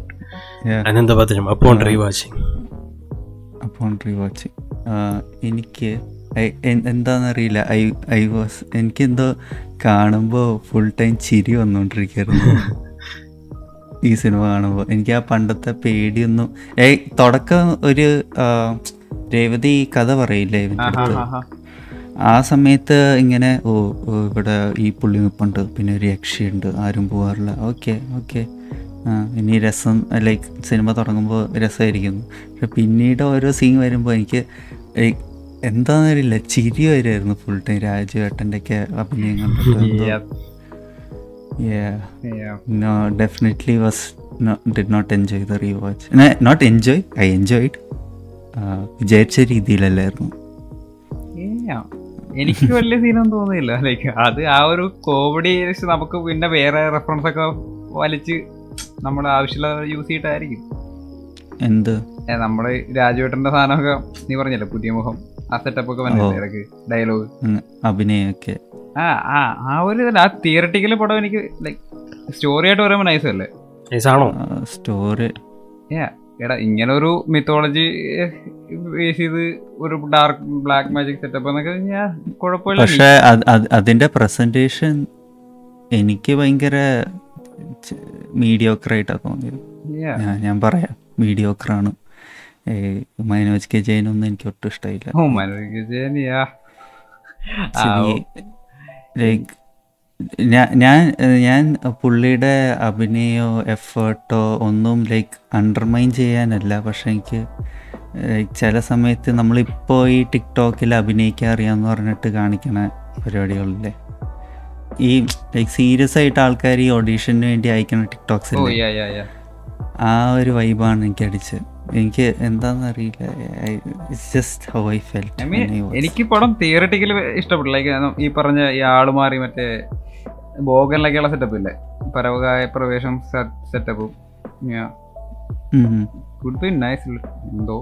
Speaker 6: yeah. Anandabadram upon uh, rewatching? Upon rewatching. uh, എനിക്ക് എന്താണെന്നറിയില്ല ഐ ഐ വാസ് എനിക്കെന്തോ കാണുമ്പോൾ ഫുൾ ടൈം ചിരി വന്നുകൊണ്ടിരിക്കുകയായിരുന്നു ഈ സിനിമ കാണുമ്പോൾ എനിക്ക് ആ പണ്ടത്തെ പേടിയൊന്നും ഏ തുടക്കം ഒരു രേവതി കഥ പറയില്ലേ ആ സമയത്ത് ഇങ്ങനെ ഓ ഇവിടെ ഈ പുള്ളി നിൽപ്പുണ്ട് പിന്നെ ഒരു യക്ഷിയുണ്ട് ആരും പോകാറില്ല ഓക്കെ ഓക്കെ ഇനി രസം ലൈക്ക് സിനിമ തുടങ്ങുമ്പോൾ രസമായിരിക്കുന്നു പക്ഷെ പിന്നീട് ഓരോ സീൻ വരുമ്പോൾ എനിക്ക് എന്താണെന്നറിയില്ല ചിരി വരുമായിരുന്നു ഫുൾ ടൈം രാജുവേട്ടൻ്റെ ഒക്കെ അഭിനയം കണ്ടിട്ട് *laughs* yeah yeah no definitely was did not enjoy the rewatch not enjoy i
Speaker 8: enjoyed uh, രീതിയിലല്ലായിരുന്നു എനിക്ക് വലിയ സീനൊന്നും തോന്നിയില്ല ലൈക്ക് അത് ആ ഒരു കോമഡി നമുക്ക് പിന്നെ വേറെ റെഫറൻസ് ഒക്കെ വലിച്ച് നമ്മുടെ ആവശ്യമുള്ള യൂസ് ചെയ്തിട്ടായിരിക്കും
Speaker 6: എന്ത്
Speaker 8: നമ്മള് രാജുവേട്ടന്റെ സാധനമൊക്കെ നീ പറഞ്ഞല്ലോ പുതിയ മുഖം ആ സെറ്റപ്പ് ഒക്കെ ഇടയ്ക്ക് ഡയലോഗ് അഭിനയൊക്കെ ആ ആ ആ ഒരു ആ തിയറട്ടിക്കൽ പടം എനിക്ക് ലൈക് സ്റ്റോറി ആയിട്ട് പറയുമ്പോൾ
Speaker 6: നൈസ് അല്ലേ ആണോ സ്റ്റോറി എടാ ഇങ്ങനെ
Speaker 8: ഒരു മിത്തോളജി ബേസ് ചെയ്ത് ഒരു ഡാർക്ക് ബ്ലാക്ക് മാജിക് സെറ്റപ്പ് എന്നൊക്കെ
Speaker 6: കുഴപ്പമില്ല പക്ഷേ അതിന്റെ പ്രസന്റേഷൻ എനിക്ക് ഭയങ്കര മീഡിയോക്കറായിട്ടാണ്
Speaker 7: തോന്നിയത്
Speaker 6: ഞാൻ പറയാം മീഡിയോക്കറാണ് മനോജ് കെ ജയൻ ഒന്നും എനിക്ക് ഒട്ടും
Speaker 8: ഇഷ്ടമായില്ല മനോജ്
Speaker 6: ഞാൻ ഞാൻ പുള്ളിയുടെ അഭിനയോ എഫേർട്ടോ ഒന്നും ലൈക്ക് അണ്ടർമൈൻ ചെയ്യാനല്ല പക്ഷെ എനിക്ക് ചില സമയത്ത് നമ്മളിപ്പോൾ ഈ ടിക്ടോക്കിൽ അഭിനയിക്കാൻ പറഞ്ഞിട്ട് കാണിക്കണ പരിപാടികളില്ലേ ഈ ലൈക്ക് സീരിയസ് ആയിട്ട് ആൾക്കാർ ഈ ഓഡീഷന് വേണ്ടി അയക്കണ ടിക്ടോക്സ് ആ ഒരു വൈബാണ് എനിക്ക് അടിച്ചത് എനിക്ക് എന്താന്ന് അറിയില്ല
Speaker 8: ജസ്റ്റ് ഹൗ ഐ ഫെൽറ്റ് എനിക്ക് പടം തിയറട്ടിക്കലി ഇഷ്ടപ്പെട്ടു ലൈക്ക് ഈ പറഞ്ഞ ഈ ആള് മാറി മറ്റേ ബോഗനിലൊക്കെയുള്ള സെറ്റപ്പ് ഇല്ലേ പരവകായ പ്രവേശം
Speaker 6: സെറ്റപ്പും ഗുഡ് ബി നൈസ് എന്തോ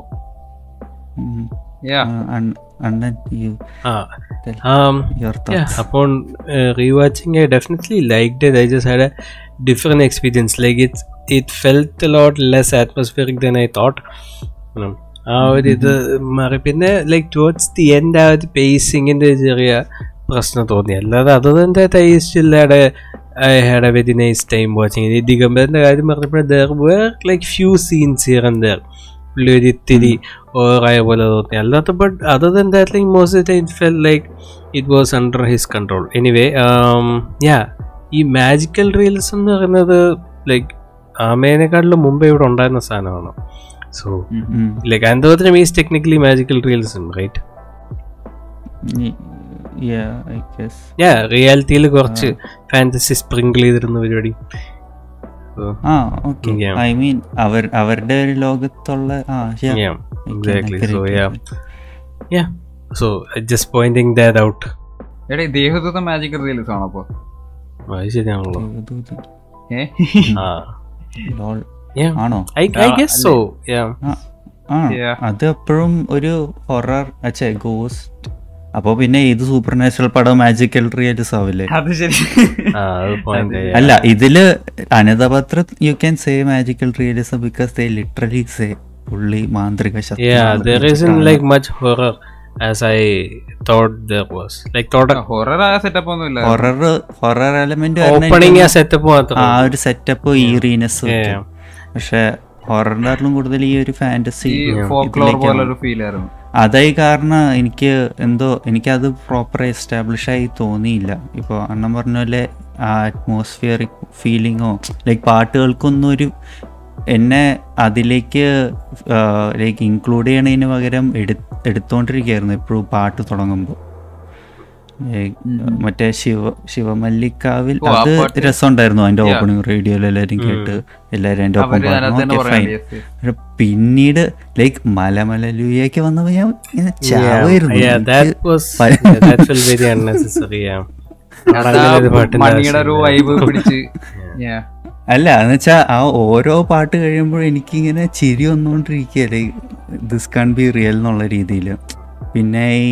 Speaker 6: അപ്പോൾ
Speaker 7: rewatching definitely like different experience like it's it felt lot less atmospheric than I thought ആ ഒരു ഇത് മാറി പിന്നെ ലൈക്ക് ടുവേർഡ്സ് ദി എൻഡ് ആ ഒരു പേസിങ്ങിൻ്റെ ചെറിയ പ്രശ്നം തോന്നി അല്ലാതെ അത് തന്നെ that I had a very nice time watching ഈ ദിഗംബരൻ്റെ കാര്യം പറഞ്ഞപ്പോഴേ there were like few scenes here and there പുള്ളി ഒരു ഇത്തിരി ഓറായ പോലെ തോന്നി അല്ലാത്ത ബട്ട് അത് തന്നെ like most it fell like it was under his control anyway yeah ഈ മാജിക്കൽ റീൽസ് എന്ന് പറയുന്നത് ലൈക്ക് ആമേനെക്കാട്ടിലും മുമ്പേ ഇവിടെ ഉണ്ടായിരുന്ന സാധനമാണ്
Speaker 6: so like Ananthabhadram is technically magical realism right yeah റിയാലിറ്റിയിൽ കുറച്ച് ഫാൻറ്റസി
Speaker 7: സ്പ്രിങ്കിൾ ചെയ്തിരുന്ന പരിപാടി ആ ഓക്കെ ഐ മീൻ അവർ അവരുടെ ഒരു ലോകത്തുള്ള ആ exactly so yeah yeah so just pointing that out എടേ ദേഹദൂത മാജിക്കൽ റിയൽസ് ആണോ അപ്പോൾ അത് ശരിയാണല്ലോ ഏ ആ ആണോ
Speaker 6: അത് എപ്പോഴും ഒരു ഹൊറർ അച്ഛേ ഗോസ്റ്റ് അപ്പൊ പിന്നെ ഇത് സൂപ്പർ നാച്ചുറൽ പടം മാജിക്കൽ റിയലിസ് ആവില്ലേ അല്ല ഇതില് അനന്തപത്ര you can say magical realism because they literally say
Speaker 7: പുള്ളി മാന്ത്രിക ശക്തി as I thought was like
Speaker 6: horror element opening ആ സെറ്റപ്പ് മാത്രം ആ ഒരു സെറ്റപ്പ് ഈ റീനസ് പക്ഷെ കൂടുതൽ ഈ ഒരു ഫാന്റസി അതായി കാരണം എനിക്ക് എന്തോ എനിക്കത് പ്രോപ്പർ എസ്റ്റാബ്ലിഷ് ആയി തോന്നിയില്ല ഇപ്പോൾ അണ്ണം പറഞ്ഞ പോലെ ആ അറ്റ്മോസ്ഫിയറിക് ഫീലിങ്ങോ ലൈക് പാട്ടുകൾക്കൊന്നും ഒരു എന്നെ അതിലേക്ക് ലൈക്ക് ഇൻക്ലൂഡ് ചെയ്യണതിന് പകരം എടു എടുത്തുകൊണ്ടിരിക്കുകയായിരുന്നു എപ്പോഴും പാട്ട് തുടങ്ങുമ്പോൾ മറ്റേ ശിവ ശിവമല്ലിക്കാവിൽ അത് രസമുണ്ടായിരുന്നു അതിന്റെ ഓപ്പണിംഗ് റേഡിയോയിൽ എല്ലാവരും കേട്ട് എല്ലാവരും അതിന്റെ ഒപ്പം പറഞ്ഞു ഫൈൻ പിന്നീട് ലൈക്ക് മലമലലുയക്ക്
Speaker 7: വന്നപ്പോ ഞാൻ ഇങ്ങനെ ചാവായിരുന്നു
Speaker 6: *laughs* പാട്ടിന്റെ വൈബ് *laughs* അല്ല എന്ന് വെച്ചാൽ ആ ഓരോ പാട്ട് കഴിയുമ്പോഴും എനിക്കിങ്ങനെ ചിരി വന്നുകൊണ്ടിരിക്കുകയല്ലേ ദിസ് കാൺ ബി റിയൽ എന്നുള്ള രീതിയിൽ പിന്നെ ഈ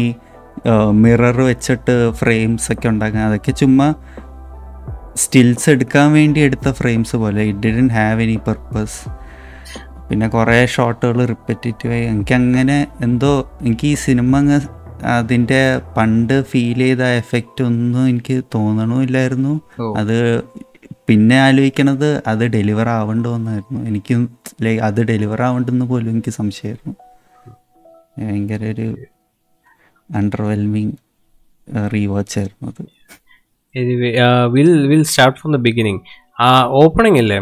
Speaker 6: മിറർ വെച്ചിട്ട് ഫ്രെയിംസ് ഒക്കെ ഉണ്ടാക്കുക അതൊക്കെ ചുമ്മാ സ്റ്റിൽസ് എടുക്കാൻ വേണ്ടി എടുത്ത ഫ്രെയിംസ് പോലെ it didn't have any purpose പിന്നെ കുറേ ഷോട്ടുകൾ റിപ്പറ്റേറ്റീവായി എനിക്ക് അങ്ങനെ എന്തോ എനിക്ക് ഈ സിനിമ അങ്ങ് അതിൻ്റെ പണ്ട് ഫീൽ ചെയ്ത എഫക്റ്റ് ഒന്നും എനിക്ക് തോന്നണമില്ലായിരുന്നു അത് പിന്നെ ആലോചിക്കണത് അത് ഡെലിവർ ആവണ്ടോന്നായിരുന്നു എനിക്ക് ലൈക് ലൈക്ക് അത് ഡെലിവർ ആവണ്ടെന്ന് പോലും എനിക്ക് സംശയമായിരുന്നു ഭയങ്കര ഒരു അണ്ടർവെൽമിങ് റീവാച്ച് ആയിരുന്നു അത്
Speaker 7: will start from the beginning ആ ഓപ്പണിംഗ് അല്ലേ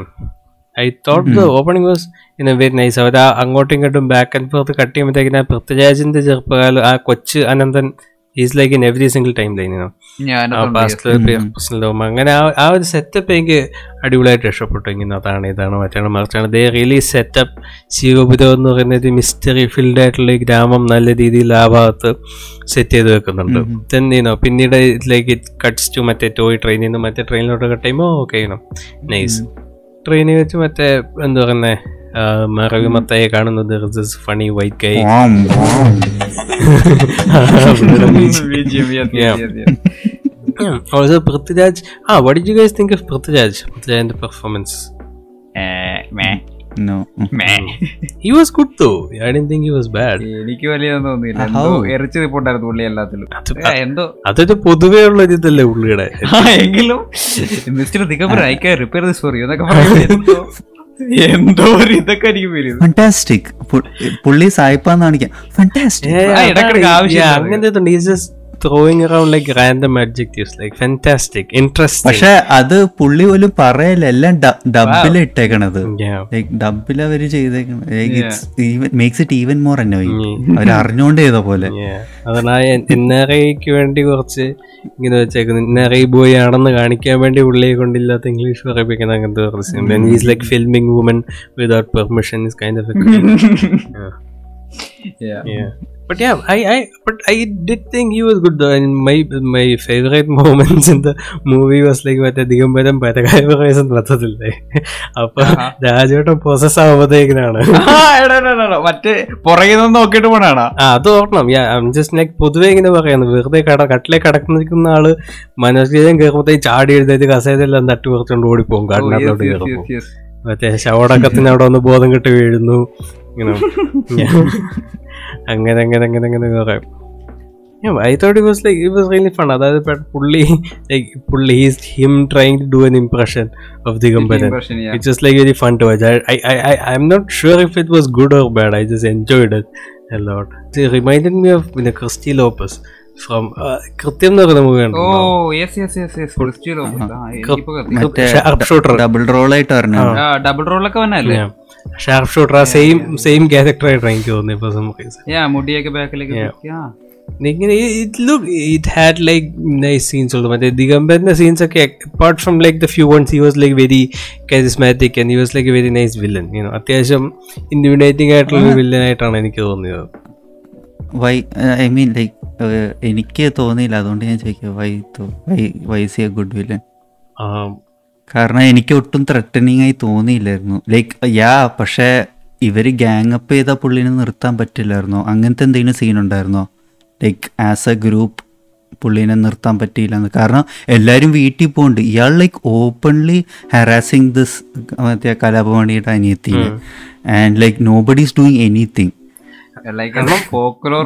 Speaker 7: I thought the opening was in a very nice അവർ ആ അങ്ങോട്ടും ഇങ്ങോട്ടും ബാക്ക് ആൻഡ് ഫോർത്ത് കട്ട് ചെയ്യുമ്പോഴത്തേക്കിനാ ആ പൃഥ്വിരാജിന്റെ ചെറുപ്പകാലം ആ കൊച്ച് Ananthan is like in every single time line അങ്ങനെ ആ ഒരു സെറ്റപ്പ് എനിക്ക് അടിപൊളിയായിട്ട് ഇഷ്ടപ്പെട്ടു ഇങ്ങനെ അതാണ് ഇതാണ് മറ്റാണ് മറിച്ചാണ് ദേ റിയലി സെറ്റപ്പ് ശിവപുരം എന്ന് പറയുന്നത് മിസ്റ്ററി ഫീൽഡ് ആയിട്ടുള്ള ഗ്രാമം നല്ല രീതിയിൽ ആ ഭാഗത്ത് സെറ്റ് ചെയ്ത് വെക്കുന്നുണ്ട് തെന്നീനോ പിന്നീട് ഇതിലേക്ക് കട്ട്സ് ടു മറ്റേ ടോയ് ട്രെയിനിൽ നിന്ന് മറ്റേ ട്രെയിനിലോട്ട് കട്ട് ചെയ്യുമ്പോൾ ഓക്കെ നൈസ് ട്രെയിനിൽ വെച്ച് മറ്റേ എന്താ പറയുന്നത് മറവി മത്തയെ കാണുന്നത് funny white guy also Prithviraj ആ what you guys think of Prithviraj പൃഥ്വിരാജിന്റെ പെർഫോമൻസ് എനിക്ക് വലിയ തോന്നിയില്ല അതൊരു പൊതുവേ ഉള്ള ഇതല്ലേ എങ്കിലും mister Digambar
Speaker 6: repair this for എന്നൊക്കെ എന്തോ ഒരു ഇതൊക്കെ ഫാന്റാസ്റ്റിക് പുള്ളി സായിപ്പാന്ന് കാണിക്കാം ഫാന്റാസ്റ്റിക്
Speaker 7: അങ്ങനത്തെ throwing around like
Speaker 6: random adjectives like fantastic interest പക്ഷെ അത് പുള്ളി പോലും പറയല്ല എല്ലാം ഡബിൽ ഇട്ടേക്കണത് ലൈക് ഡബിൽ അവര് ചെയ്തേക്കണം ഈവൻ മോർ അന്നോയിങ് അവർ അറിഞ്ഞോണ്ട് ചെയ്ത പോലെ എൻആർഐക്ക്
Speaker 7: വേണ്ടി കുറച്ച് ഇങ്ങനെ വെച്ചേക്കുന്നു എൻആർഐ ബോയ് ആണെന്ന് കാണിക്കാൻ വേണ്ടി പുള്ളിയെ കൊണ്ടില്ലാത്ത ഇംഗ്ലീഷ് പറയപ്പിക്കുന്ന അങ്ങനത്തെ കുറച്ച് is like filming woman without permission is kind of But yeah, I, I but I did think he was good though. And my my favorite *laughs* moments in the movie was like മറ്റേ ദിഗംബരം പരകായവകാശം നടത്തത്തില്ലേ അപ്പൊ രാജേട്ടൻ പ്രോസസ് ആവുമ്പോഴത്തേക്കിനാണ്
Speaker 8: മറ്റേ
Speaker 7: പുറകിൽ നിന്ന് നോക്കിയിട്ട് പോണാണ് ആ അത് ഓർക്കണം ജസ്റ്റ് ലൈക്ക് പൊതുവെ ഇങ്ങനെ പറയുന്നത് വെറുതെ കട കട്ടിലെ കടക്കുന്ന ആള് മനോജീരം കയറുമ്പോഴത്തേക്ക് ചാടി എഴുന്നേറ്റ് കസേരയെല്ലാം തട്ടി പറിച്ചുകൊണ്ട് ഓടിപ്പോകും oh, കടനകത്തോട്ട് കയറുമ്പോൾ മറ്റേ ശവടക്കത്തിന് അവിടെ ഒന്ന് ബോധം കെട്ടി വീഴുന്നു ഇങ്ങനെ *laughs* അങ്ങനെ അങ്ങനെ അങ്ങനെ അങ്ങനെ കുറെ I thought was like it was really fun അതായത് പുള്ളി ലൈക്ക് പുള്ളി is him trying to do an impression of the company it's just like very fun to watch I I I M not sure if it was good or bad I just enjoyed it a lot it reminded me of പിന്നെ ക്രിസ്റ്റി ലോപ്പസ് ഫ്രം uh, കൃത്യം എന്ന് പറയുന്ന മൂവി ഡബിൾ റോളായിട്ട് ഡബിൾ റോളൊക്കെ വന്നല്ലേ ഷാർപ്പ് ഷൂട്ടർ ആ സെയിം സെയിം ക്യാരക്ടർ ആയിട്ടാണ് എനിക്ക് തോന്നുന്നത് ഇപ്പൊ നമുക്ക് മുടിയൊക്കെ ബാക്കിലേക്ക് ഇങ്ങനെ it look it had like nice scenes ഉള്ളു മറ്റേ ദിഗംബറിന്റെ സീൻസ് ഒക്കെ apart from like the few ones he was like very charismatic and he was like very nice villain you know അത്യാവശ്യം ഇൻഡിമിനേറ്റിംഗ് ആയിട്ടുള്ള ഒരു വില്ലൻ
Speaker 6: ആയിട്ടാണ് എനിക്ക് തോന്നിയത് വൈ ഐ മീൻ ലൈക്ക് എനിക്ക് തോന്നിയില്ല അതുകൊണ്ട് ഞാൻ ചോദിക്കുക why why why see a good villain കാരണം എനിക്ക് ഒട്ടും ത്രട്ടനിങ് ആയി തോന്നിയില്ലായിരുന്നു ലൈക്ക് യാ പക്ഷേ ഇവർ ഗ്യാങ് അപ്പ് ചെയ്ത പുള്ളിനെ നിർത്താൻ പറ്റില്ലായിരുന്നോ അങ്ങനത്തെ എന്തെങ്കിലും സീൻ ഉണ്ടായിരുന്നോ ലൈക്ക് ആസ് എ ഗ്രൂപ്പ് പുള്ളിനെ നിർത്താൻ എന്ന് കാരണം എല്ലാവരും വീട്ടിൽ പോകുന്നുണ്ട് ഇയാൾ ലൈക്ക് ഓപ്പൺലി ഹറാസിങ് ദിസ് മറ്റേ കലാഭവണിയുടെ അനിയത്തിനെ and like nobody is doing anything folklore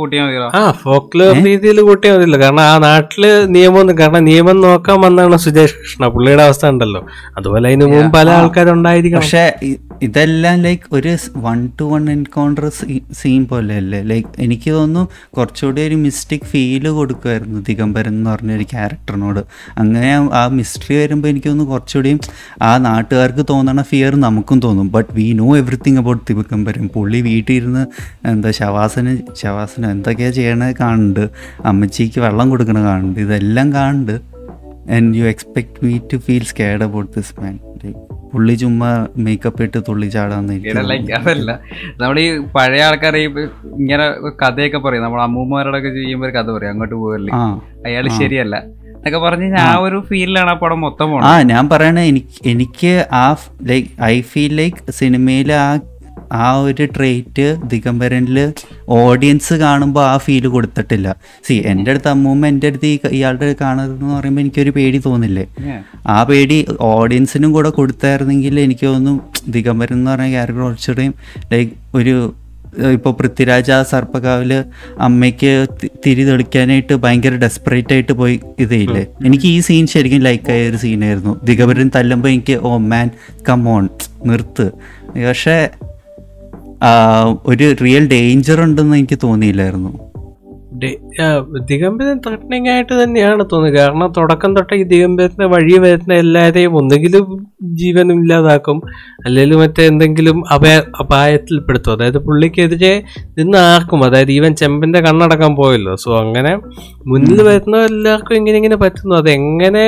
Speaker 6: കൂട്ടിയാൽ മതിയോ ആ ഫോക്ലോർ രീതിയിൽ കൂട്ടിയാൽ മതിയല്ലോ കാരണം ആ നാട്ടില് നിയമം കാരണം നിയമം നോക്കാൻ വന്നാണ് സുജേഷ് കൃഷ്ണ പുള്ളിയുടെ അവസ്ഥ ഉണ്ടല്ലോ അതുപോലെ അതിന് മുമ്പ് പല ആൾക്കാരുണ്ടായിരിക്കും പക്ഷെ ഇതെല്ലാം ലൈക്ക് ഒരു one to one encounter scene പോലെയല്ലേ ലൈക്ക് എനിക്ക് തോന്നുന്നു കുറച്ചുകൂടി ഒരു മിസ്റ്റേക്ക് ഫീല് കൊടുക്കുമായിരുന്നു ദിഗംബരൻ എന്ന് പറഞ്ഞ ഒരു ക്യാരക്ടറിനോട് അങ്ങനെ ആ മിസ്റ്ററി വരുമ്പോൾ എനിക്ക് തോന്നുന്നു കുറച്ചുകൂടി ആ നാട്ടുകാർക്ക് തോന്നണ ഫിയർ നമുക്കും തോന്നും but we know everything about Digambaran പുള്ളി വീട്ടിൽ ഇരുന്ന് എന്താ ശവാസന് ശവാസനം എന്തൊക്കെയാ ചെയ്യണത് കാണുന്നുണ്ട് അമ്മച്ചിക്ക് വെള്ളം കൊടുക്കണത് കാണുന്നുണ്ട് ഇതെല്ലാം കാണുന്നുണ്ട് and you expect me to feel scared about this man പുള്ളി ചുമ്മാ മേക്കപ്പ് ഇട്ട്
Speaker 8: തുള്ളി ചാടാന്ന് അതല്ല നമ്മുടെ ഈ പഴയ ആൾക്കാർ ഇങ്ങനെ കഥയൊക്കെ പറയും നമ്മുടെ അമ്മൂമ്മമാരോടൊക്കെ ചെയ്യുമ്പോൾ കഥ പറയും അങ്ങോട്ട് പോകല്ലേ അയാൾ ശരിയല്ല എന്നൊക്കെ പറഞ്ഞ് ഞാൻ ഒരു ഫീലിലാണ്
Speaker 6: ആ പടം മൊത്തം ആ ഞാൻ പറയണേ എനിക്ക് എനിക്ക് ആ ലൈക്ക് ഐ ഫീൽ ലൈക്ക് സിനിമയിലെ ആ ആ ഒരു ട്രേറ്റ് ദിഗംബരനിൽ ഓഡിയൻസ് കാണുമ്പോൾ ആ ഫീല് കൊടുത്തിട്ടില്ല സി എൻ്റെ അടുത്ത് അമ്മൂമ്മ എൻ്റെ അടുത്ത് ഈ ഇയാളുടെ കാണുന്നതെന്ന് പറയുമ്പോൾ എനിക്കൊരു പേടി തോന്നില്ലേ ആ പേടി ഓഡിയൻസിനും കൂടെ കൊടുത്തായിരുന്നെങ്കിൽ എനിക്ക് തോന്നുന്നു ദിഗംബരൻ എന്ന് പറഞ്ഞ ക്യാരക്ടർ കുറച്ചുകൂടെയും ലൈക്ക് ഒരു ഇപ്പോൾ പൃഥ്വിരാജ് ആ സർപ്പകാവിൽ അമ്മയ്ക്ക് തിരി തെളിക്കാനായിട്ട് ഭയങ്കര ഡെസ്പറേറ്റ് ആയിട്ട് പോയി ഇതേയില്ലേ എനിക്ക് ഈ സീൻ ശരിക്കും ലൈക്ക് ആയ ഒരു സീനായിരുന്നു ദിഗംബരൻ തല്ലുമ്പോൾ എനിക്ക് ഓ മാൻ കം ഓൺ നിർത്ത് പക്ഷേ ഒരു റിയൽ ഡേഞ്ചർ ഉണ്ടെന്ന് എനിക്ക് തോന്നിയില്ലായിരുന്നു
Speaker 7: ദിഗംബരൻ ത്രട്ടനിങ് ആയിട്ട് തന്നെയാണ് തോന്നുന്നത് കാരണം തുടക്കം തൊട്ട ഈ ദിഗംബരത്തിന് വഴി വരുന്ന എല്ലാവരെയും ഒന്നുകിലും ജീവനും ഇല്ലാതാക്കും അല്ലെങ്കിൽ മറ്റേ എന്തെങ്കിലും അപയ അപായത്തിൽപ്പെടുത്തും അതായത് പുള്ളിക്കെതിരെ നിന്ന് ആർക്കും അതായത് ഈവൻ ചെമ്പൻ്റെ കണ്ണടക്കാൻ പോയല്ലോ സോ അങ്ങനെ മുന്നിൽ വരുന്ന എല്ലാവർക്കും ഇങ്ങനെ ഇങ്ങനെ പറ്റുന്നു അതെങ്ങനെ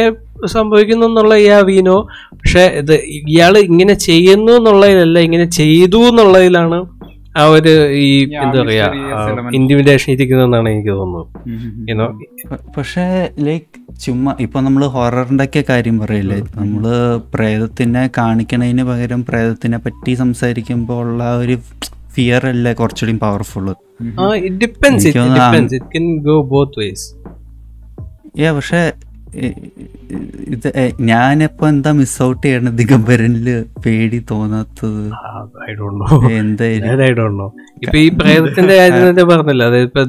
Speaker 7: സംഭവിക്കുന്നു എന്നുള്ള വീനോ പക്ഷെ ഇത് ഇയാൾ ഇങ്ങനെ ചെയ്യുന്നു എന്നുള്ളതിലല്ല ഇങ്ങനെ ചെയ്തു എന്നുള്ളതിലാണ് ആ ഒരു ഈ എന്താ പറയാ ഇന്റിമിഡേഷൻ ഇരിക്കുന്നതെന്നാണ് എനിക്ക് തോന്നുന്നത് പക്ഷേ
Speaker 6: ലൈക്ക് ചുമ്മാ ഇപ്പൊ നമ്മൾ ഹൊററിന്റെ ഒക്കെ കാര്യം പറയില്ലേ നമ്മള് പ്രേതത്തിനെ കാണിക്കണതിന് പകരം പ്രേതത്തിനെ പറ്റി സംസാരിക്കുമ്പോൾ ഉള്ള ഒരു ഫിയർ അല്ലേ കുറച്ചുകൂടി powerful
Speaker 7: depends it it go both ways yeah പക്ഷേ ഇത് ഞാനിപ്പോ എന്താ മിസ് ഔട്ട് ചെയ്യണം ദിഗംബരനില് പേടി തോന്നാത്തത് എന്തായാലും ഇപ്പൊ ഈ പ്രേതത്തിന്റെ കാര്യം തന്നെ പറഞ്ഞല്ലോ അതായത് ഇപ്പൊ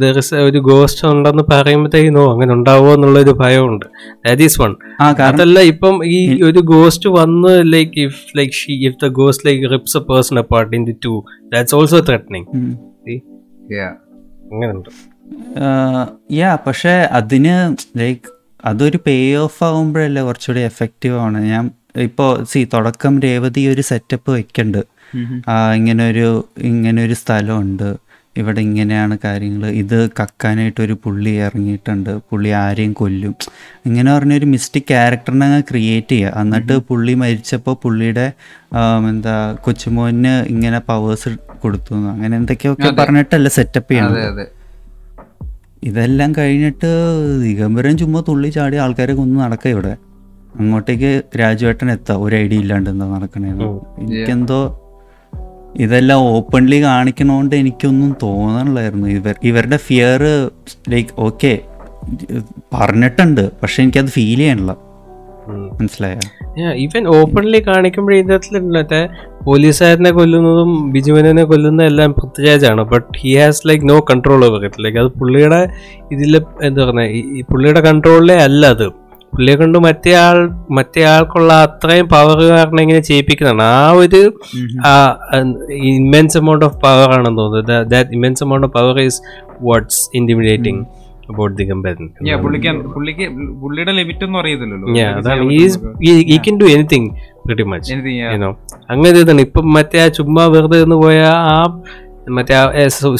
Speaker 7: ഒരു ഗോസ്റ്റ് ഉണ്ടെന്ന് പറയുമ്പോഴത്തേക്കിനോ അങ്ങനെ ഉണ്ടാവോ എന്നുള്ള ഒരു ഭയമുണ്ട് ദാറ്റ് ഈസ് വൺ അതല്ല ഇപ്പം ഈ ഒരു ഗോസ്റ്റ് വന്ന് like if like she if the ghost like rips a person apart in the two that's also threatening അങ്ങനെയുണ്ട്
Speaker 6: യാ പക്ഷെ അതിന് ലൈക്ക് അതൊരു പേ ഓഫ് ആകുമ്പോഴല്ലേ കുറച്ചുകൂടി എഫക്റ്റീവ് ആണ് ഞാൻ ഇപ്പോൾ സി തുടക്കം രേവതി ഒരു സെറ്റപ്പ് വെക്കുന്നുണ്ട് ഇങ്ങനൊരു ഇങ്ങനൊരു സ്ഥലമുണ്ട് ഇവിടെ ഇങ്ങനെയാണ് കാര്യങ്ങൾ ഇത് ഒരു പുള്ളി ഇറങ്ങിയിട്ടുണ്ട് പുള്ളി ആരെയും കൊല്ലും ഇങ്ങനെ പറഞ്ഞൊരു മിസ്റ്റിക് ക്യാരക്ടറിനെ അങ്ങ് ക്രിയേറ്റ് ചെയ്യുക എന്നിട്ട് പുള്ളി മരിച്ചപ്പോൾ പുള്ളിയുടെ എന്താ കൊച്ചുമോന് ഇങ്ങനെ പവേഴ്സ് കൊടുത്തു അങ്ങനെ എന്തൊക്കെയൊക്കെ പറഞ്ഞിട്ടല്ല സെറ്റപ്പ് ചെയ്യണം ഇതെല്ലാം കഴിഞ്ഞിട്ട് ദിഗംബരം ചുമ്മാ തുള്ളി ചാടി ആൾക്കാരെ കൊന്നു നടക്ക ഇവിടെ അങ്ങോട്ടേക്ക് രാജുവേട്ടൻ എത്താ ഒരു ഐഡിയ ഇല്ലാണ്ട് എന്താ നടക്കണേ എനിക്കെന്തോ ഇതെല്ലാം ഓപ്പൺലി കാണിക്കണോണ്ട് എനിക്കൊന്നും തോന്നണില്ലായിരുന്നു ഇവർ ഇവരുടെ ഫിയർ ലൈക്ക് ഓക്കെ പറഞ്ഞിട്ടുണ്ട് പക്ഷെ എനിക്കത് ഫീൽ ചെയ്യണില്ല
Speaker 7: ഇവൻ ഓപ്പൺലി കാണിക്കുമ്പോഴേ ഇതിനകത്തിൽ മറ്റേ പോലീസുകാരനെ കൊല്ലുന്നതും ബിജുവിനെ കൊല്ലുന്ന എല്ലാം പൃഥ്വിരാജാണ് but he has like no control over it like അത് പുള്ളിയുടെ ഇതിൽ എന്താ പറഞ്ഞ പുള്ളിയുടെ കൺട്രോളിലേ അല്ല അത് പുള്ളിയെ കൊണ്ട് മറ്റേ ആൾ മറ്റേ ആൾക്കുള്ള അത്രയും പവർ കാരണം ഇങ്ങനെ ചെയ്യിപ്പിക്കുന്നതാണ് ആ ഒരു ഇമ്മൻസ് എമൗണ്ട് ഓഫ് പവർ ആണെന്ന് തോന്നുന്നത് that immense amount of power is what's intimidating about Digambaran yeah പുള്ളിയുടെ ലിമിറ്റ് ഒന്നും അറിയത്തില്ലല്ലോ he can do anything pretty much you know അങ്ങനെ ഇതാണ് ഇപ്പം മറ്റേ ആ ചുമ്മാ വെറുതെ ഒന്ന് പോയ ആ മറ്റേ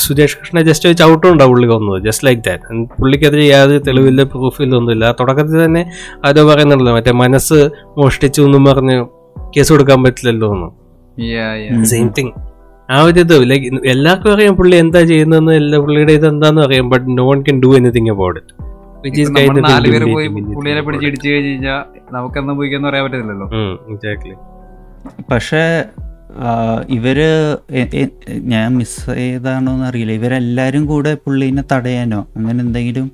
Speaker 7: സുരേഷ് കൃഷ്ണ ജസ്റ്റ് ഒരു ചവിട്ടം ഉണ്ടാവും പുള്ളി കൊന്നത് ജസ്റ്റ് ലൈക്ക് ദാറ്റ് പുള്ളിക്ക് അത് യാതൊരു തെളിവില്ല പ്രൂഫില്ല ഒന്നുമില്ല തുടക്കത്തിൽ തന്നെ ആരോ പറയുന്നുണ്ടല്ലോ മറ്റേ മനസ്സ് മോഷ്ടിച്ചു എന്നും പറഞ്ഞ് കേസ് കൊടുക്കാൻ പറ്റില്ലല്ലോ എന്ന് സെയിം തിങ് ആ ഒരു ഇത് ലൈക്ക് എല്ലാവർക്കും അറിയാം പുള്ളി എന്താ ചെയ്യുന്നതെന്ന് എല്ലാ പുള്ളിയുടെ ഇത് എന്താന്ന് അറിയാം but no one can do anything about it നാല് പേര് പോയി പുള്ളിയെ പറയാൻ
Speaker 6: പക്ഷേ ഇവര് ഞാൻ മിസ് ചെയ്താണോ അറിയില്ല ഇവരെല്ലാരും കൂടെ പുള്ളിനെ തടയാനോ അങ്ങനെ എന്തെങ്കിലും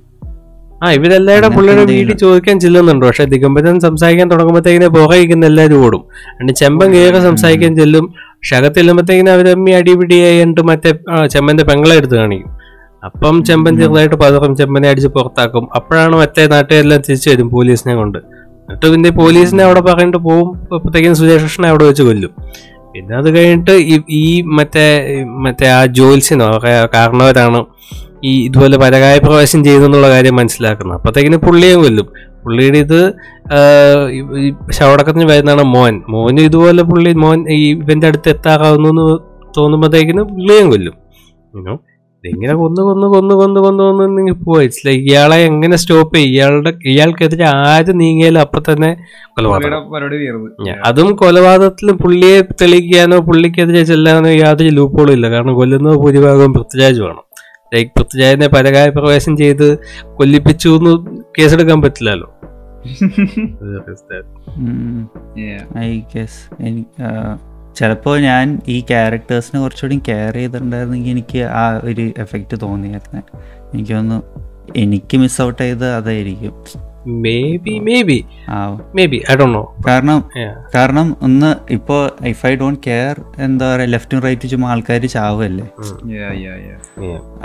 Speaker 7: ആ ഇവരെല്ലാരുടെ പുള്ളിയുടെ വീട്ടിൽ ചോദിക്കാൻ ചെല്ലുന്നുണ്ടോ പക്ഷെ ദിഗംബരൻ സംസാരിക്കാൻ തുടങ്ങുമ്പോഴത്തേക്കിനെ പുറകിരിക്കുന്ന എല്ലാരും ഓടും എന്നിട്ട് ചെമ്പൻ കേറി സംസാരിക്കാൻ ചെല്ലും പക്ഷെ അകത്തെല്ലുമ്പോഴത്തേക്കിനും അവർ തമ്മി അടിപിടിയായി എന്നിട്ട് മറ്റേ ചെമ്പന്റെ പെങ്ങളെ എടുത്ത് കാണിക്കും അപ്പം ചെമ്പൻ ചെറുതായിട്ട് പതറും ചെമ്പനെ അടിച്ച് പുറത്താക്കും അപ്പോഴാണ് മറ്റേ നാട്ടുകാരെല്ലാം തിരിച്ചു വരും പോലീസിനെ കൊണ്ട് എന്നിട്ട് പിന്നെ പോലീസിനെ അവിടെ പറഞ്ഞിട്ട് പോവും അപ്പത്തേക്കും സുജേഷ് അവിടെ വെച്ച് കൊല്ലും പിന്നെ അത് കഴിഞ്ഞിട്ട് ഈ മറ്റേ മറ്റേ ആ ജോൽസിനോ കാരണവരാണ് ഈ ഇതുപോലെ പരകായ പ്രവേശം ചെയ്തെന്നുള്ള കാര്യം മനസ്സിലാക്കുന്നത് അപ്പോഴത്തേക്കിന് പുള്ളിയെ കൊല്ലും പുള്ളിയുടെ ഇത് ശവടക്കത്തിന് വരുന്നതാണ് മോൻ മോൻ ഇതുപോലെ പുള്ളി മോൻ ഈ ഇവന്റെ അടുത്ത് എത്താകാവുന്നു എന്ന് തോന്നുമ്പോഴത്തേക്കിന് പുള്ളിയും കൊല്ലും യുനോ ഇതിങ്ങനെ കൊന്നു കൊന്നു കൊന്നു കൊന്നു കൊന്നു കൊന്നു നിങ്ങൾ പോവാ ഇറ്റ്സ് ലൈക്ക് ഇയാളെ എങ്ങനെ സ്റ്റോപ്പ് ചെയ്യും ഇയാളുടെ ഇയാൾക്കെതിരെ ആര് നീങ്ങിയാലും അപ്പൊ തന്നെ കൊലപാതകം അതും കൊലപാതകത്തിൽ പുള്ളിയെ തെളിയിക്കാനോ പുള്ളിക്കെതിരെ ചെല്ലാനോ യാതൊരു ലൂപ്പോളും ഇല്ല കാരണം കൊല്ലുന്നത് ഭൂരിഭാഗവും പൃഥ്വിരാജുമാണ് ലൈക് പൃഥ്വിരാജിനെ പരകായ പ്രവേശം ചെയ്ത് കൊല്ലിപ്പിച്ചു എന്ന് കേസെടുക്കാൻ പറ്റില്ലല്ലോ
Speaker 6: ഐ *laughs* ഞാൻ ഈ ക്യാരക്ടേഴ്സിനെ കുറച്ചുകൂടി കെയർ ചെയ്തിട്ടുണ്ടായിരുന്നെങ്കിൽ എനിക്ക് ആ ഒരു എഫക്റ്റ് തോന്നിയായിരുന്നു എനിക്കൊന്ന് എനിക്ക് മിസ് ഔട്ട് ചെയ്ത്
Speaker 7: അതായിരിക്കും
Speaker 6: കാരണം കാരണം ഒന്ന് ഇപ്പൊ ഇഫ് ഐ ഡോണ്ട് കെയർ എന്താ പറയാ ലെഫ്റ്റും റൈറ്റും ചുമ്മാ ആൾക്കാർ
Speaker 7: ചാവല്ലേ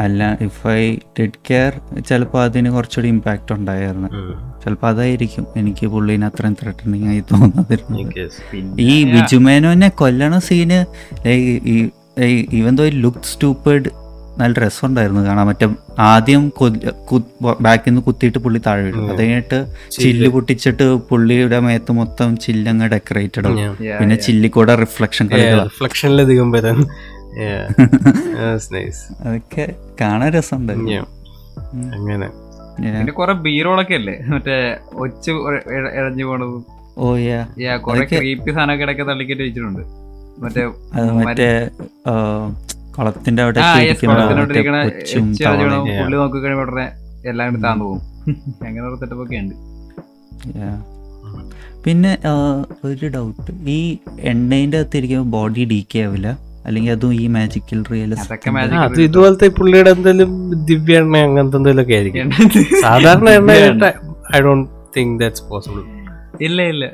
Speaker 6: അല്ല ഇഫ് ഐ ഡിഡ് കെയർ ചിലപ്പോ അതിന് കുറച്ചുകൂടി ഇമ്പാക്ട് ഉണ്ടായിരുന്നു ചിലപ്പോ അതായിരിക്കും എനിക്ക് പുള്ളീനെ അത്രയും ത്രെട്ടണിങ് ആയി തോന്നുന്നത് ഈ ബിജുമേനോനെ കൊല്ലണ സീന് ഈ even though it look stupid നല്ല രസമുണ്ടായിരുന്നു കാണാൻ മറ്റേ ആദ്യം ബാക്കിൽ നിന്ന് കുത്തിയിട്ട് പുള്ളി താഴെ ഇടും അത് കഴിഞ്ഞിട്ട് ചില്ല് പൊട്ടിച്ചിട്ട് പുള്ളിയുടെ മേത്ത് മൊത്തം ചില്ലങ്ങ് ഡെക്കറേറ്റഡ് ആവും പിന്നെ ചില്ലിക്കൂടെ റിഫ്ലക്ഷൻ *laughs*
Speaker 7: അതൊക്കെ
Speaker 6: കാണാൻ രസമുണ്ട്
Speaker 8: അങ്ങനെ പിന്നെ ബീറോളൊക്കെ അല്ലേ
Speaker 6: ഓ യാ ക്രീപ്പി വെച്ചിട്ടുണ്ട് കുളത്തിന്റെ അവിടെ പുള്ളി നോക്കി കഴിയുമ്പോ ഉടനെ എല്ലാം കൂടി പോകും *laughs* അങ്ങനെ ഒരു തെറ്റപ്പൊക്കെ പിന്നെ ഒരു ഡൗട്ട് ഈ എണ്ണേന്റെ അകത്ത് ഇരിക്കുമ്പോൾ ബോഡി ഡീക്കേ ആവില്ല അല്ലെങ്കിൽ അതും ഈ മാജിക്കൽ റിയലിസ്റ്റ് അത് ഇതുപോലത്തെ
Speaker 7: പുള്ളിയുടെ എന്തെങ്കിലും ദിവ്യ എണ്ണ അങ്ങനത്തെ എന്തെങ്കിലും ആയിരിക്കും
Speaker 8: സാധാരണ എണ്ണ I don't think that's possible ഇല്ല ഇല്ല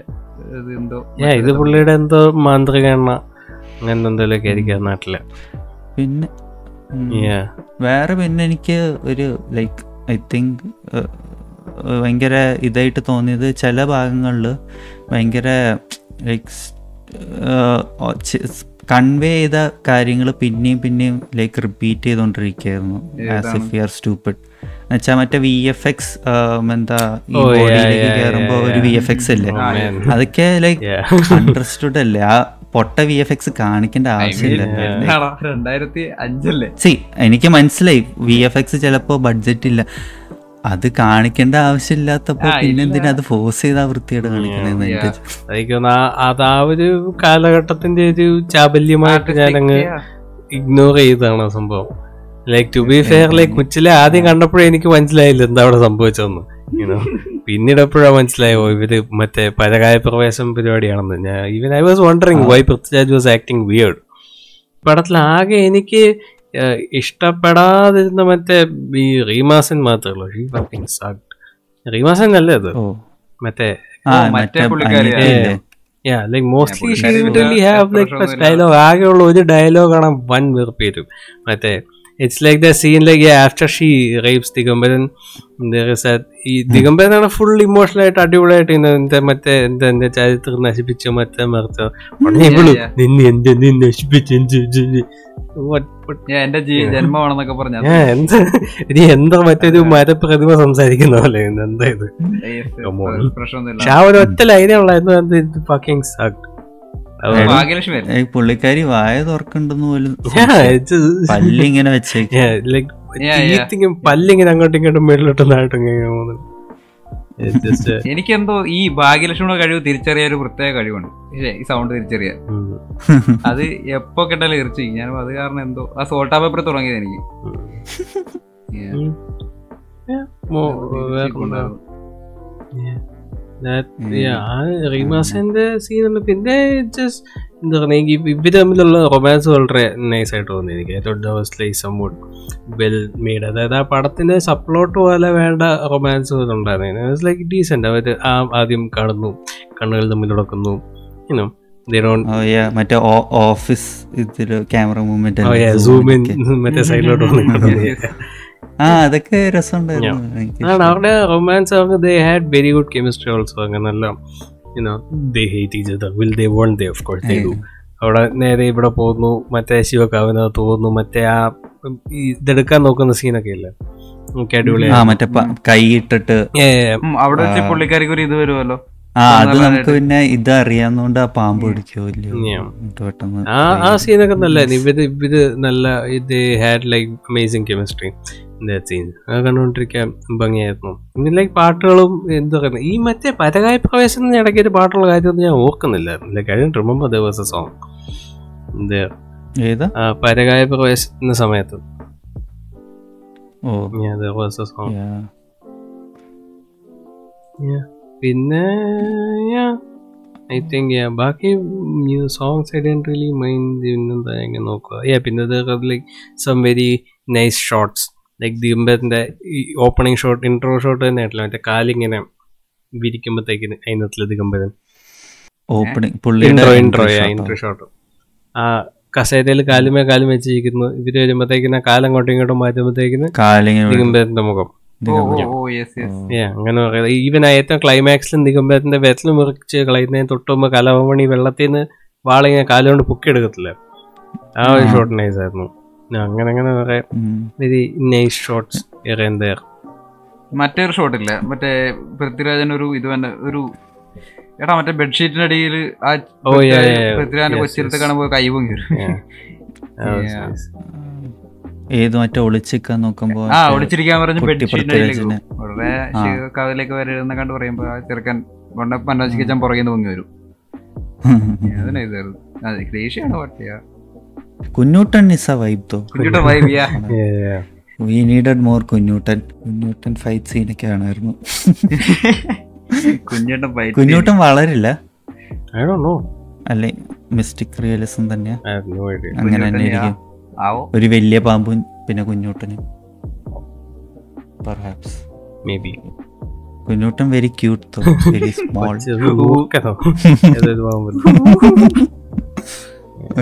Speaker 8: ഇത് പുള്ളിയുടെ എന്തോ മാന്ത്രിക എണ്ണ അങ്ങനെ എന്തെങ്കിലും ഒക്കെ
Speaker 7: ആയിരിക്കും നാട്ടില് പിന്നെ
Speaker 6: വേറെ പിന്നെ എനിക്ക് ഒരു ലൈക്ക് ഐ തിങ്ക് ഭയങ്കര ഇതായിട്ട് തോന്നിയത് ചില ഭാഗങ്ങളിൽ ഭയങ്കര ലൈക്ക് കൺവേ ചെയ്ത കാര്യങ്ങൾ പിന്നെയും പിന്നെയും ലൈക്ക് റിപ്പീറ്റ് ചെയ്തുകൊണ്ടിരിക്കുകയായിരുന്നു as if you are stupid എന്നുവെച്ചാൽ മറ്റേ വി എഫ് എക്സ് എന്താ ഈ ബോഡിയിലേക്ക് oh, കയറുമ്പോൾ ഒരു വി എഫ് എക്സ് അല്ലേ oh, അതൊക്കെ ലൈക്ക് അണ്ടർസ്റ്റുഡ് അല്ലേ ആ പൊട്ട വി എഫ് എക്സ് കാണിക്കേണ്ട ആവശ്യമില്ല സി എനിക്ക് മനസ്സിലായി വി എഫ് എക്സ് ചിലപ്പോ ബഡ്ജറ്റ് ഇല്ല അത് കാണിക്കേണ്ട ആവശ്യമില്ലാത്തപ്പോ പിന്നെന്തിനാ അത് ഫോഴ്സ് ചെയ്താ വൃത്തിയോട്
Speaker 7: കാണിക്കണെന്ന് അത് ആ ഒരു കാലഘട്ടത്തിന്റെ ഒരു ചാബല്യമായിട്ട് ഞാനങ്ങ് ഇഗ്നോർ ചെയ്താണ് സംഭവം like to be fair like മുച്ചിലെ ആദ്യം കണ്ടപ്പോഴേ എനിക്ക് മനസ്സിലായില്ല എന്താ അവിടെ സംഭവിച്ചതെന്ന് *laughs* പിന്നീട് എപ്പോഴാണ് മനസ്സിലായോ ഇവര് മറ്റേ പരകായ പ്രവേശം പരിപാടിയാണെന്ന് ഞാൻ even I was wondering why Prithviraj was acting weird പടത്തിൽ ആകെ എനിക്ക് ഇഷ്ടപ്പെടാതിരുന്ന മറ്റേ ഈ റീമാസൻ മാത്രമേ ഉള്ളൂ റീമാസൻ അല്ലേ അത് മറ്റേ like mostly she really have like dialogue ആകെയുള്ള ഒരു ഡയലോഗാണ് വൺ വെറുപ്പേരും മറ്റേ it's like the scene like yeah after she rapes Digambaran ദിഗംബരനാണ് ഫുൾ ഇമോഷണൽ ആയിട്ട് അടിപൊളിയായിട്ട് മറ്റേ എന്താ എന്റെ ചരിത്രം നശിപ്പിച്ചു മറ്റേ മറിച്ചോ നിന്ന് എന്റെ നീ നശിപ്പിച്ചു
Speaker 8: എന്റെ ജന്മമാണെന്നൊക്കെ പറഞ്ഞു എന്താ
Speaker 7: എന്താ മറ്റൊരു മരപ്രതിമ സംസാരിക്കുന്ന പോലെ എന്താ ഇത് പക്ഷെ ആ ഒരു ഒറ്റ ലൈനേ ഫക്കിങ് സാക്ട് പുള്ളിക്കാരി വായ തുറക്കണ്ടെന്ന് പോലും
Speaker 8: വെച്ചേക്കും *laughs* പല്ലിങ്ങനെ അങ്ങോട്ടും ഇങ്ങോട്ടും മേളിലോട്ടൊന്നായിട്ടും പോകുന്നു *laughs* എനിക്കെന്തോ ഈ ഭാഗ്യലക്ഷ്മിയുടെ കഴിവ് തിരിച്ചറിയാൻ ഒരു പ്രത്യേക കഴിവുണ്ട് ഈ സൗണ്ട് തിരിച്ചറിയാൻ അത് എപ്പോ കിട്ടാലും ഇറച്ചി ഞാൻ അത് കാരണം എന്തോ ആ സോൾട്ടാ പേപ്പർ തുടങ്ങിയത് എനിക്ക് Yeah.
Speaker 7: Mm. റീമാസിന്റെ mm. സീനുണ്ട് പിന്നെ ജസ്റ്റ് എന്താ പറഞ്ഞ ഇവര് തമ്മിലുള്ള റൊമാൻസ് വളരെ നൈസ് ആയിട്ട് തോന്നി എനിക്ക് ഏറ്റവും വെൽ മെയ്ഡ് അതായത് ആ പടത്തിന്റെ സപ്ലോട്ട് പോലെ വേണ്ട റൊമാൻസ് ഉണ്ടായിരുന്നു ലൈക്ക് ഡീസെന്റ് അവർ ആ ആദ്യം
Speaker 6: കാണുന്നു കണ്ണുകൾ തമ്മിൽ നടക്കുന്നു oh, മറ്റേ
Speaker 7: സൈഡിലോട്ട് *laughs* ആ അവരുടെ romance they had very good chemistry also അങ്ങനെല്ലാം ദേ ഹേറ്റ് അവിടെ നേരെ ഇവിടെ പോകുന്നു മറ്റേ ശിവക്കാവിന് തോന്നുന്നു മറ്റേ ആ ഇതെടുക്കാൻ നോക്കുന്ന സീനൊക്കെ ഇല്ല
Speaker 6: അടിപൊളി മറ്റേ കൈ ഇട്ടിട്ട് അവിടെ
Speaker 7: പുള്ളിക്കാരിക്ക്
Speaker 6: ഒരു ഇത് വരുമല്ലോ ആ അത് നമുക്ക് പിന്നെ
Speaker 7: ഇത് അറിയാവുന്നോണ്ട് ആ പാമ്പ് പിടിച്ചോല്ലോ ആ സീനൊക്കെ നല്ല ഇത് ഇത് നല്ല ഇത് had like amazing chemistry scene അത് കണ്ടുകൊണ്ടിരിക്കാൻ ഭംഗിയായിരുന്നു പിന്നെ ലൈക്ക് പാട്ടുകളും എന്തൊക്കെ ഈ മറ്റേ പരകായ പ്രവേശനം ഇടയ്ക്ക് ഒരു പാട്ടുള്ള കാര്യമൊന്നും ഞാൻ ഓർക്കുന്നില്ല like I don't remember the was a song
Speaker 6: ഇത്
Speaker 7: പരകായ പ്രവേശന സമയത്ത് oh the was a song Yeah. പിന്നെ ഐ തിങ്ക് ബാക്കി songs I don't really mind പിന്നെന്താ എങ്ങനെ നോക്കുക യാ പിന്നെ like some very nice shots like ദിംബത്തിന്റെ ഈ ഓപ്പണിംഗ് ഷോട്ട് ഇൻട്രോ ഷോട്ട് തന്നെ ആയിട്ടില്ല മറ്റേ കാലിങ്ങനെ വിരിക്കുമ്പോഴത്തേക്കിന് അതിനകത്തിൽ
Speaker 6: Digambaran intro intro intro shot
Speaker 7: ആ കസേരയിൽ കാലുമേ കാലും വെച്ചിരിക്കുന്നു ഇവര് വരുമ്പോഴത്തേക്കിന് കാലം അങ്ങോട്ടും
Speaker 6: ഇങ്ങോട്ടും മാറ്റുമ്പോഴത്തേക്കിന് ദിഗംബരന്റെ
Speaker 8: മുഖം
Speaker 7: അങ്ങനെ ഈവൻ ഏറ്റവും ക്ലൈമാക്സിൽ നിഗംബരത്തിന്റെ വെച്ചൽ മുറിച്ച് കളയുന്നതിന് തൊട്ടുമ്പോ കലവമണി വെള്ളത്തിൽ നിന്ന് വാളിങ്ങനെ കാലുകൊണ്ട് എടുക്കത്തില്ല ആ ഒരു ഷോട്ട് നൈസ് ആയിരുന്നു അങ്ങനെ അങ്ങനെ വെരി നൈസ് ഷോട്ട്സ്
Speaker 8: മറ്റൊരു ഷോട്ട് ഇല്ല മറ്റേ പൃഥ്വിരാജൻ ഒരു ഇത് തന്നെ ഒരു എടാ മറ്റേ ബെഡ്ഷീറ്റിന്റെ അടിയിൽ ആ oh, പൃഥ്വിരാജന്റെ കൊച്ചിരത്തെ കാണുമ്പോൾ കൈവും
Speaker 6: കയറും ഏത് മറ്റേ ഒളിച്ചിരിക്കാൻ
Speaker 8: നോക്കുമ്പോ ഒളിച്ചിരിക്കാൻ പറഞ്ഞു വളരെ വരുന്ന കണ്ട് പറയുമ്പോ ആ ചെറുക്കൻ മനോജിക്കാൻ മനോജ് കിച്ചൻ പുറകെ
Speaker 6: പൊങ്ങി വരും അതെ *laughs* Kunjoottan is a vibe though Kunjoottan vibe yeah we needed more Kunjoottan Kunjoottan fight സീനൊക്കെ ആണായിരുന്നു *laughs* കുഞ്ഞൂട്ടൻ കുഞ്ഞൂട്ടൻ
Speaker 7: വളരില്ല
Speaker 6: അല്ലേ മിസ്റ്റിക് റിയലിസം
Speaker 7: തന്നെയാ അങ്ങനെ തന്നെ
Speaker 6: ഒരു വലിയ പാമ്പും പിന്നെ കുഞ്ഞൂട്ടനും
Speaker 7: perhaps maybe Kunjoottan very cute very small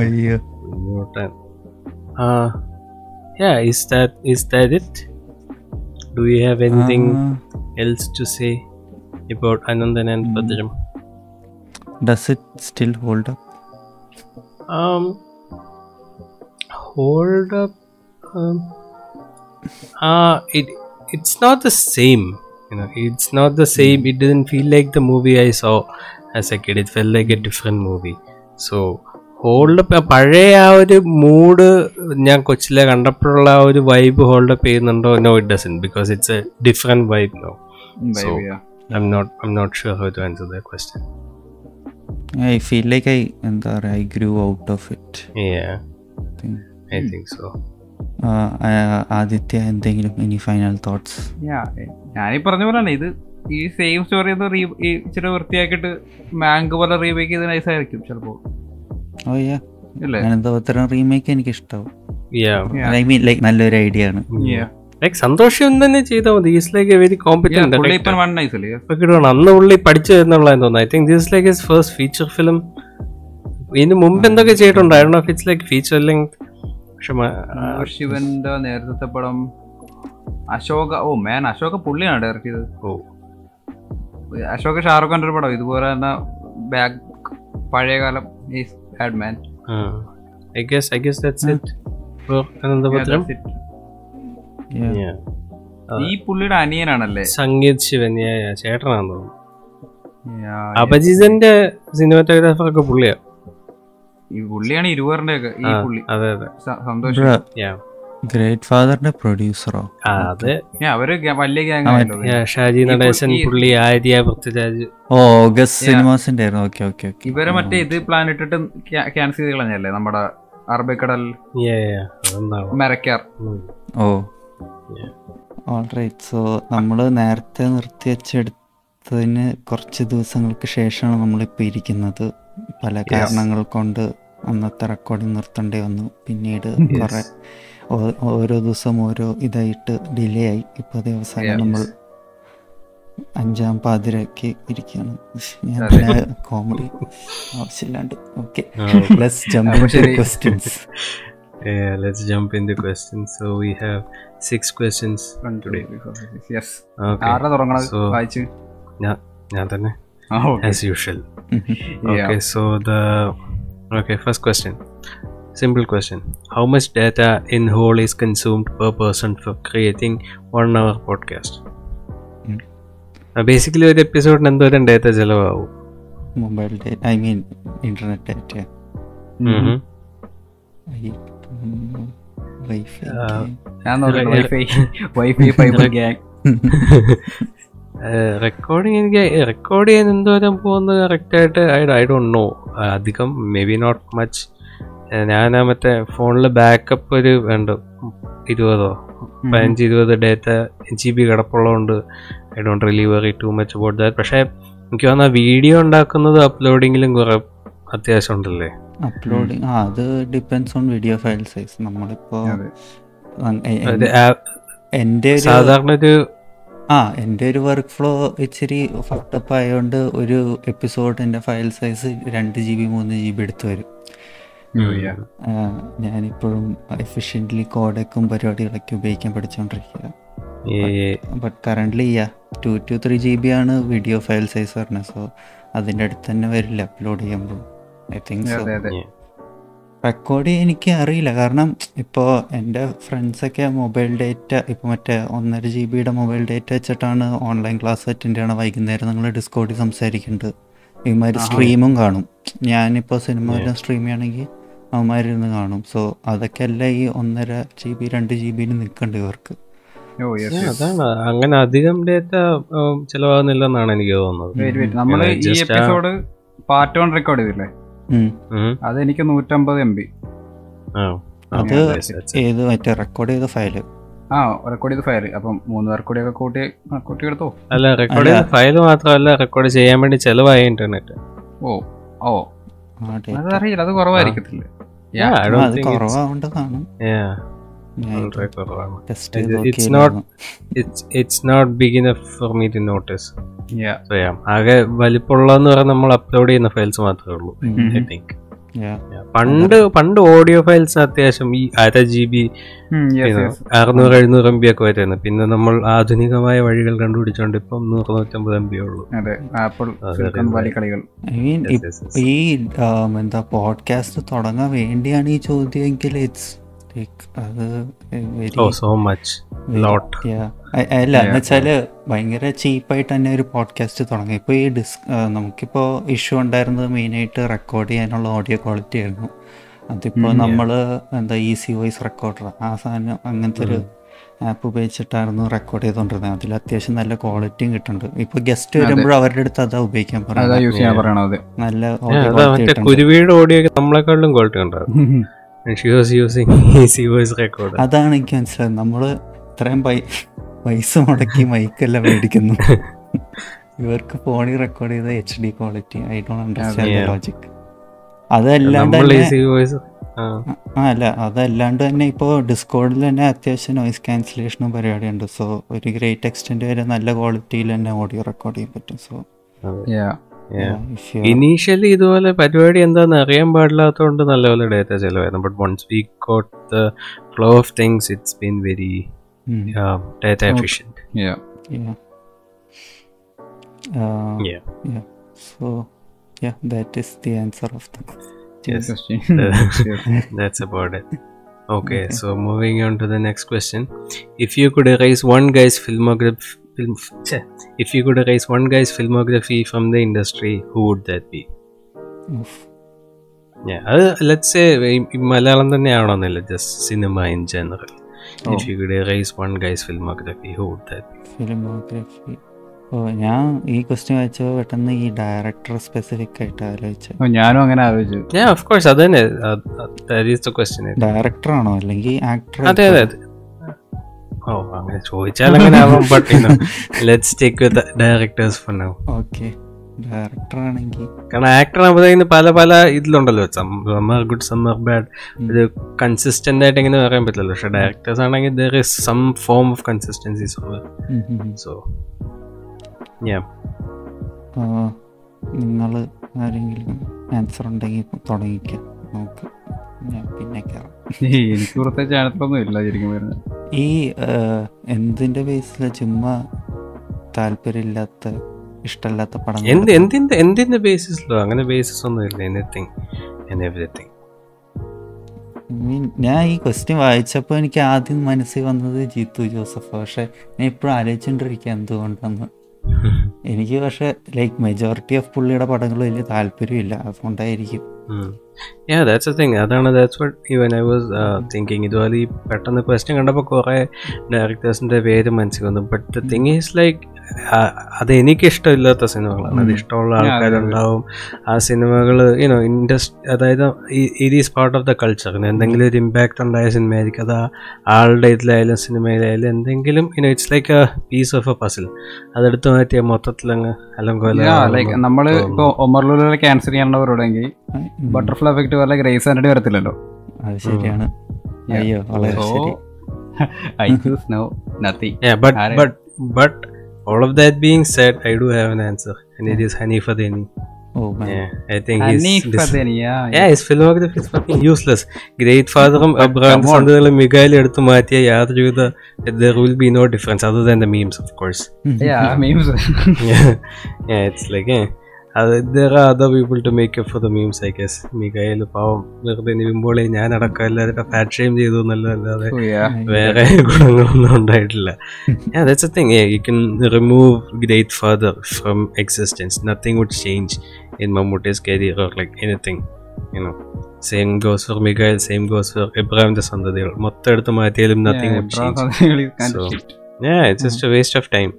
Speaker 7: അയ്യോ Kunjoottan Yeah, is that is that it? Do we have anything uh, else to say about Anandan and Padram?
Speaker 6: Hmm. Does it still hold up? Um, hold up um,
Speaker 7: uh, it it's not the same you know it's not the same hmm. it didn't feel like the movie i saw as a kid it felt like a different movie so hold up പഴയ ആ ഒരു മൂഡ് ഞാൻ കൊച്ചിലെ കണ്ടപ്പോഴുള്ള ആ ഒരു വൈബ് ഹോൾഡപ്പ് ചെയ്യുന്നുണ്ടോ no it doesn't because it's a different vibe no so I not I not sure how to answer the
Speaker 6: question I feel like I എന്താ പറയുക I grew
Speaker 7: out of it I think so
Speaker 6: Aditya എന്തെങ്കിലും ഇനി ഫൈനൽ തോട്ട്സ് ഞാനീ പറഞ്ഞ പോലെയാണ് ഇത് ഈ സെയിം സ്റ്റോറി ഇച്ചിരി വൃത്തിയാക്കിയിട്ട് മാങ്ക് പോലെ റീമേക്ക് ചെയ്ത് നൈസ് ആയിരിക്കും ചിലപ്പോ റീമേക്ക് എനിക്ക് ഇഷ്ടാവും ഐ മീൻ ലൈക്ക് നല്ലൊരു ഐഡിയ ആണ് mm. സന്തോഷം തന്നെ ചെയ്താൽ മതി ഈസ് ലൈക്ക് വെരി കോമ്പറ്റന്റ് അന്ന് പുള്ളി പഠിച്ചു എന്നുള്ളതെന്ന് തോന്നുന്നു I think this like
Speaker 7: first feature film ഇതിന് മുമ്പ് എന്തൊക്കെ ചെയ്തിട്ടുണ്ട് I do it's like feature length ശിവന്റെ നേരത്തെ പടം അശോക ഓ മേൻ അശോക പുള്ളിയാണ് ഡയറക്റ്റ് ചെയ്തത് ഓ അശോക ഷാറുഖ് ഖാൻ്റെ ഒരു പടം ഇതുപോലെ തന്നെ ബാക്ക് പഴയകാലം is bad man I guess I guess that's it bro അനന്തപത്രം ഈ പുള്ളിയുടെ അനിയനാണല്ലേ സംഗീത് ശിവൻ ചേട്ടനാണെന്ന് തോന്നുന്നു അപജിതന്റെ സിനിമാറ്റോഗ്രാഫർ ഒക്കെ പുള്ളിയാണ് ഈ പുള്ളിയാണ് ഇരുവറിന്റെ ഗ്രേറ്റ് ഫാദറിന്റെ പ്രൊഡ്യൂസറോ അവര് വലിയ ഷാജി നടേശൻ പുള്ളി ആര്യ പൃഥ്വിരാജ് ഓ ഓഗസ്റ്റ് സിനിമാസിന്റെ ഓക്കെ ഓക്കെ ഇവരെ മറ്റേ ഇത് പ്ലാൻ ഇട്ടിട്ട് ക്യാൻസൽ ചെയ്ത് കളഞ്ഞല്ലേ നമ്മുടെ Arabikkadal Marakkar oh alright so നമ്മള് നേരത്തെ നിർത്തി വെച്ചെടുത്തതിന് കുറച്ച് ദിവസങ്ങൾക്ക് ശേഷമാണ് നമ്മളിപ്പോ ഇരിക്കുന്നത് പല കാരണങ്ങൾ കൊണ്ട് അന്നത്തെ റെക്കോർഡിങ് നിർത്തേണ്ടി വന്നു പിന്നീട് കുറെ ഓരോ ദിവസം ഓരോ ഇതായിട്ട് ഡിലേ ആയി ഇപ്പൊ ദിവസം നമ്മൾ അഞ്ചാം പാതിരക്ക് ഇരിക്കുകയാണ് ഞാൻ കോമഡി ആവശ്യമില്ലാണ്ട് ഓക്കെ ഞാൻ തന്നെ as usual Mm-hmm. yeah. okay so the okay first question simple question how much data in whole is consumed per person for creating one hour podcast hmm. Basically, episode? data basically ഒരു എപ്പിസോഡിന് എന്തോരം ഡേറ്റ ചിലവാകും mobile Hmm. I mean internet data wifi wifi fiber gang recording എനിക്ക് റെക്കോർഡ് ചെയ്യാൻ എന്തോരം പോകുന്നത് കറക്റ്റായിട്ട് ഐ ഐ ഡോണ്ട് നോ അധികം മേ ബി നോട്ട് മച്ച് ഞാൻ മറ്റേ ഫോണിൽ ബാക്കപ്പ് ഒരു വേണ്ട ഇരുപതോ പതിനഞ്ച് ഇരുപത് ഡേറ്റ ജി ബി കിടപ്പുള്ളതുകൊണ്ട് I don't relieve worry too much about that പക്ഷേ എനിക്ക് തോന്നുന്ന വീഡിയോ ഉണ്ടാക്കുന്നത് അപ്ലോഡിങ്ങിലും കുറേ അത്യാവശ്യം ഉണ്ടല്ലേ അപ്ലോഡിങ് ആ അത് depends on video file size നമ്മളിപ്പോ എൻ്റെ സാധാരണ ഒരു ആ എൻ്റെ ഒരു വർക്ക് ഫ്ലോ ഇച്ചിരി ഫട്ടപ്പ് ആയതുകൊണ്ട് ഒരു എപ്പിസോഡിൻ്റെ ഫയൽ സൈസ് രണ്ട് ജി ബി മൂന്ന് ജി ബി എടുത്തു വരും oh, ഞാനിപ്പോഴും എഫിഷ്യൻ്റ്ലി കോഡക്കും പരിപാടികളൊക്കെ ഉപയോഗിക്കാൻ പഠിച്ചുകൊണ്ടിരിക്കുക but currently yeah two two three G B ആണ് വീഡിയോ ഫയൽ സൈസ് പറഞ്ഞത് സോ അതിൻ്റെ അടുത്ത് തന്നെ വരില്ല അപ്ലോഡ് ചെയ്യുമ്പോൾ ഐ തിങ്ക് സോ റെക്കോർഡ് എനിക്ക് അറിയില്ല കാരണം ഇപ്പോൾ എൻ്റെ ഫ്രണ്ട്സൊക്കെ മൊബൈൽ ഡേറ്റ ഇപ്പോൾ മറ്റേ ഒന്നര ജി ബിയുടെ മൊബൈൽ ഡേറ്റ വെച്ചിട്ടാണ് ഓൺലൈൻ ക്ലാസ് അറ്റൻഡ് ചെയ്യണം വൈകുന്നേരം നിങ്ങൾ ഡിസ്കോഡിൽ സംസാരിക്കുന്നുണ്ട് ഇമാതിരി സ്ട്രീമും കാണും ഞാനിപ്പോൾ സിനിമ സ്ട്രീം ചെയ്യണമെങ്കിൽ അവന്മാരിന്ന് കാണും സോ അതൊക്കെ അല്ല ഈ ഒന്നര ജി ബി രണ്ട് ജി ബിയിൽ നിൽക്കണ്ട് ഇവർക്ക് oh, അതാണ് അങ്ങനെ അധികം ഡേറ്റ ചെലവാകുന്നില്ലെന്നാണ് എനിക്ക് തോന്നുന്നത് നമ്മൾ ഈ എപ്പിസോഡ് പാർട്ട് വൺ റെക്കോർഡ് ചെയ്തില്ലേ അത് എനിക്ക് നൂറ്റമ്പത് എം ബി അത് ഏത് മറ്റേ റെക്കോർഡ് ചെയ്ത ഫയല് ആ റെക്കോർഡ് ചെയ്ത ഫയൽ അപ്പം മൂന്ന് റെക്കോർഡ് ഒക്കെ കൂട്ടി കൂട്ടി എടുത്തോ അല്ല റെക്കോർഡ് ചെയ്ത ഫയൽ മാത്രമല്ല റെക്കോർഡ് ചെയ്യാൻ വേണ്ടി ചെലവായി ഇന്റർനെറ്റ് ഓ ഓ അതറിയില്ല അത് കുറവായിരിക്കത്തില്ലേ ആകെ വലിപ്പമുള്ളതെന്ന് പറഞ്ഞാൽ നമ്മൾ അപ്ലോഡ് ചെയ്യുന്ന ഫയൽസ് മാത്രമേ ഉള്ളൂ ഐ തിങ്ക് mm-hmm. പണ്ട് പണ്ട് ഓഡിയോ ഫയൽസ് അത്യാവശ്യം ഈ അര ജി ബി അറുന്നൂറ് എഴുന്നൂറ് എം ബി ഒക്കെ വരുന്നത് പിന്നെ നമ്മൾ ആധുനികമായ വഴികൾ കണ്ടുപിടിച്ചോണ്ട് ഇപ്പം നൂറ് നൂറ്റമ്പത് എം ബി ഉള്ളൂ ഈ എന്താ പോഡ്കാസ്റ്റ് തുടങ്ങാൻ വേണ്ടിയാണ് ഈ ചോദ്യം എങ്കിൽ ഇറ്റ്സ് ലൈക്ക് അത് വെരി സോ മച്ച് ലോട്ട് അല്ല എന്നുവെച്ചാൽ ഭയങ്കര ചീപ്പായിട്ട് തന്നെ ഒരു പോഡ്കാസ്റ്റ് തുടങ്ങി ഇപ്പൊ ഈ ഡിസ് നമുക്കിപ്പോ ഇഷ്യൂ ഉണ്ടായിരുന്നത് മെയിനായിട്ട് റെക്കോർഡ് ചെയ്യാനുള്ള ഓഡിയോ ക്വാളിറ്റി ആയിരുന്നു
Speaker 9: അതിപ്പോ നമ്മള് എന്താ ഈസി വോയിസ് റെക്കോർഡർ ആ സാധനം അങ്ങനത്തെ ഒരു ആപ്പ് ഉപയോഗിച്ചിട്ടായിരുന്നു റെക്കോർഡ് ചെയ്തോണ്ടിരുന്നത് അതിൽ അത്യാവശ്യം നല്ല ക്വാളിറ്റിയും കിട്ടുന്നുണ്ട് ഇപ്പൊ ഗസ്റ്റ് വരുമ്പോഴും അവരുടെ അടുത്ത് അതാ ഉപയോഗിക്കാൻ പറയുന്നത് നല്ല ഓഡിയോ ക്വാളിറ്റി *laughs* *laughs* അതാണ് എനിക്ക് മനസ്സിലായത് നമ്മൾ ഇത്രയും പൈസ മുടക്കി മൈക്കെല്ലാം മേടിക്കുന്നു *laughs* ഇവർക്ക് ഫോണിൽ റെക്കോർഡ് ചെയ്ത H D quality I do understand logic അതല്ലാണ്ട് അല്ല അതല്ലാണ്ട് തന്നെ ഇപ്പോൾ ഡിസ്കോഡിൽ തന്നെ അത്യാവശ്യം നോയിസ് ക്യാൻസലേഷനും പരിപാടിയുണ്ട് സോ ഒരു ഗ്രേറ്റ് എക്സ്റ്റെൻഡ് വരെ നല്ല ക്വാളിറ്റിയിൽ തന്നെ ഓഡിയോ റെക്കോർഡ് ചെയ്യാൻ പറ്റും സോ ഇനീഷ്യലി ഇതുപോലെ പരിപാടി എന്താന്ന് അറിയാൻ പാടില്ലാത്തതുകൊണ്ട് നല്ലപോലെ ഡേറ്റ ചെലവായിരുന്നു but once we got the flow of things it's been very data efficient so yeah that is the answer of the yes. question *laughs* *laughs* that's about it okay, okay so moving on to the next question if you could erase one guy's filmography film if you could erase one guy's filmography from the industry who would that be Oof. yeah uh, let's say Malayalam തന്നെ ആവണമെന്നില്ല just cinema in general if you could erase one guy's filmography who would that filmography oh ഞാൻ ഈ ക്വസ്റ്റ്യൻ വെച്ചപ്പോൾ പെട്ടെന്ന് ഈ ഡയറക്ടർ സ്പെസിഫിക് ആയിട്ട് ആലോചിച്ചു ഞാനും അങ്ങനെ ആലോചിച്ചു ഓഫ് കോഴ്സ് അത് തന്നെ ഡയറക്ടറാണോ അല്ലെങ്കിൽ ആക്ടർ അതെ അതെ ഓ അങ്ങനെ ചോദിച്ചാൽ അങ്ങനെ ആവാം but let stick directors for now okay director ആണെങ്കിൽ കാരണം ആക്ടർ ആകുമ്പോഴത്തേക്കും പല പല ഇതിലുണ്ടല്ലോ സമ്മർ ഗുഡ് സമ്മർ ബാഡ് ഇത് കൺസിസ്റ്റന്റ് ആയിട്ട് എങ്ങനെ പറയാൻ പറ്റില്ലല്ലോ പക്ഷെ ഡയറക്ടേഴ്സ് ആണെങ്കിൽ there is some form of consistency so ഞാൻ നിങ്ങൾ ആരെങ്കിലും ആൻസർ ഉണ്ടെങ്കിൽ തുടങ്ങിക്കാം നോക്കാം പിന്നെ എനിക്ക് പ്രത്യേകിച്ച് ചാനത്തിലൊന്നും ഇല്ല ശരിക്കും വരുന്നത് ഈ എന്തിന്റെ ബേസിൽ ചുമ്മാ താല്പര്യമില്ലാത്ത ഇഷ്ടമല്ലാത്ത പടം എന്ത് എന്തിന്റെ എന്തിന്റെ ബേസിസിലോ അങ്ങനെ ബേസിസ് ഒന്നും ഇല്ല എനിത്തിങ് എവറിത്തിങ് ഞാൻ ഈ ക്വസ്റ്റ്യൻ വായിച്ചപ്പോൾ എനിക്ക് ആദ്യം മനസ്സിൽ വന്നത് ജീത്തു ജോസഫ് പക്ഷെ ഞാൻ ഇപ്പോഴും ആലോചിച്ചുകൊണ്ടിരിക്കുക എന്തുകൊണ്ടെന്ന് *laughs* എനിക്ക് പക്ഷെ ലൈക്ക് മെജോറിറ്റി ഓഫ് പുള്ളിയുടെ പടങ്ങളും വലിയ താല്പര്യമില്ല അതുകൊണ്ടായിരിക്കും യാ ദാറ്റ്സ് എ തിങ് അതാണ് that's what even I was thinking ഇതുപോലെ ഈ പെട്ടെന്ന് ക്വസ്റ്റ്യൻ കണ്ടപ്പോൾ കുറേ ഡയറക്ടേഴ്സിൻ്റെ പേര് മനസ്സിൽ വന്നു but the thing is like അത് എനിക്ക് ഇഷ്ടമില്ലാത്ത സിനിമകളാണ് അത് ഇഷ്ടമുള്ള ആൾക്കാരുണ്ടാവും ആ സിനിമകൾ യുനോ ഇൻഡസ്ട്രി അതായത് ഇത് ഈസ് പാർട്ട് ഓഫ് ദ കൾച്ചറിന് എന്തെങ്കിലും ഒരു ഇമ്പാക്റ്റ് ഉണ്ടായ സിനിമയായിരിക്കും അത് ആളുടെ ഇതിലായാലും സിനിമയിലായാലും എന്തെങ്കിലും you know it's like a piece of a puzzle അതെടുത്ത് മാറ്റിയ മൊത്തത്തിൽ അങ്ങ് അല്ലെങ്കിൽ നമ്മൾ ഇപ്പോൾ ഒമർലൂലെ ക്യാൻസർ ചെയ്യേണ്ടവരുടെങ്കിൽ ബട്ടർഫ്ലൈ ബട്ടർഫ്ലൈ എഫക്ട് പോലെ ഗ്രേസ് ആന്റണി വരത്തില്ലല്ലോ അത് ശരിയാണ് അയ്യോ വളരെ ശരി I choose now nothing. Yeah, but but but all of that being said, I do have an answer, and it is Hanifa Deni. Oh man. Yeah, I think Hanifa he's Deni, yeah, yeah. Yeah, his filmography is fucking useless. Great father um Abraham Sandal Miguel എടുത്തു മാറ്റിയ യാതൊരുവിധ there will be no difference other than the memes of course. yeah, memes. yeah, yeah, it's like yeah. There are other people to make up for the memes I guess കയ്യിൽ പാവം വെറുതെ നിവിമ്പോളെ ഞാൻ അടക്കം എല്ലാവരുടെ ഫാറ്റ് ഷെയിം ചെയ്തു എന്നല്ലാതെ oh, വേറെ ഗുണങ്ങളൊന്നും ഉണ്ടായിട്ടില്ല that's a thing you can remove great father from existence nothing would change in Mammootty's career like anything you know same goes for മികയിൽ സെയിം ഗോസ് ഫോർ ഇബ്രാഹിമിന്റെ സന്തതികൾ മൊത്തം എടുത്ത് മാറ്റിയാലും nothing would change it's just waste of time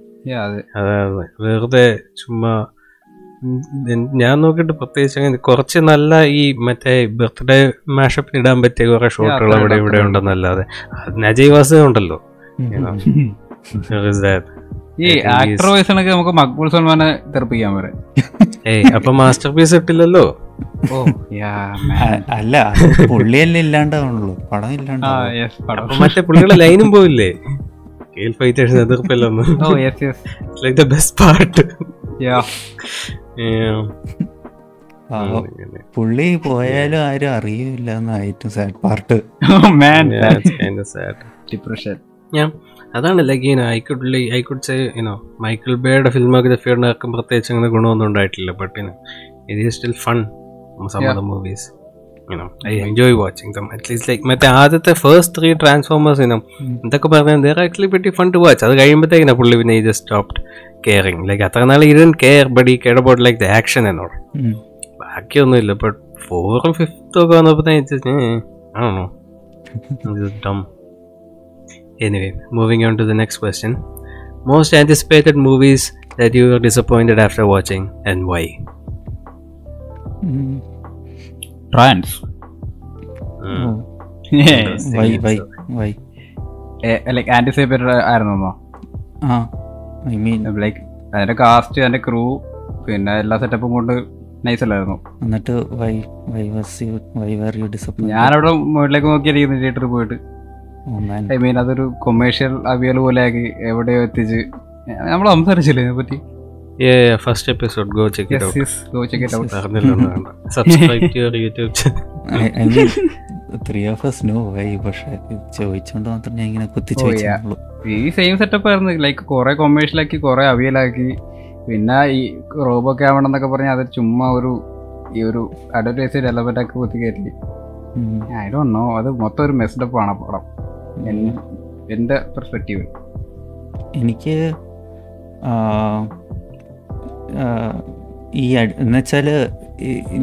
Speaker 9: അതാണ് വെറുതെ ചുമ്മാ ഞാൻ നോക്കിയിട്ട് പ്രത്യേകിച്ച് അങ്ങനെ കുറച്ച് നല്ല ഈ മറ്റേ ബർത്ത്ഡേ മാഷപ്പിന് ഇടാൻ പറ്റിയ കുറെ ഷോട്ടുകൾ അവിടെ ഇവിടെ ഉണ്ടെന്നല്ലാതെ നജയ് വാസു ഉണ്ടല്ലോ ഈ ആക്ടർ വോയിസ് ആണെങ്കിൽ നമുക്ക് മക്ബൂൾ സൽമാനെ തെറപ്പിക്കാൻ വരെ ഏയ് അപ്പൊ മാസ്റ്റർ പീസ് ഇട്ടില്ലല്ലോ
Speaker 10: അല്ല പുള്ളിയല്ലേ ഇല്ലാണ്ടാണല്ലോ പടം ഇല്ലാണ്ട്
Speaker 11: മറ്റേ പുള്ളികളെ ലൈനും പോയില്ലേ സ്കെയിൽ
Speaker 9: ഫൈറ്റേഴ്സ് എതിർപ്പില്ലെന്ന് it's like the
Speaker 10: best part പുള്ളി പോയാലും ആരും അറിയില്ല എന്നായിട്ടും സാഡ് പാർട്ട് ഡിപ്രഷൻ ഞാൻ അതാണ് like you know I could lie I could say you know
Speaker 11: Michael ബേയുടെ ഫിലിമോഗ്രഫിയുടെ ആർക്കും പ്രത്യേകിച്ച് അങ്ങനെ ഗുണമൊന്നും ഉണ്ടായിട്ടില്ല but you know it is still fun some of movies you know i enjoy watching them at least like മറ്റേ ആദ്യത്തെ ഫസ്റ്റ് ത്രീ ട്രാൻസ്ഫോമേഴ്സ് ഇനം എന്തൊക്കെ പറഞ്ഞാൽ there actually very fun to watch അത് കഴിയുമ്പോഴത്തേക്കിനാ പുള്ളി പിന്നെ ഈ ജസ്റ്റ് സ്റ്റോപ്ഡ് കെയറിങ് ലൈക്ക് അത്ര നാൾ ഇരുൻ കെയർ ബട്ട് ഈ care about like the action എന്നോട് ബാക്കിയൊന്നുമില്ല ബട്ട് ഫോറും ഫിഫ്ത്തും ഒക്കെ വന്നപ്പോഴത്തേക്ക് ആണോ dumb anyway moving on to the next question most anticipated movies that you are disappointed after watching and why trans. Mm. Yes.
Speaker 9: Why? Why? Why? Eh, like anticipated ആയിരുന്നോ ഐ മീൻ ലൈക്ക് അതിന്റെ കാസ്റ്റ് അതിന്റെ ക്രൂ പിന്നെ എല്ലാ സെറ്റപ്പും കൊണ്ട്
Speaker 10: നൈസ് അല്ലായിരുന്നു എന്നിട്ട് why why was
Speaker 9: you why ഞാൻ അവിടെ മുകളിലേക്ക് നോക്കിയായിരിക്കുന്നു തിയേറ്ററിൽ പോയിട്ട് ഐ മീൻ അതൊരു കൊമേഴ്ഷ്യൽ അവിയൽ പോലെ ആക്കി എവിടെയോ എത്തിച്ച് നമ്മൾ സംസാരിച്ചില്ലേ ഇതിനെ പറ്റി
Speaker 10: first episode go check subscribe three of us no why പക്ഷെ ചോദിച്ചോണ്ട് മാത്രം ഞാൻ ഇങ്ങനെ കുത്തി oh, ഈ സെയിം സെറ്റപ്പ് ആയിരുന്നു ലൈക്ക് കുറെ കൊമേഴ്ഷ്യലാക്കി കുറെ അവിയലാക്കി
Speaker 9: പിന്നെ ഈ റോബോ ക്യാമറ എന്നൊക്കെ പറഞ്ഞാൽ അത് ചുമ്മാ ഒരു ഈ ഒരു അഡ്വർടൈസ് ഡെവലപ്മെന്റ് ആക്കി
Speaker 10: കുത്തി കയറ്റി ഐ ഡോണ്ട് നോ
Speaker 9: അത് മൊത്തം ഒരു മെസ്ഡപ്പ് ആണ് പടം എന്റെ പെർസ്പെക്റ്റീവ് എനിക്ക്
Speaker 10: ഈ എന്നുവെച്ചാൽ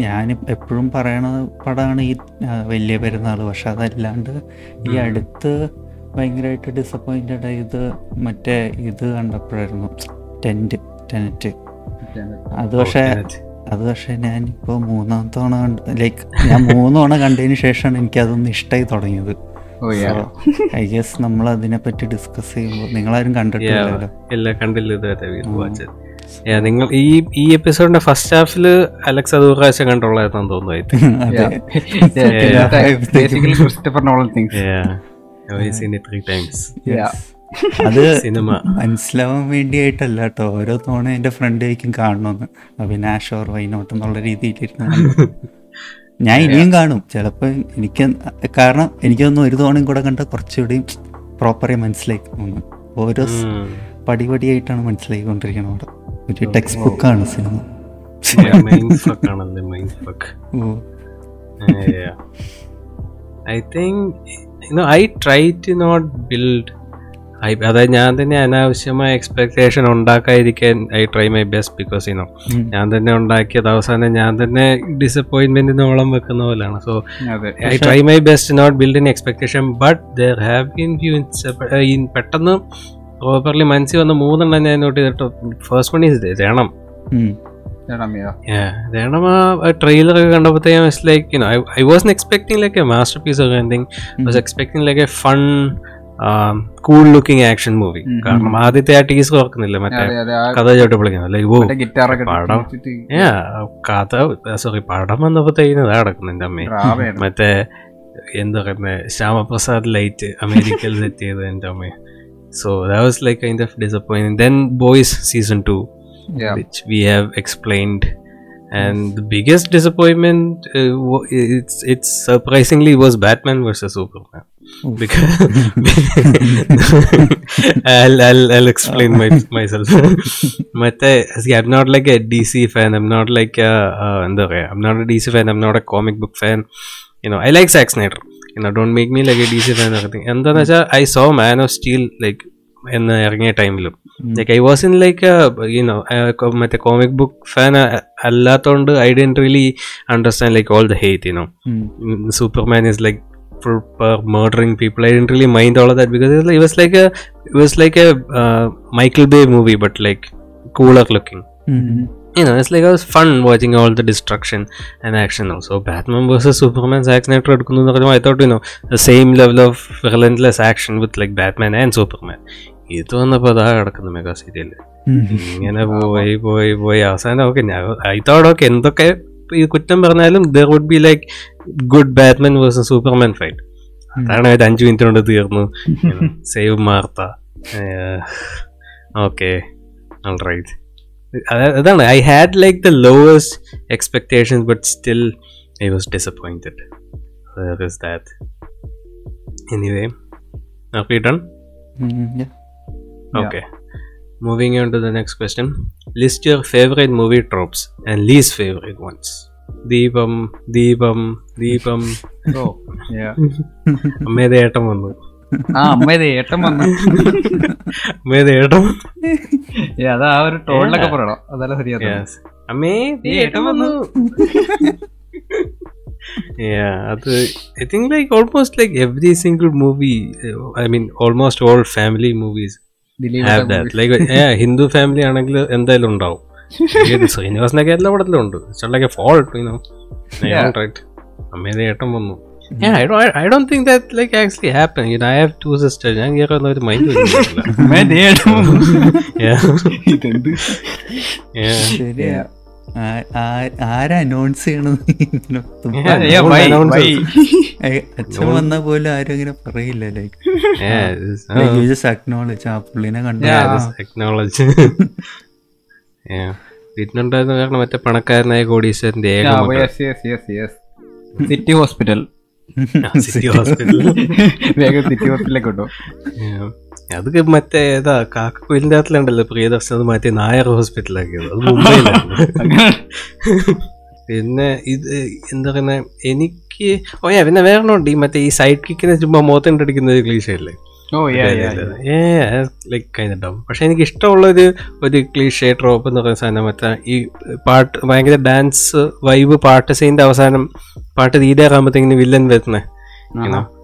Speaker 10: ഞാൻ എപ്പോഴും പറയണ പടമാണ് ഈ വലിയ പെരുന്നാൾ പക്ഷെ അതല്ലാണ്ട് ഈ അടുത്ത് ഭയങ്കരമായിട്ട് ഡിസപ്പോയിൻറ്റഡ് ആയത് മറ്റേ ഇത് കണ്ടപ്പോഴായിരുന്നു ടെൻറ്റ് ടെനറ്റ് അത് പക്ഷേ അത് പക്ഷേ ഞാനിപ്പോൾ മൂന്നാം തവണ കണ്ട് ലൈക്ക് ഞാൻ മൂന്ന് തവണ കണ്ടതിന് ശേഷമാണ് എനിക്കതൊന്ന് ഇഷ്ടമായി തുടങ്ങിയത് ഐ ഗസ് നമ്മൾ അതിനെപ്പറ്റി ഡിസ്കസ് ചെയ്യുമ്പോൾ നിങ്ങളാരും
Speaker 11: കണ്ടിട്ടില്ലല്ലോ
Speaker 9: നിങ്ങൾ ഈ ഈ എപ്പിസോഡിന്റെ ഫസ്റ്റ് ഹാഫിൽ അലക്സ് അത് ഒരു കണ്ടുള്ളതെന്ന് തോന്നുന്നു ക്രിസ്റ്റഫർ നോളൻ തിങ്സ് അത് സിനിമ മനസ്സിലാവാൻ
Speaker 10: വേണ്ടിയായിട്ടല്ല കേട്ടോ ഓരോ തവണ എന്റെ ഫ്രണ്ടിലേക്കും കാണണമെന്ന് അഭിനാഷ് ഓർ വൈനോട്ട് എന്നുള്ള രീതിയിലിരുന്ന് *laughs* ഞാൻ ഇനിയും കാണും ചിലപ്പോൾ എനിക്ക് കാരണം എനിക്കൊന്നും ഒരു തവണയും കൂടെ കണ്ട കുറച്ചുകൂടി പ്രോപ്പറായി മനസ്സിലാക്കി ഓരോ പടിപടിയായിട്ടാണ് മനസ്സിലാക്കിക്കൊണ്ടിരിക്കുന്നത് അവിടെ ഒരു ടെക്സ്റ്റ് ബുക്കാണ് cinema
Speaker 11: I think I try to not build അതായത് ഞാൻ തന്നെ അനാവശ്യമായ എക്സ്പെക്ടേഷൻ ഉണ്ടാക്കാതിരിക്കാൻ I try my best because you know ഞാൻ തന്നെ ഉണ്ടാക്കിയത് അവസാനം ഞാൻ തന്നെ ഡിസപ്പോയിൻമെന്റിന് ഓളം വെക്കുന്ന പോലെയാണ് so I try my best not build in expectation but there have been in പെട്ടെന്ന് പ്രോപ്പർലി മനസ്സിൽ വന്ന് മൂന്നെണ്ണം ഞാൻ നോട്ട് ചെയ്തിട്ട് first money is Ranam trailer ഒക്കെ കണ്ടപ്പോഴത്തേക്കും it's I was expecting like a masterpiece of എന്തിങ് was expecting like a fun cool looking action movie കാരണം ആദ്യത്തെ ആ ടീസ് ഓർക്കുന്നില്ല മറ്റേ കഥ ചോട്ട് വിളിക്കുന്നത് കഥ സോറി പടം വന്നപ്പോഴത്തേക്കും ഇതാ കിടക്കുന്നുണ്ട് അമ്മേ മറ്റേ എന്താ പറയുന്നത് ശ്യാമപ്രസാദ് ലൈറ്റ് അമേരിക്കയിൽ സെറ്റ് ചെയ്തത് എന്റെ അമ്മയെ So that was like kind of disappointing. Then Boys season two, yeah. which we have explained, and yes. the biggest disappointment uh, it's it's surprisingly was Batman versus Superman. Oof. Because *laughs* I'll, I'll I'll explain uh. my, myself. *laughs* Mate, see, I'm not like a DC fan. I'm not like a, uh, I'm not a DC fan. I'm not a comic book fan. You know, I like Zack Snyder. You don't make me like a D C fan എന്താണെന്ന് വെച്ചാൽ I saw Man of Steel like എന്ന് ഇറങ്ങിയ ടൈമിലും like I was in like you know മറ്റേ കോമിക് ബുക്ക് ഫാൻ അല്ലാത്തതുകൊണ്ട് I didn't really understand like all the hate
Speaker 10: you know
Speaker 11: Superman is like for people I people. Really mind all that because it was like was like a Michael Bay movie but like cooler looking you know, it's like it was fun watching all the destruction and action also Batman versus Superman, Zack Snyder, I thought, you know, the same level of relentless action with like Batman and Superman. ഇത് വന്നപ്പോൾ അതാ കിടക്കുന്നു മെഗാ സീരിയല് ഇങ്ങനെ പോയി പോയി പോയി അവസാനം ഓക്കെ ഞാൻ ഐ തോട്ട് ഓക്കെ എന്തൊക്കെ കുറ്റം പറഞ്ഞാലും there would be like good Batman versus Superman fight അതാണ് ഒരു അഞ്ച് മിനിറ്റ് കൊണ്ട് തീർന്നു സേവ് മാർത്ത ഓക്കെ അതാണ് I had like the lowest expectations but still I was disappointed is that
Speaker 10: anyway are you done okay moving
Speaker 11: on to the next question list your favourite movie tropes and least favourite ones ദീപം ദീപം ദീപം ഓ അമ്മേതേട്ടം വന്നു ആ വന്നു ഒരു അമ്മേ വന്നു single movie I mean almost all family movies Hindu family ആണെങ്കിൽ എന്തായാലും ഉണ്ടാവും ശ്രീനിവാസിനൊക്കെ എല്ലാ പടത്തിലും ഉണ്ട് ഇറ്റ്സ് ലൈക്ക് എ ഫോൾട്ട് വന്നു Yeah, I don't, I don't think that like actually happened. You know, I have two sisters. ഞാൻ ഈ പറഞ്ഞ ഒരു മൈൻഡ്
Speaker 10: *laughs* ആരാ അനൗൺസ് ചെയ്യണത് അച്ഛൻ വന്ന പോലും ആരും ഇങ്ങനെ പറയില്ല
Speaker 11: ലൈക്ക് അക്നോളജ് oh. ആ പുള്ളിനെ കണ്ടു അക്നോളജ് വീട്ടിലുണ്ടായിരുന്ന കാരണം മറ്റേ പണക്കാരനായ കോടീശ്വരന്റെ
Speaker 9: സിറ്റി ഹോസ്പിറ്റൽ ഹോസ്പിറ്റലിൽ
Speaker 11: *laughs* *laughs* വേഗം സിറ്റി ഹോസ്പിറ്റലിലേക്ക് ഉണ്ടോ അത് മറ്റേ ഏതാ കാക്കക്കുയിലിന്റെ അകത്തിലുണ്ടല്ലോ പ്രിയദർശൻ അത് മാറ്റി നായർ ഹോസ്പിറ്റലാക്കിയത് അത് മുംബൈയിലാണ് *laughs* പിന്നെ ഇത് എന്താ പറയുക എനിക്ക് ഓയാ പിന്നെ വേറെ ഉണ്ട് ഈ മറ്റേ ഈ സൈഡ് കിക്കിനെ ചുമ്മാ മോത്തണ്ടടിക്കുന്ന ഒരു ക്ലീശയല്ലേ oh yeah like kind dub പക്ഷെ എനിക്ക് ഇഷ്ടമുള്ള ഒരു ഒരു ക്ലീഷേ ട്രോപ്പ് എന്ന് പറയുന്ന സാധനം മറ്റേ ഈ പാട്ട് ഭയങ്കര ഡാൻസ് വൈബ് പാട്ട് സീൻ്റെ അവസാനം പാട്ട് തീരാറാകുമ്പോഴത്തേക്കിന് വില്ലൻ വരുന്നത്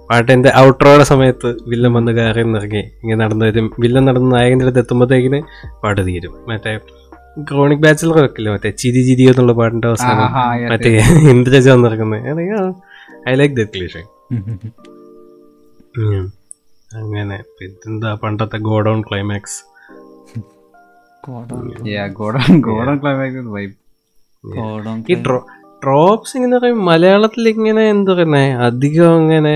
Speaker 11: പാട്ടിന്റെ ഔട്ടറോടെ സമയത്ത് വില്ലൻ വന്ന് കയറി നിറങ്ങി ഇങ്ങനെ നടന്നു വരും വില്ലൻ നടന്ന് നായകൻ്റെ അടുത്ത് എത്തുമ്പോഴത്തേക്കിന് പാട്ട് തീരും മറ്റേ ക്രോണിക് ബാച്ചിലർ വെക്കില്ല മറ്റേ ചിരി ചിരി എന്നുള്ള പാട്ടിന്റെ അവസാനം മറ്റേ ഇന്ദ്രജ വന്നിറങ്ങുന്നത് ഐ ലൈക്ക് ദ ക്ലീഷേ അങ്ങനെ പിന്നെന്താ പണ്ടത്തെ ഗോഡൗൺ ക്ലൈമാക്സ് ട്രോപ്സ് ഇങ്ങനെ മലയാളത്തിൽ ഇങ്ങനെ എന്താ പറയുന്നത് അധികം അങ്ങനെ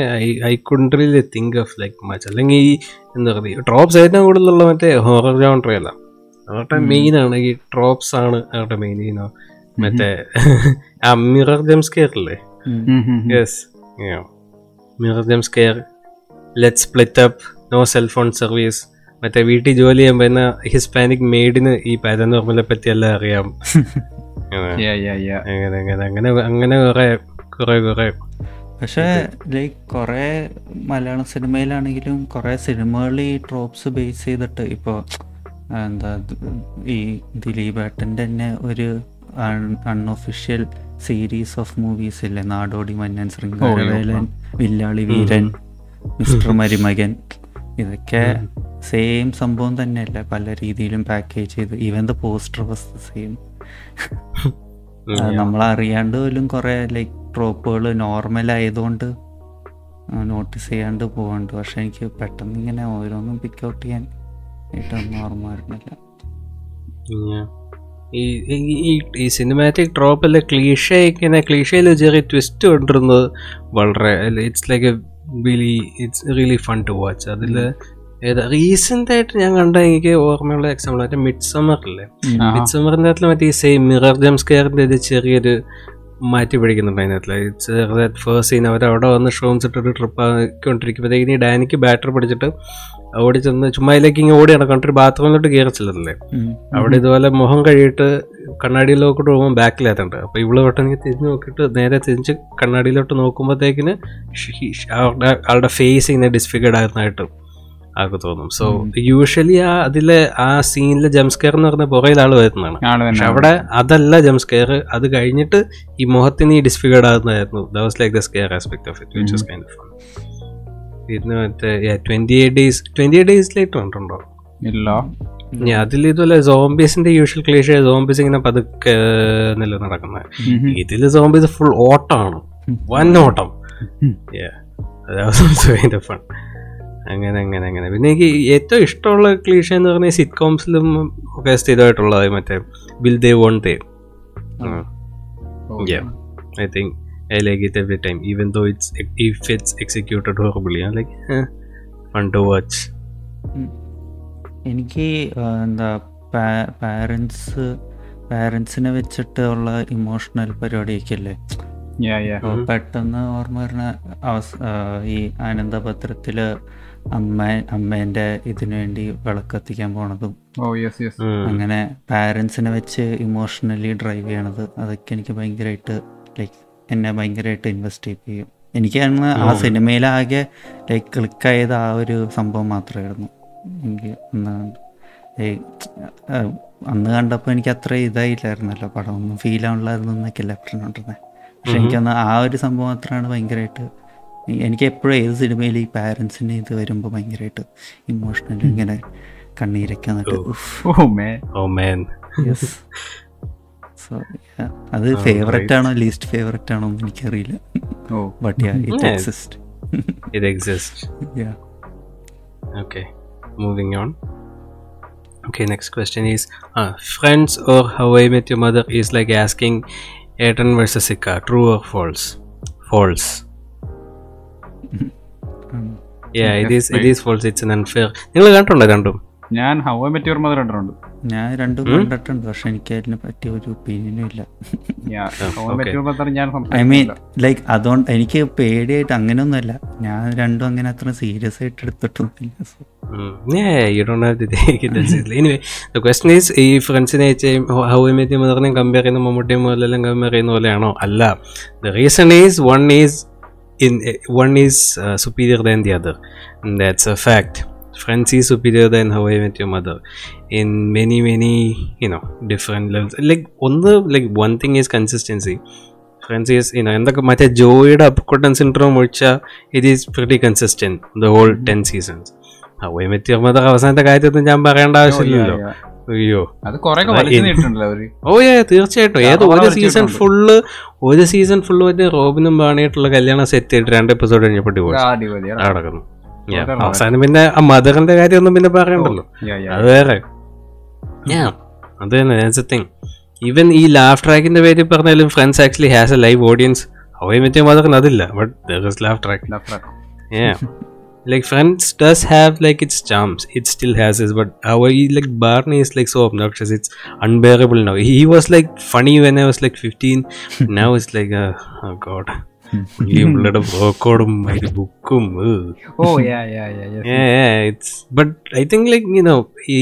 Speaker 11: ഐ കുണ്ടറിൽ തിങ്ക് ഓഫ് ലൈക്ക് മച്ച് അല്ലെങ്കിൽ ഈ എന്താ പറയുക ട്രോപ്സ് ഏറ്റവും കൂടുതലുള്ള മറ്റേ ഹോറർ ജോൺട്രിയല്ല അവരുടെ മെയിൻ ആണ് ഈ ട്രോപ്സ് ആണ് അവരുടെ മെയിൻ ഇനോ മറ്റേ *laughs* ആ മിറർ ജംസ്കെയർ അല്ലേ yes mirror ജംസ്കെയർ let split up no cell phone service മറ്റേ വീട്ടിൽ ജോലി ചെയ്യാൻ പറ്റുന്ന ഹിസ്പാനിക് മെയ്ഡിന് ഈ പാരനോർമലെ പറ്റി എല്ലാം അറിയാം *laughs* അങ്ങനെ അങ്ങനെ അങ്ങനെ അങ്ങനെ കുറെ കുറെ കുറെ പക്ഷേ ലൈക്ക് കുറേ മലയാള സിനിമയിലാണെങ്കിലും കുറേ
Speaker 10: സിനിമകളിൽ ഈ ട്രോപ്സ് ബേസ് ചെയ്തിട്ട് ഇപ്പോൾ എന്താ ഈ ദിലീപ് ഏട്ടൻ്റെ തന്നെ ഒരു അൺഒഫിഷ്യൽ സീരീസ് ഓഫ് മൂവീസ് ഇല്ലേ നാടോടി മന്നൻ ശൃംഗാരവേലൻ വില്ലാളി വീരൻ മിസ്റ്റർ മരിമകൻ ഇതൊക്കെ സെയിം സംഭവം തന്നെയല്ല പല രീതിയിലും പാക്കേജ് ചെയ്ത് even the poster was same നമ്മൾ അറിയാണ്ട് പോലും കുറെ ലൈക്ക് ട്രോപ്പുകൾ നോർമൽ ആയതുകൊണ്ട് നോട്ടീസ് ചെയ്യാണ്ട് പോകാണ്ട് പക്ഷെ എനിക്ക് പെട്ടെന്ന് ഇങ്ങനെ ഓരോന്നും പിക്ക് ഔട്ട് ചെയ്യാൻ ആയിട്ടൊന്നും ഓർമ്മ
Speaker 11: വരുന്നില്ല ഈ സിനിമാറ്റിക് ട്രോപ്പ് ക്ലീഷ ഇങ്ങനെ ക്ലീഷയിൽ ചെറിയ ട്വിസ്റ്റ് കൊണ്ടിരുന്നത് വളരെ it's like a really it's really fun to watch അതിൽ ഏതാ റീസെന്റ് ആയിട്ട് ഞാൻ കണ്ട എനിക്ക് ഓർമ്മയുള്ള എക്സാമ്പിൾ മറ്റേ മിഡ് സമ്മറില്ലേ മിഡ് സമ്മറിന്റെ അകത്തിൽ മറ്റേ ഈ സെയിം മിറർ ജംസ് കെയറിൻ്റെ ഒരു ചെറിയൊരു മാറ്റി പിടിക്കുന്നുണ്ട് അതിനകത്ത് it's that uh, first scene അവർ അവിടെ വന്ന് ഷോംസ് ഇട്ടൊരു ട്രിപ്പ് ആക്കിക്കൊണ്ടിരിക്കുമ്പോഴത്തേക്കും ഈ ഡാനിക്ക് ബാറ്ററി പിടിച്ചിട്ട് ഓടി ചെന്ന് ചുമ്മാ ഇങ്ങനെ ഓടി നടക്കണ്ട ഒരു ബാത്റൂമിലോട്ട് കയറിച്ചില്ലല്ലേ അവിടെ ഇതുപോലെ മുഖം കഴിയിട്ട് കണ്ണാടിയിലോട്ട് പോകുമ്പോൾ ബാക്കിലെത്തണ്ട് അപ്പൊ ഇവള് പെട്ടെന്ന് തിരിഞ്ഞു നോക്കിയിട്ട് നേരെ തിരിഞ്ഞ് കണ്ണാടിയിലോട്ട് നോക്കുമ്പോഴത്തേക്കിന് ആളുടെ ഫേസ് ഇങ്ങനെ ഡിസ്ഫിഗർഡ് ആയിരുന്നായിട്ട് ആൾക്ക് തോന്നും സോ യൂഷ്വലി ആ അതിലെ ആ സീനിലെ ജംസ്കെയർ എന്ന് പറഞ്ഞ പുറയിൽ ആൾ വരുന്നതാണ് പക്ഷെ അവിടെ അതല്ല ജംസ്കെയർ അത് കഴിഞ്ഞിട്ട് ഈ മുഖത്തിന് ഈ ഡിസ്ഫിഗർഡ് ആകുന്നതായിരുന്നു the was like the scare aspect of it which kind of ഇതിന് മറ്റേ twenty eight days twenty eight ഡേയ്സിലായിട്ട് കണ്ടുണ്ടോ ഇല്ല അതിൽ ഇതുപോലെ സോംബീസിന്റെ യൂഷ്വൽ ക്ലേഷ്യ സോംബീസ് ഇങ്ങനെ പതുക്കെ നില നടക്കുന്നത് ഇതില് സോംബീസ് ഫുൾ ഓട്ടമാണ് വൻ ഓട്ടം ഫൺ *laughs* അങ്ങനെ അങ്ങനെ അങ്ങനെ പിന്നെ എനിക്ക് ഏറ്റവും ഇഷ്ടമുള്ള ക്ലീഷ എന്ന് പറഞ്ഞാൽ സിറ്റ്കോംസിലും ഒക്കെ സ്ഥിരമായിട്ടുള്ളത് മറ്റേ will they won't they I think I like it every time, even though it's if it's executed horribly. I'm like, eh, fun
Speaker 10: to watch. എനിക്ക് എന്താ പാരൻസ് പാരൻസിനെ വെച്ചിട്ടുള്ള ഇമോഷണൽ പരിപാടിയൊക്കെ അല്ലേ പെട്ടെന്ന് ഓർമ്മ വരുന്ന അവസ് ഈ ആനന്ദപത്രത്തില് അമ്മ അമ്മേന്റെ ഇതിനു വേണ്ടി വിളക്കത്തിക്കാൻ
Speaker 9: പോണതും oh,
Speaker 10: അങ്ങനെ പാരൻസിനെ വെച്ച് ഇമോഷണലി ഡ്രൈവ് ചെയ്യണത് അതൊക്കെ എനിക്ക് ഭയങ്കരമായിട്ട് ലൈക്ക് എന്നെ ഭയങ്കരമായിട്ട് ഇൻവെസ്റ്റ് ചെയ്യും എനിക്ക് അന്ന് ആ സിനിമയിലാകെ ലൈക്ക് ക്ലിക്കായത് ആ ഒരു സംഭവം മാത്രമായിരുന്നു എനിക്ക് അന്ന് അന്ന് കണ്ടപ്പോൾ എനിക്ക് അത്ര ഇതായില്ലായിരുന്നല്ലോ പടം ഒന്നും ഫീൽ ആവണില്ലായിരുന്നു എന്നൊക്കെ ലെഫ്റ്റിനുണ്ടെന്നെ പക്ഷെ എനിക്കന്ന് ആ ഒരു സംഭവം മാത്രമാണ് ഭയങ്കരമായിട്ട് എനിക്ക് എപ്പോഴും ഏത് സിനിമയിൽ ഈ പാരൻസിൻ്റെ ഇത് വരുമ്പോൾ ഭയങ്കരമായിട്ട് ഇമോഷണലി ഇങ്ങനെ കണ്ണീരൊക്കെ ഓ ഓ യെസ് *laughs* സോ അത് ഫേവറേറ്റ് ആണോ ലീസ്റ്റ് ഫേവറേറ്റ് ആണോ എന്ന്
Speaker 11: എനിക്കറിയില്ല but yeah it exist it exist yeah okay moving on Okay, next question is uh, Friends or How I Met Your Mother is like asking Ayrton versus Sika, true or false? False. yeah, it is it is false. It's an unfair. നിങ്ങൾ കണ്ടിട്ടുണ്ടോ രണ്ടും ഞാൻ
Speaker 10: How I met your Mother കണ്ടിട്ടുണ്ട് ഞാൻ രണ്ടും കണ്ടിട്ടുണ്ട് പക്ഷെ എനിക്ക് അതിനെ പറ്റിയ ഒരു ഒപ്പീനിയനും ഇല്ല ഐ മീൻ ലൈക്ക് അതുകൊണ്ട് എനിക്ക് പേടിയായിട്ട് ഒന്നുമല്ല ഞാൻ രണ്ടും അങ്ങനെ അത്ര സീരിയസ് ആയിട്ട് എടുത്തിട്ടൊന്നുമില്ല സോ
Speaker 11: ഈ ഹൗ പോലെയാണോ അല്ല reason is one is in one is superior than the other that's a fact friends is superior than how i met your mother in many many you know different levels like on the like one thing is consistency friends is you know എന്തൊക്കെ മറ്റേ ജോയുടെ അപ്പക്കോട്ടൻ സിൻഡ്രോം ഒഴിച്ചാൽ it is pretty consistent the whole ten seasons how I met your mother അവസാനത്തെ കാര്യത്തിൽ ഞാൻ പറയേണ്ട ആവശ്യമില്ലല്ലോ അയ്യോ അത് ഓ ഏ തീർച്ചയായിട്ടും ഏത് ഒരു സീസൺ ഫുള്ള് ഒരു സീസൺ ഫുള്ള് മറ്റേ റോബിനും ബാണിയായിട്ടുള്ള കല്യാണം സെറ്റ് ആയിട്ട് രണ്ട് എപ്പിസോഡ് കഴിഞ്ഞപ്പോൾ ഡിവോഴ്സ് നടക്കുന്നു അവസാനം പിന്നെ ആ മദറിന്റെ
Speaker 9: കാര്യമൊന്നും പിന്നെ പറയണ്ടല്ലോ അത് വേറെ
Speaker 11: അത് തന്നെ തിങ് ഈവൻ ഈ ലാഫ് ട്രാക്കിന്റെ പേര് പറഞ്ഞാലും Friends actually has a live audience അവയും മറ്റേ മദറിന് അതില്ല but laugh track like Friends does have like it's charms it still has is but അവർ ഈ like Barney is like so obnoxious it's unbearable now he was like funny when I was like fifteen now it's like God പുള്ളിയും പുള്ളിയുടെ ബ്ലോക്കോടും അതിന്റെ ബുക്കും it's but I think like you know ഈ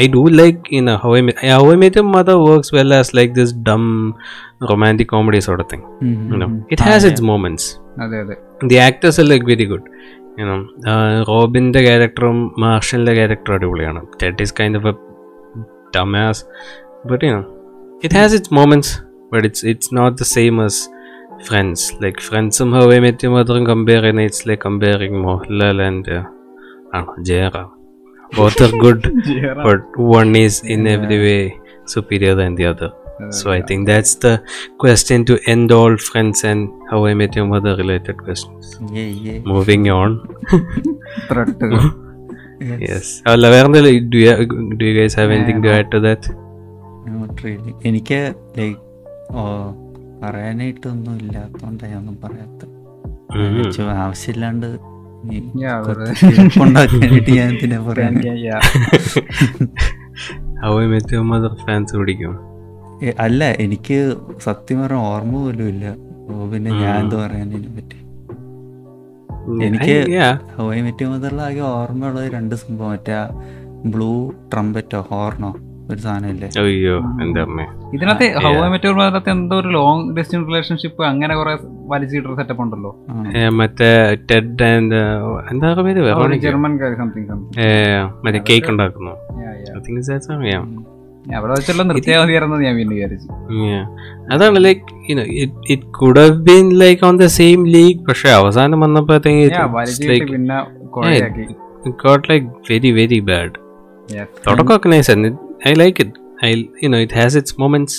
Speaker 11: I do like you know how how I mate mother works well as like this dumb romantic comedy sort of thing you know it has it's moments the actors എല്ലാം ലൈക്ക് വെരി ഗുഡ് യുനോ റോബിൻ്റെ ക്യാരക്ടറും മാർഷലിൻ്റെ ക്യാരക്ടറും അടിപൊളിയാണ് that is kind of a ടമാസ് but you know it has it's moments but it's it's not the same as Friends, like friends somehow met your mother and it's like comparing Mohlal and uh, uh, Jera. Both are good, *laughs* but one is in every way superior than the other. Uh, so I think that's the question
Speaker 10: to end all friends and how I met your mother related questions. Yeah, yeah. Moving on. *laughs* *laughs* yes. yes. Uh, do you, do you guys have anything yeah, to add to that? Not really. like, like uh, പറയാനായിട്ടൊന്നും ഇല്ലാത്തോണ്ട് ഞാനൊന്നും പറയാത്ത
Speaker 9: ആവശ്യമില്ലാണ്ട്
Speaker 10: അല്ല എനിക്ക് സത്യം പറഞ്ഞ ഓർമ്മ പോലും ഇല്ല പിന്നെ ഞാൻ എന്ത് പറയാനും പറ്റി എനിക്ക് ഹവൈ മെറ്റ് മദറിലാകെ ഓർമ്മയുള്ളത് രണ്ട് സംഭവം മറ്റേ ബ്ലൂ ട്രംപറ്റോ ഹോർണോ ഒരു സാധനമില്ലേ അയ്യോ എന്റെ
Speaker 9: അമ്മേ ഇതിനകത്ത് ഹൗ മെറ്റോർ എന്തോ ഒരു ലോങ് ഡിസ്റ്റൻസ് റിലേഷൻഷിപ്പ് അങ്ങനെ കുറെ
Speaker 11: വലിച്ചിട്ടൊരു സെറ്റപ്പ് ഉണ്ടല്ലോ മറ്റേ ടെഡ് ആൻഡ് സംതിങ് കേക്ക് ഞാൻ അതാണ് like it could have been like on the same league പക്ഷെ അവസാനം
Speaker 9: വന്നപ്പോഴത്തേക്ക്
Speaker 11: വെരി വെരി ബാഡ്
Speaker 9: തുടക്കമൊക്കെ
Speaker 11: നൈസ് ആയിരുന്നു I like it I you know it has
Speaker 10: its moments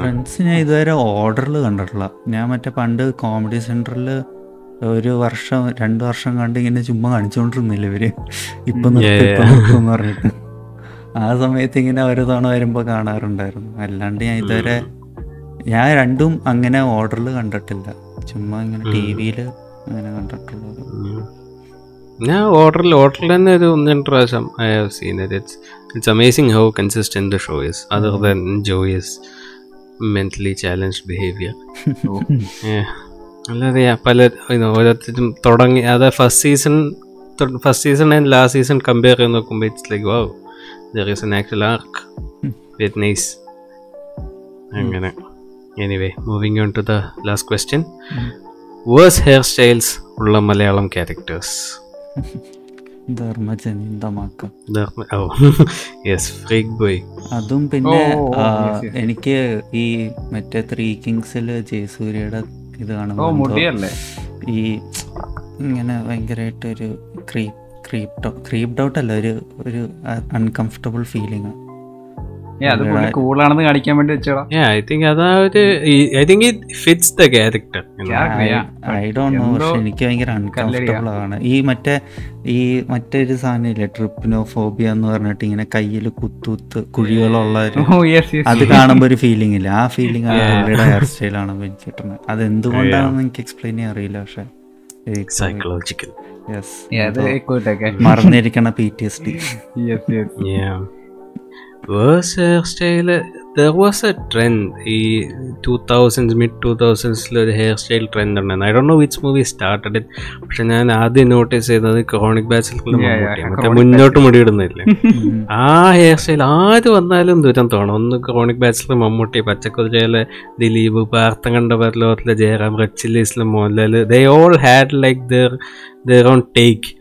Speaker 10: friends ഞാൻ ഇതുവരെ ഓർഡറിൽ കണ്ടിട്ടില്ല ഞാൻ മറ്റേ പണ്ട് കോമഡി സെന്ററിൽ ഒരു വർഷം രണ്ട് വർഷം കണ്ട് ഇങ്ങനെ ചുമ്മാ കാണിച്ചുകൊണ്ടിരുന്നില്ല ഇവര് ഇപ്പൊ പറഞ്ഞിട്ട് ആ സമയത്ത് ഇങ്ങനെ ഓരോ തവണ വരുമ്പോൾ കാണാറുണ്ടായിരുന്നു അല്ലാണ്ട് ഞാൻ ഇതുവരെ ഞാൻ രണ്ടും അങ്ങനെ ഓർഡറിൽ കണ്ടിട്ടില്ല ചുമ്മാ ഇങ്ങനെ ടി വിയിൽ അങ്ങനെ
Speaker 11: കണ്ടിട്ടുള്ളത് ഞാൻ ഓർഡറിൽ ഓർഡറിൽ തന്നെ ഒരു ഒന്ന് രണ്ട് പ്രാവശ്യം I have seen it's it's amazing how consistent the show is, other mm-hmm. than Joey's mentally challenged behavior. അല്ലാതെ പല ഓരോരുത്തരും തുടങ്ങി അത് first season first season and last season compare ചെയ്ത് നോക്കുമ്പോൾ it's like wow there is an actual arc with nice അങ്ങനെ anyway moving on to the last question worst hair styles ഉള്ള മലയാളം ക്യാരക്ടേഴ്സ്
Speaker 10: അതും പിന്നെ എനിക്ക് ഈ മറ്റേ ത്രീ കിങ്സിൽ ജയസൂര്യയുടെ
Speaker 9: ഇത് കാണുമ്പോൾ
Speaker 10: ഈ ഇങ്ങനെ ഭയങ്കരമായിട്ട് ഒരു ക്രീപ് ക്രീപ്ഡ് ക്രീപ്ഡ് ഔട്ട് അല്ല ഒരു ഒരു അൺകംഫർട്ടബിൾ ഫീലിംഗ് കൂളാണെന്ന് കാണിക്കാൻ വേണ്ടി വെച്ചോളാം ഐ തിങ്ക് അതാ I think it fits the character I don't know പക്ഷെ എനിക്ക് ഭയങ്കര അൺകംഫർട്ടബിൾ ആണ് ഈ മറ്റേ ഈ മറ്റൊരു സാധനമില്ലേ ട്രിപ്പിനോഫോബിയ എന്ന് പറഞ്ഞിട്ട് ഇങ്ങനെ കയ്യിൽ കുത്തുത്ത്
Speaker 9: കുഴികളുള്ള oh, അത്
Speaker 10: കാണുമ്പോൾ ഒരു ഫീലിംഗ് ഇല്ല ആ ഫീലിംഗ് ആണ് പുള്ളിയുടെ ഹെയർ സ്റ്റൈലാണ് എനിക്ക് കിട്ടുന്നത് അത് എന്തുകൊണ്ടാണെന്ന് എനിക്ക് എക്സ്പ്ലെയിൻ ചെയ്യാൻ അറിയില്ല
Speaker 11: പക്ഷെ സൈക്കോളജിക്കൽ
Speaker 10: മറന്നിരിക്കണ P T S D
Speaker 11: worst hair style there was a trend ഈ ടു തൗസൻഡ്സ് മിഡ് ടു തൗസൻഡ്സിൽ ഒരു ഹെയർ സ്റ്റൈൽ ട്രെൻഡ് ഉണ്ടായിരുന്നു I Dr know which movie started it പക്ഷെ ഞാൻ ആദ്യം നോട്ടീസ് ചെയ്തത് ക്രോണിക് ബാച്ചിൽ മറ്റേ മുന്നോട്ട് മുടിയിടുന്നില്ലേ *laughs* ആ ഹെയർ സ്റ്റൈൽ ആര് വന്നാലും തോന്നണം ഒന്ന് ക്രോണിക് ബാച്ചിൽ മമ്മൂട്ടി പച്ചക്കുതിരയിലെ ദിലീപ് പാർത്ഥം കണ്ട പരലോകത്തിലെ ജയറാം റെഡ് ചില്ലീസിലെ Mohanlal they all had like their their own take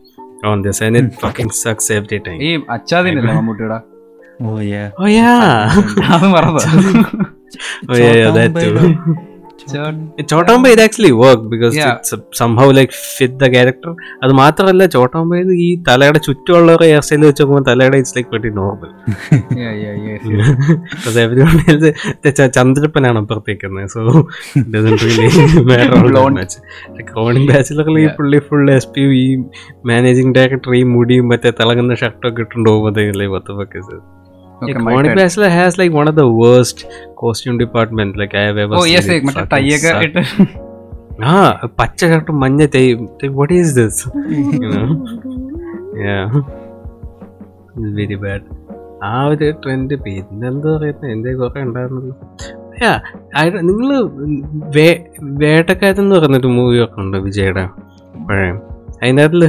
Speaker 11: on this and it fucking sucks every time ഈ അച്ചാദിനല്ല മമ്മൂട്ടിടാ Oh iya. Oh iya. Aku മറന്നു. Oh yeah, yeah, that too. ചോട്ടാമ്പ ആക്ച്വലി വർക്ക് ബിക്കോസ് സംഭവ് ലൈക്ക് ഫിറ്റ് ദ ക്യാരക്ടർ അത് മാത്രമല്ല ചോട്ടാമ്പ ഇത് ഈ തലയുടെ ചുറ്റുമുള്ള ഹെയർ സ്റ്റൈൽ വെച്ച് നോക്കുമ്പോൾ തലയുടെ ഇറ്റ്സ് ലൈക്ക് വെട്ടി നോർമൽ ചന്ദ്രപ്പനാണ് അപ്പുറത്തേക്കുന്നത് സോ ക്രോണിക് ബാച്ചിലറിൽ ഈ പുള്ളി ഫുൾ എസ് പി ഈ മാനേജിംഗ് ഡയറക്ടർ ഈ മുടിയും മറ്റേ തിളങ്ങുന്ന ഷർട്ടൊക്കെ ഇട്ടുകൊണ്ട് പോകുമ്പോഴത്തേക്കല്ലേ പത്ത് പക്കസ് Okay, yeah, has like one of the worst costume department like I oh, *laughs* പച്ച കറക്റ്റ് മഞ്ഞ തേയും what is this very bad ആ ഒരു ട്രെൻഡ് പിന്നെന്താ പറയുന്നത് എൻ്റെ കുറേ ഉണ്ടായിരുന്നല്ലോ നിങ്ങൾ വേട്ടക്കാരെന്ന് പറഞ്ഞൊരു മൂവിയൊക്കെ ഉണ്ട് വിജയുടെ പഴയ അതിനകത്തിൽ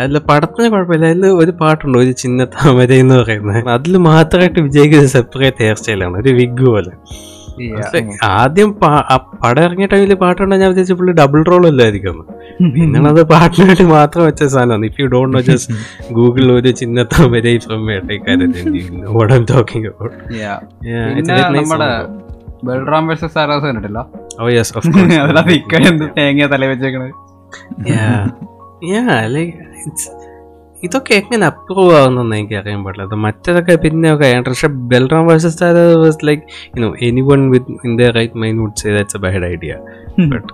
Speaker 11: അതിൽ പടത്തിന് കുഴപ്പമില്ല അതിൽ ഒരു പാട്ടുണ്ട് ഒരു ചിന്ന താമര എന്ന് പറയുന്നത് അതിൽ മാത്രമായിട്ട് വിജയിക്കുന്ന സെപ്പറേറ്റ് ഹെയർ സ്റ്റൈലാണ് ഒരു വിഗ് പോലെ ആദ്യം പടം ഇറങ്ങിയ ടൈമിൽ പാട്ടുണ്ടെങ്കിൽ ഞാൻ വിചാരിച്ചു പുള്ളി ഡബിൾ റോൾ അല്ലായിരിക്കും പിന്നെ അത് പാട്ടിനായിട്ട് മാത്രം വെച്ച സാധനമാണ് if you Dr know just ഗൂഗിളിൽ ഒരു ചിന്ന താമര ഫ്രം ബൽറാം വേഴ്സസ് സാരാസ് ഓ യെസ് അതിലത് തേങ്ങ തല വെച്ചേക്കണത് ഞാ ലൈക്ക് ഇറ്റ്സ് ഇതൊക്കെ എങ്ങനെ അപ്രൂവ് ആവുന്നെന്ന് എനിക്ക് അറിയാൻ പാടില്ല അത് മറ്റേതൊക്കെ പിന്നെ ഒക്കെ പക്ഷെ Balram versus was like you know any one with in the right mind would say that's a bad idea but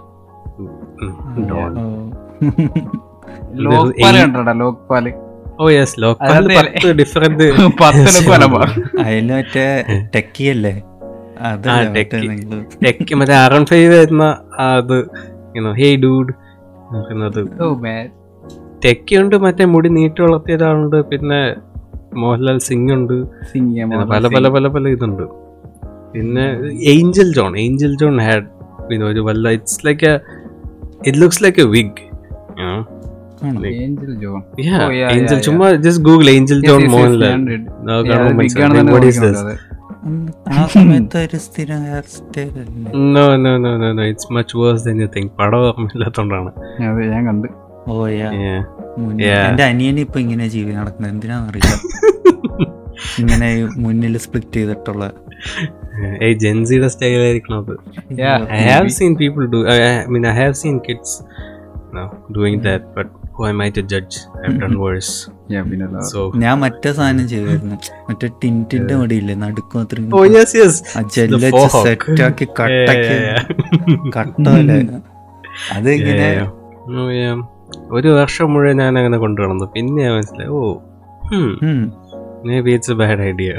Speaker 11: അത് ഹേ ഡൂഡ് ടെക്കിയുണ്ട് മറ്റേ മുടി നീട്ടി വളർത്തിയതാളുണ്ട് പിന്നെ മോഹൻലാൽ സിംഗ് ഉണ്ട് പല പല പല പല ഇതുണ്ട് പിന്നെ Angel John Angel John had ഇത് ഒരു വല്ല it's like a it looks like a wig Angel ചുമ്മാ ജസ്റ്റ് ഗൂഗിൾ ഏഞ്ചൽ ജോൺ പടം ഓർമ്മയില്ലാത്തോണ്ടാണ് ഓ എന്റെ
Speaker 10: അനിയൻ ഇപ്പൊ ഇങ്ങനെ ജീവി നടക്കുന്നത് എന്തിനാണെന്നറിയില്ല *laughs* ഇങ്ങനെ മുന്നിൽ സ്പ്ലിറ്റ് ചെയ്തിട്ടുള്ള ഏയ് ജെൻസിയുടെ സ്റ്റൈൽ ആയിരിക്കണം അത് I have seen people do I mean I have seen kids doing that but who I my to judge I have done ഞാൻ മറ്റേ സാധനം ചെയ്തായിരുന്നു *laughs* മറ്റേ ടിന്റിന്റെ മടിയില്ലേ നടുക്കും അത്രയും സെറ്റാക്കി കട്ടാക്കി കട്ടല്ലേ
Speaker 11: അത് ഇങ്ങനെ oh, ഒരു വർഷം മുഴുവൻ ഞാൻ അങ്ങനെ കൊണ്ടു നടന്നു പിന്നെ മനസ്സിലായി oh maybe it's bad idea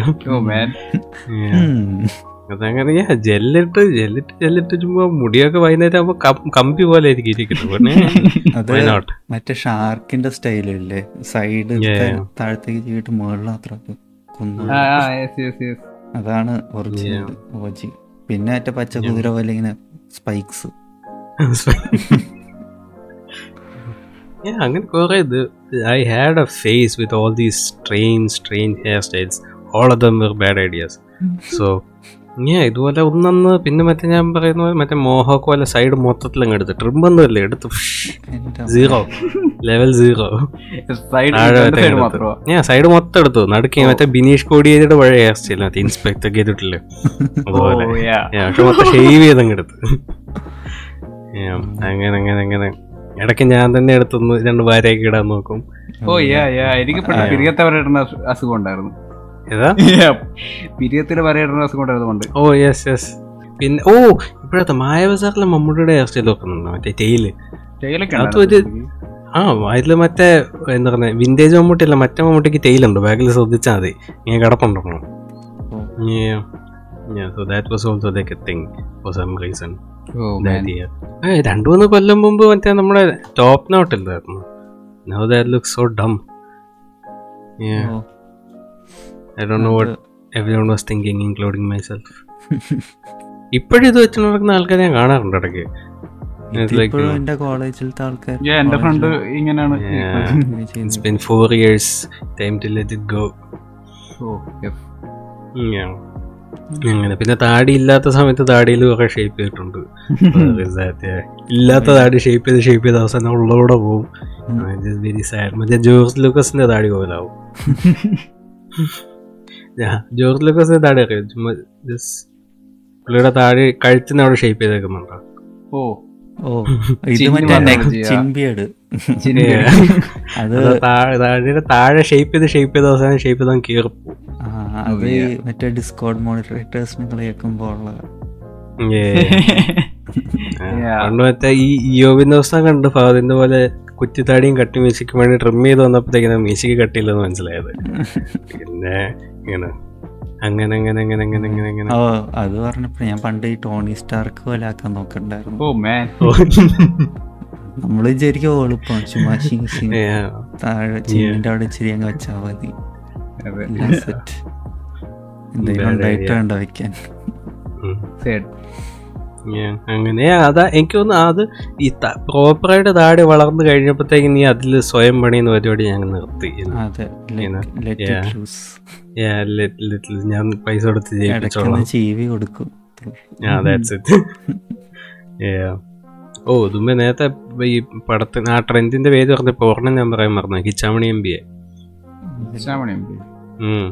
Speaker 11: അതങ്ങനെ ജെല്ലിട്ട് ജെല്ലിട്ട് ജെല്ലിട്ട് ചുമ്പോ മുടിയൊക്കെ വൈകുന്നേരം ആവുമ്പോ കമ്പി പോലെ ആയിരിക്കും
Speaker 10: ഇരിക്കുന്നത് മറ്റേ ഷാർക്കിന്റെ സ്റ്റൈലില്ലേ സൈഡ് താഴത്തേക്ക് ചെയ്തിട്ട് മുകളിൽ
Speaker 9: അത്ര അതാണ് ഒറിജിനൽ
Speaker 10: ഓജി പിന്നെ മറ്റേ പച്ച കുതിര പോലെ ഇങ്ങനെ സ്പൈക്സ് *laughs*
Speaker 11: ഞാൻ അങ്ങനെ കുറേ ഇത് I had a phase with all these strain strain hair styles all of them were bad ideas so ഞാൻ ഇതുപോലെ ഒന്നന്ന് പിന്നെ മറ്റേ ഞാൻ പറയുന്ന മറ്റേ മോഹോക്ക് പോലെ സൈഡ് മൊത്തത്തിൽ അങ്ങ് എടുത്ത് ട്രിം ഒന്നും അല്ലേ എടുത്ത് സീറോ ലെവൽ സീറോ ഞാൻ സൈഡ് മൊത്തം എടുത്തു നടുക്കി മറ്റേ ബിനീഷ് കോടി ചെയ്തിട്ട് പഴയ ഹെയർ സ്റ്റൈൽ മറ്റേ ഇൻസ്പെക്ടർ ചെയ്തിട്ടില്ലേ *laughs* അതുപോലെ പക്ഷെ മൊത്തം ഷെയ്വ് ചെയ്തങ്ങ് എടുത്ത് അങ്ങനെ അങ്ങനെ അങ്ങനെ ഇടയ്ക്ക് ഞാൻ തന്നെ എടുത്തൊന്ന് രണ്ട് വാരയൊക്കെ ഇടാൻ നോക്കും ഓ യാ യാ എനിക്ക് പിരിയത്തെ അസുഖം ഉണ്ടായിരുന്നു പിരിയത്തിന് വരേണ്ട അസുഖം ഉണ്ടായിരുന്നു ഓ യെസ് യെസ് പിന്നെ ഓ ഇപ്പോഴത്തെ ബസാറിലെ മമ്മൂട്ടിയുടെ ഹെയർ സ്റ്റൈൽ നോക്കുന്നുണ്ടോ മറ്റേ ടെയില് അത് ഒരു ആ അതിൽ മറ്റേ എന്താ പറയുക വിന്റേജ് മമ്മൂട്ടി അല്ല മറ്റേ മമ്മൂട്ടിക്ക് ടെയിലുണ്ട് ബാഗിൽ ശ്രദ്ധിച്ചാൽ മതി ഇങ്ങനെ കിടപ്പുണ്ടോ so that was also the thing for some reason രണ്ടു മൂന്ന് കൊല്ലം മുമ്പ് മറ്റേ നമ്മുടെ ടോപ്പ് നോട്ട് ഇല്ലായിരുന്നു now look so dumb including myself ഇപ്പോഴും ഇത് വെച്ച് നടക്കുന്ന ആൾക്കാരെ ഞാൻ കാണാറുണ്ട് ഇടയ്ക്ക് ഇങ്ങനെയാണ് *laughs* അങ്ങനെ പിന്നെ താടി ഇല്ലാത്ത സമയത്ത് താടിയിൽ കുറെ ഷേപ്പ് ചെയ്തിട്ടുണ്ട് *laughs* ഇല്ലാത്ത താടി ഷേപ്പ് ചെയ്ത് ഷേപ്പ് ചെയ്ത അവസാനം ഉള്ളവിടെ പോകും വെരി സാഡ് മറ്റേ ജോർജ് ലൂക്കസിന്റെ താടി പോലാവും *laughs* ജോർജ് ലൂക്കസിന്റെ താടി അറിയാം പുള്ളിയുടെ താടി കഴുത്തിന് അവിടെ ഷേപ്പ് ചെയ്തേക്കുന്നുണ്ടോ ഓ ഓ *laughs* ഇത് ചിൻബിയട് *laughs* അത് താഴെ താഴെ ഷേപ്പ് ചെയ്ത് ഷേപ്പ് ചെയ്ത്
Speaker 10: അവസാനം ഷേപ്പ് ചെയ്താൽ കീറിപ്പോ അത് മറ്റേ ഡിസ്കോഡ് മോണിറ്ററേറ്റേഴ്സിന് കളിയാക്കുമ്പോൾ ഉള്ള അന്ന് *laughs* മറ്റേ
Speaker 11: ഈ യോവിന്റെ അവസ്ഥ കണ്ട് ഫാദിന്റെ പോലെ കുറ്റിത്താടിയും കട്ടി മ്യൂസിക്കും വേണ്ടി ട്രിം ചെയ്ത് വന്നപ്പോഴത്തേക്കാണ് മ്യൂസിക് കട്ടിയില്ലെന്ന് മനസ്സിലായത് പിന്നെ ഇങ്ങനെ
Speaker 10: അങ്ങനെ അങ്ങനെ അങ്ങനെ അങ്ങനെ അങ്ങനെ അങ്ങനെ ഓ അത് പറഞ്ഞപ്പോ ഞാൻ പണ്ട് ഈ ടോണി സ്റ്റാർക്ക് പോലെ
Speaker 9: നോക്കണ്ടായിരുന്നു ഓ മാൻ
Speaker 10: നമ്മൾ വിചാരിക്കും എളുപ്പം ചുമ്മാ താഴെ ചീനിന്റെ അവിടെ ഇച്ചിരി അങ്ങ് വെച്ചാൽ മതി സെറ്റ് എന്തെങ്കിലും ഉണ്ടായിട്ട് വേണ്ട വെക്കാൻ
Speaker 11: അങ്ങനെ അതാ എനിക്ക് തോന്നുന്നു അത് ഈ പ്രോപ്പറായിട്ട് താടി വളർന്നു കഴിഞ്ഞപ്പോഴത്തേക്ക് നീ അതിൽ സ്വയം പണിയുന്ന പരിപാടി ഞാൻ
Speaker 10: നിർത്തി
Speaker 11: ഞാൻ പൈസ
Speaker 10: കൊടുത്ത് ഓ ഇതുമ്പോ നേരത്തെ ഈ പടത്തിന് ആ ട്രെൻഡിന്റെ പേര് പറഞ്ഞ ഒരെണ്ണം ഞാൻ പറയാൻ മറന്നു കിച്ചാമണി എം ബി എ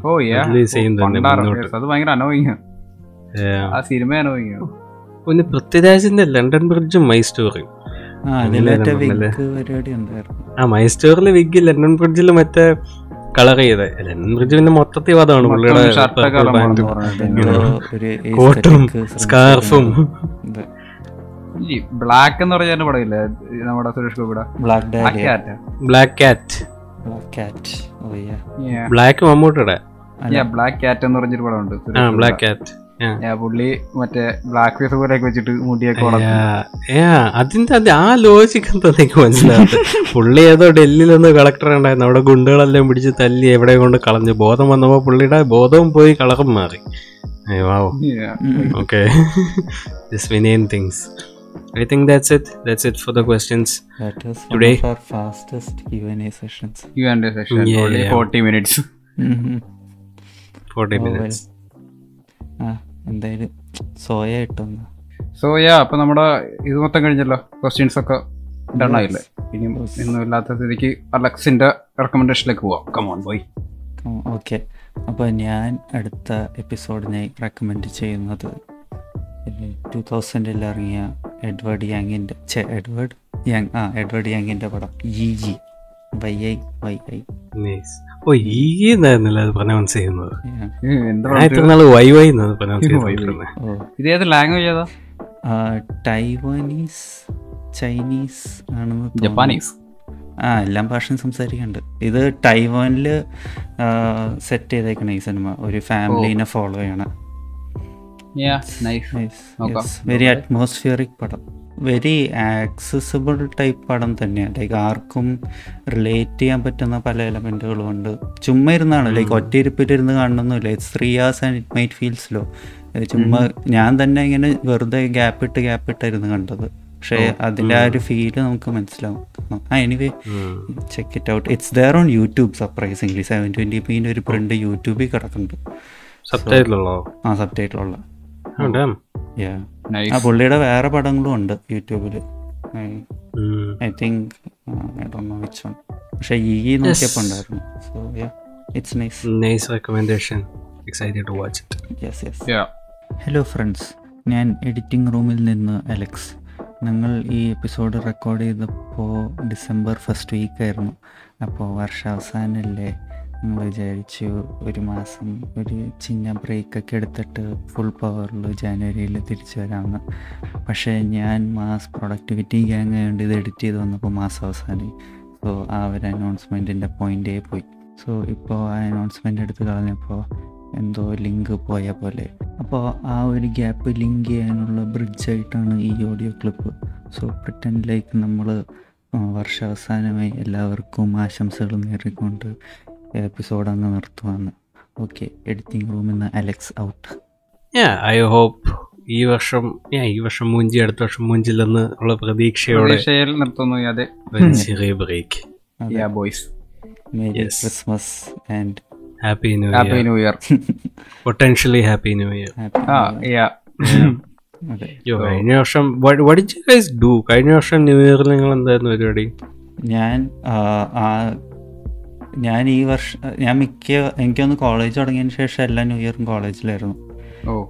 Speaker 10: ഓ അത് ഭയങ്കര അനോയിങ് ആ സിനിമ അനോയിങ് പിന്നെ പൃഥ്വിരാജിന്റെ ലണ്ടൻ ബ്രിഡ്ജും മൈ സ്റ്റോറിയും ആ മൈ സ്റ്റോറിലെ വിഗ് ലണ്ടൻ ബ്രിഡ്ജിൽ മറ്റേ കളർ ചെയ്ത് ലണ്ടൻ ബ്രിഡ്ജ് പിന്നെ മൊത്തത്തിൽ അതാണ് പുള്ളിയുടെ കോട്ടും സ്കാർഫും ഈ ബ്ലാക്ക് എന്ന് പറഞ്ഞ പടമില്ല നമ്മുടെ സുരേഷ് ഗോപിയുടെ black cat black cat black മമ്മൂട്ടിയുടെ ബ്ലാക്ക് കാറ്റ് എന്ന് പറഞ്ഞൊരു പടമുണ്ട് ആ ബ്ലാക്ക് കാറ്റ് പുള്ളി മറ്റേ ബ്ലാക്ക് ഫേസ് പോലെ വെച്ചിട്ട് മുടിയൊക്കെ അതിന്റെ അത് ആ ലോജിക് എന്താന്ന് എനിക്ക് പുള്ളി ഏതോ ഡൽഹിയിലൊന്നും കളക്ടർ ഉണ്ടായിരുന്നു അവിടെ ഗുണ്ടുകളെല്ലാം പിടിച്ച് തല്ലി എവിടെ കൊണ്ട് കളഞ്ഞു ബോധം വന്നപ്പോ പുള്ളിയുടെ ബോധവും പോയി കളക്കം മാറി okay *laughs* I think that's it. That's it for the questions. That is today. our fastest Q&A sessions. Q&A session. Yeah, only yeah. 40 minutes. 40 mm-hmm. oh, minutes. Well. Ah. എന്തായാലും സോയ കിട്ടുന്ന സോയ അപ്പൊ നമ്മുടെ ഇത് മൊത്തം കഴിഞ്ഞല്ലോ ക്വസ്റ്റ്യൻസ് ഒക്കെ ഡൺ ആയില്ലേ ഇനിയും ഇന്നും ഇല്ലാത്ത സ്ഥിതിക്ക് അലക്സിന്റെ റെക്കമെൻഡേഷനിലേക്ക് പോവാം കമോൺ ബോയ് ഓക്കെ അപ്പോൾ ഞാൻ അടുത്ത എപ്പിസോഡിനായി റെക്കമെൻഡ് ചെയ്യുന്നത് ടു തൗസൻഡിൽ ഇറങ്ങിയ എഡ്വേർഡ് യാങ്ങിൻ്റെ ചെ എഡ്വേർഡ് യാങ് ആ എഡ്വേർഡ് യാങ്ങിൻ്റെ പടം ഇ ജി വൈ ഐ വൈ ഐ ഓ ഈ എന്നായിരുന്നല്ലേ അത് പ്രൊനൗൺസ് ചെയ്യുന്നത് ഞാൻ നാള് വൈ വൈ എന്നാണ് പ്രൊനൗൺസ് ചെയ്യുന്നത് ഇത് ഏത് ലാംഗ്വേജ് ഏതാ ടൈവാനീസ് ചൈനീസ് ആണെന്ന് ജപ്പാനീസ് ആ എല്ലാം ഭാഷയും സംസാരിക്കുന്നുണ്ട് ഇത് ടൈവാനിൽ സെറ്റ് ചെയ്തേക്കണ ഈ സിനിമ ഒരു ഫാമിലിനെ ഫോളോ ചെയ്യണം വെരി അറ്റ്മോസ്ഫിയറിക് പടം വെരി ആക്സസിബിൾ ടൈപ്പ് പടം തന്നെയാണ് ലൈക്ക് ആർക്കും റിലേറ്റ് ചെയ്യാൻ പറ്റുന്ന പല എലമെൻറ്റുകളും ഉണ്ട് ചുമ്മാ ഇരുന്നാണ് ലൈക്ക് ഒറ്റയിരുപ്പിട്ടിരുന്ന് കാണണമെന്നില്ല it's three and it might feels low ചുമ്മാ ഞാൻ തന്നെ ഇങ്ങനെ വെറുതെ ഗ്യാപ്പ് ഇട്ട് ഗ്യാപ്പ് ഇട്ടായിരുന്നു കണ്ടത് പക്ഷേ അതിൻ്റെ ആ ഒരു ഫീല് നമുക്ക് മനസ്സിലാവും ആ anyway check it out it's there on YouTube surprisingly seven twenty പിന്നെ ഒരു പ്രിൻ്റ് യൂട്യൂബിൽ കിടക്കുന്നുണ്ട് ആ സബ് ആ പുള്ളിയുടെ വേറെ പടങ്ങളും ഉണ്ട് യൂട്യൂബിൽ ഐ തിങ്ക് പക്ഷെ ഈ നോക്കിയപ്പോ ഉണ്ടായിരുന്നു so it's nice recommendation excited to watch it yes hello friends ഞാൻ എഡിറ്റിംഗ് റൂമിൽ നിന്ന് അലക്സ് ഞങ്ങൾ ഈ എപ്പിസോഡ് റെക്കോർഡ് ചെയ്തപ്പോൾ ഡിസംബർ ഫസ്റ്റ് വീക്കായിരുന്നു അപ്പോൾ വർഷാവസാനല്ലേ നമ്മൾ വിചാരിച്ചു ഒരു മാസം ഒരു ചിന്ന ബ്രേക്കൊക്കെ എടുത്തിട്ട് ഫുൾ പവറിൽ ജാനുവരിയിൽ തിരിച്ചു വരാമെന്ന് പക്ഷേ ഞാൻ മാസ് പ്രൊഡക്ടിവിറ്റി ഗ്യാങ് ആയതുകൊണ്ട് ഇത് എഡിറ്റ് ചെയ്ത് വന്നപ്പോൾ മാസം അവസാനം സോ ആ ഒരു അനൗൺസ്മെൻറ്റിൻ്റെ പോയിൻ്റേ പോയി സോ ഇപ്പോൾ ആ അനൗൺസ്മെൻ്റ് എടുത്ത് കളഞ്ഞപ്പോൾ എന്തോ ലിങ്ക് പോയ പോലെ അപ്പോൾ ആ ഒരു ഗ്യാപ്പ് ലിങ്ക് ചെയ്യാനുള്ള ബ്രിഡ്ജായിട്ടാണ് ഈ ഓഡിയോ ക്ലിപ്പ് സോ പ്രിട്ടൻ ലൈക്ക് നമ്മൾ വർഷാവസാനമായി എല്ലാവർക്കും ആശംസകൾ നേറിക്കൊണ്ട് എപ്പിസോഡ് അങ്ങ് നിർത്തുവാണ് ഓക്കെ എഡിറ്റിംഗ് റൂമിൽ നിന്ന് അലക്സ് ഔട്ട് ഐ ഹോപ്പ് ഈ വർഷം ഞാൻ ഈ വർഷം മൂഞ്ചി അടുത്ത വർഷം മൂഞ്ചില്ലെന്ന് ഉള്ള പ്രതീക്ഷയോടെ നിർത്തുന്നു അതെ break boys merry Christmas and happy new happy new year potentially happy new year കഴിഞ്ഞ വർഷം ഡു കഴിഞ്ഞ വർഷം ന്യൂ ഇയറിൽ നിങ്ങൾ എന്തായിരുന്നു പരിപാടി ഞാൻ ഞാൻ ഈ വർഷം ഞാൻ മിക്ക എനിക്കൊന്ന് കോളേജ് തുടങ്ങിയതിന് ശേഷം എല്ലാ ന്യൂ ഇയറും കോളേജിലായിരുന്നു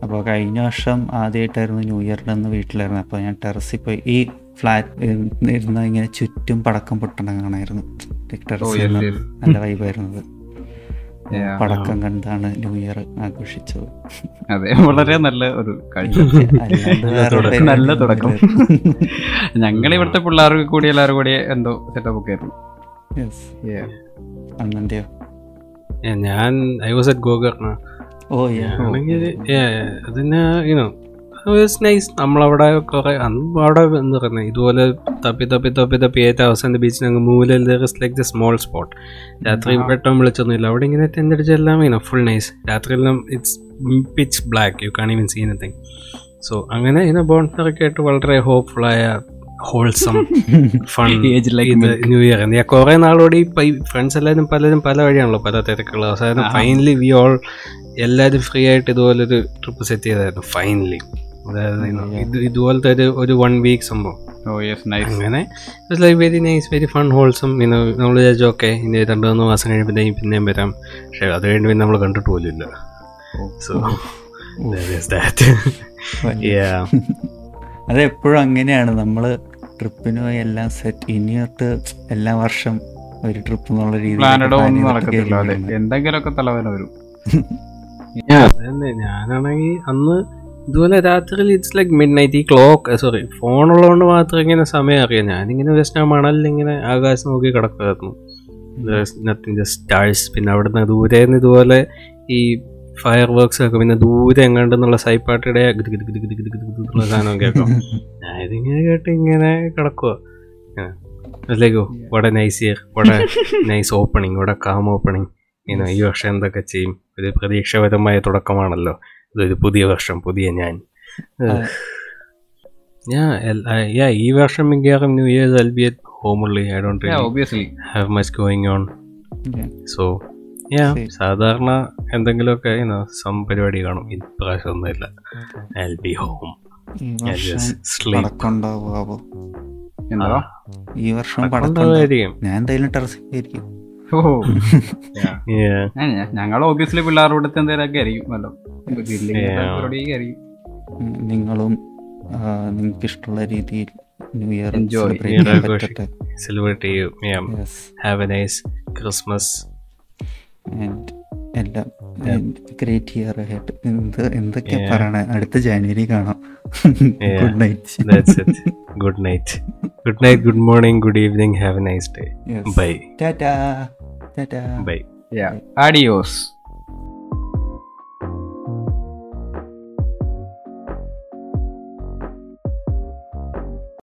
Speaker 10: അപ്പോൾ കഴിഞ്ഞ വർഷം ആദ്യമായിട്ടായിരുന്നു ന്യൂ ഇയറിൻ്റെ അന്ന് വീട്ടിലായിരുന്നു അപ്പോൾ ഞാൻ ടെറസിൽ പോയി ഈ ഫ്ലാറ്റ് ഇരുന്ന് ഇങ്ങനെ ചുറ്റും പടക്കം പൊട്ടണ കാണായിരുന്നു ടെറസിൽ നല്ല വൈബായിരുന്നത് പടക്കം കണ്ടാണ് ന്യൂ ഇയർ ആഘോഷിച്ചത് അതെ വളരെ നല്ല ഒരു നല്ല തുടക്കം ഞങ്ങൾ ഇവിടുത്തെ പിള്ളേർക്ക് കൂടി എല്ലാവരും കൂടി എന്തോ സെറ്റപ്പ് ഒക്കെ ആയിരുന്നു Almandio. يعني عن I was at Gogakna. Oh yeah. ആണെങ്കിൽ അതിന് യുനോ നൈസ് നമ്മളവിടെ കുറെ അന്ന് അവിടെ എന്താ പറയുന്നത് ഇതുപോലെ തപ്പി തപ്പി തപ്പി തപ്പി ഏറ്റ അവസാന ബീച്ചിന് അങ്ങ് മൂവിൽ ലൈക്ക് ദ സ്മോൾ സ്പോട്ട് രാത്രി പെട്ടെന്ന് വിളിച്ചൊന്നുമില്ല അവിടെ ഇങ്ങനെ ടെൻറ്റടിച്ച് എല്ലാം ഫുൾ നൈസ് രാത്രിയെല്ലാം it's pitch black you can't even see anything so അങ്ങനെ ഇനോ ഒക്കെ ആയിട്ട് വളരെ ഹോപ്പ്ഫുള്ളായ ഹോൾസം ഫൺ ന്യൂ ഇയർ ഞാൻ കുറെ ഈ ഫ്രണ്ട്സ് എല്ലാവരും പലരും പല വഴിയാണല്ലോ പല തിരക്കുള്ള അവസാനം ഫൈനലി വി ഓൾ എല്ലാവരും ഫ്രീ ആയിട്ട് ഇതുപോലൊരു ട്രിപ്പ് സെറ്റ് ചെയ്തായിരുന്നു ഫൈനലി അതായത് oh, ഇതുപോലത്തെ ഒരു ഒരു വൺ വീക്ക് സംഭവം വെരി ഫൺ ഹോൾസം നമ്മൾ വിചാരിച്ചു ഓക്കെ ഇനി രണ്ട് മൂന്ന് മാസം കഴിയുമ്പോഴത്തേക്കും പിന്നെയും വരാം പക്ഷേ അത് കഴിഞ്ഞ് പിന്നെ നമ്മൾ കണ്ടിട്ട് പോലും ഇല്ല സോ ദാറ്റ് അതെപ്പോഴും അങ്ങനെയാണ് നമ്മൾ ട്രിപ്പിന് പോയി എല്ലാം സെറ്റ് തൊട്ട് എല്ലാ വർഷം ഒരു ട്രിപ്പ് എന്നുള്ള രീതിയിൽ വരും *laughs* ഞാനാണെങ്കിൽ അന്ന് ഇതുപോലെ രാത്രി ഇറ്റ്സ് ലൈക്ക് മിഡ് നൈറ്റ് ഈ ക്ലോക്ക് സോറി ഫോൺ ഉള്ളതുകൊണ്ട് മാത്രം ഇങ്ങനെ സമയം അറിയാം ഞാനിങ്ങനെ ജസ്റ്റ് ആ മണലിൽ ഇങ്ങനെ ആകാശം നോക്കി കിടക്കുമായിരുന്നു നത്തിങ് ജസ്റ്റ് സ്റ്റാഴ്സ് പിന്നെ അവിടുന്ന് ദൂരെ നിന്ന് ഇതുപോലെ ഈ ഫയർ വർക്ക്സ് ഒക്കെ പിന്നെ ദൂരെ എങ്ങാണ്ടെന്നുള്ള സൈപ്പാട്ടയുടെ സാധനം കേൾക്കാം ഞാനിതിങ്ങനെ കേട്ട് ഇങ്ങനെ കിടക്കുക അല്ലേക്കോ what a nice year what a nice opening what a calm opening ഇങ്ങനെ ഈ വർഷം എന്തൊക്കെ ചെയ്യും ഒരു പ്രതീക്ഷാപരമായ തുടക്കമാണല്ലോ ഇതൊരു പുതിയ വർഷം പുതിയ ഞാൻ ഞാൻ ഈ വർഷം മിക്കവാറും ന്യൂ ഇയേഴ്സ് അൽബിയറ്റ് ഹോം ഉള്ളി I don't have much going on so സാധാരണ എന്തെങ്കിലുമൊക്കെ സം പരിപാടി കാണും ഇപ്രാവശ്യം ഒന്നുമില്ല ഐ ബി ഹോം ഈ വർഷം ഞാൻ എന്തായാലും *laughs* ഞങ്ങൾ ഓബിയസ്ലി പിള്ളേരുടെ എന്തെങ്കിലുമൊക്കെ നിങ്ങളും നിങ്ങൾക്ക് ഇഷ്ടമുള്ള രീതിയിൽ ന്യൂ ഇയർ സെലിബ്രേറ്റ് ചെയ്യും have a nice Christmas and എല്ലാം ഗ്രേറ്റ് ഇയർ ഹെഡ് എന്ത് എന്തൊക്കെ പറയണ അടുത്ത ജാനുവരി കാണാം good night good night good night good morning good evening have a nice day bye Tata Tata bye yeah audios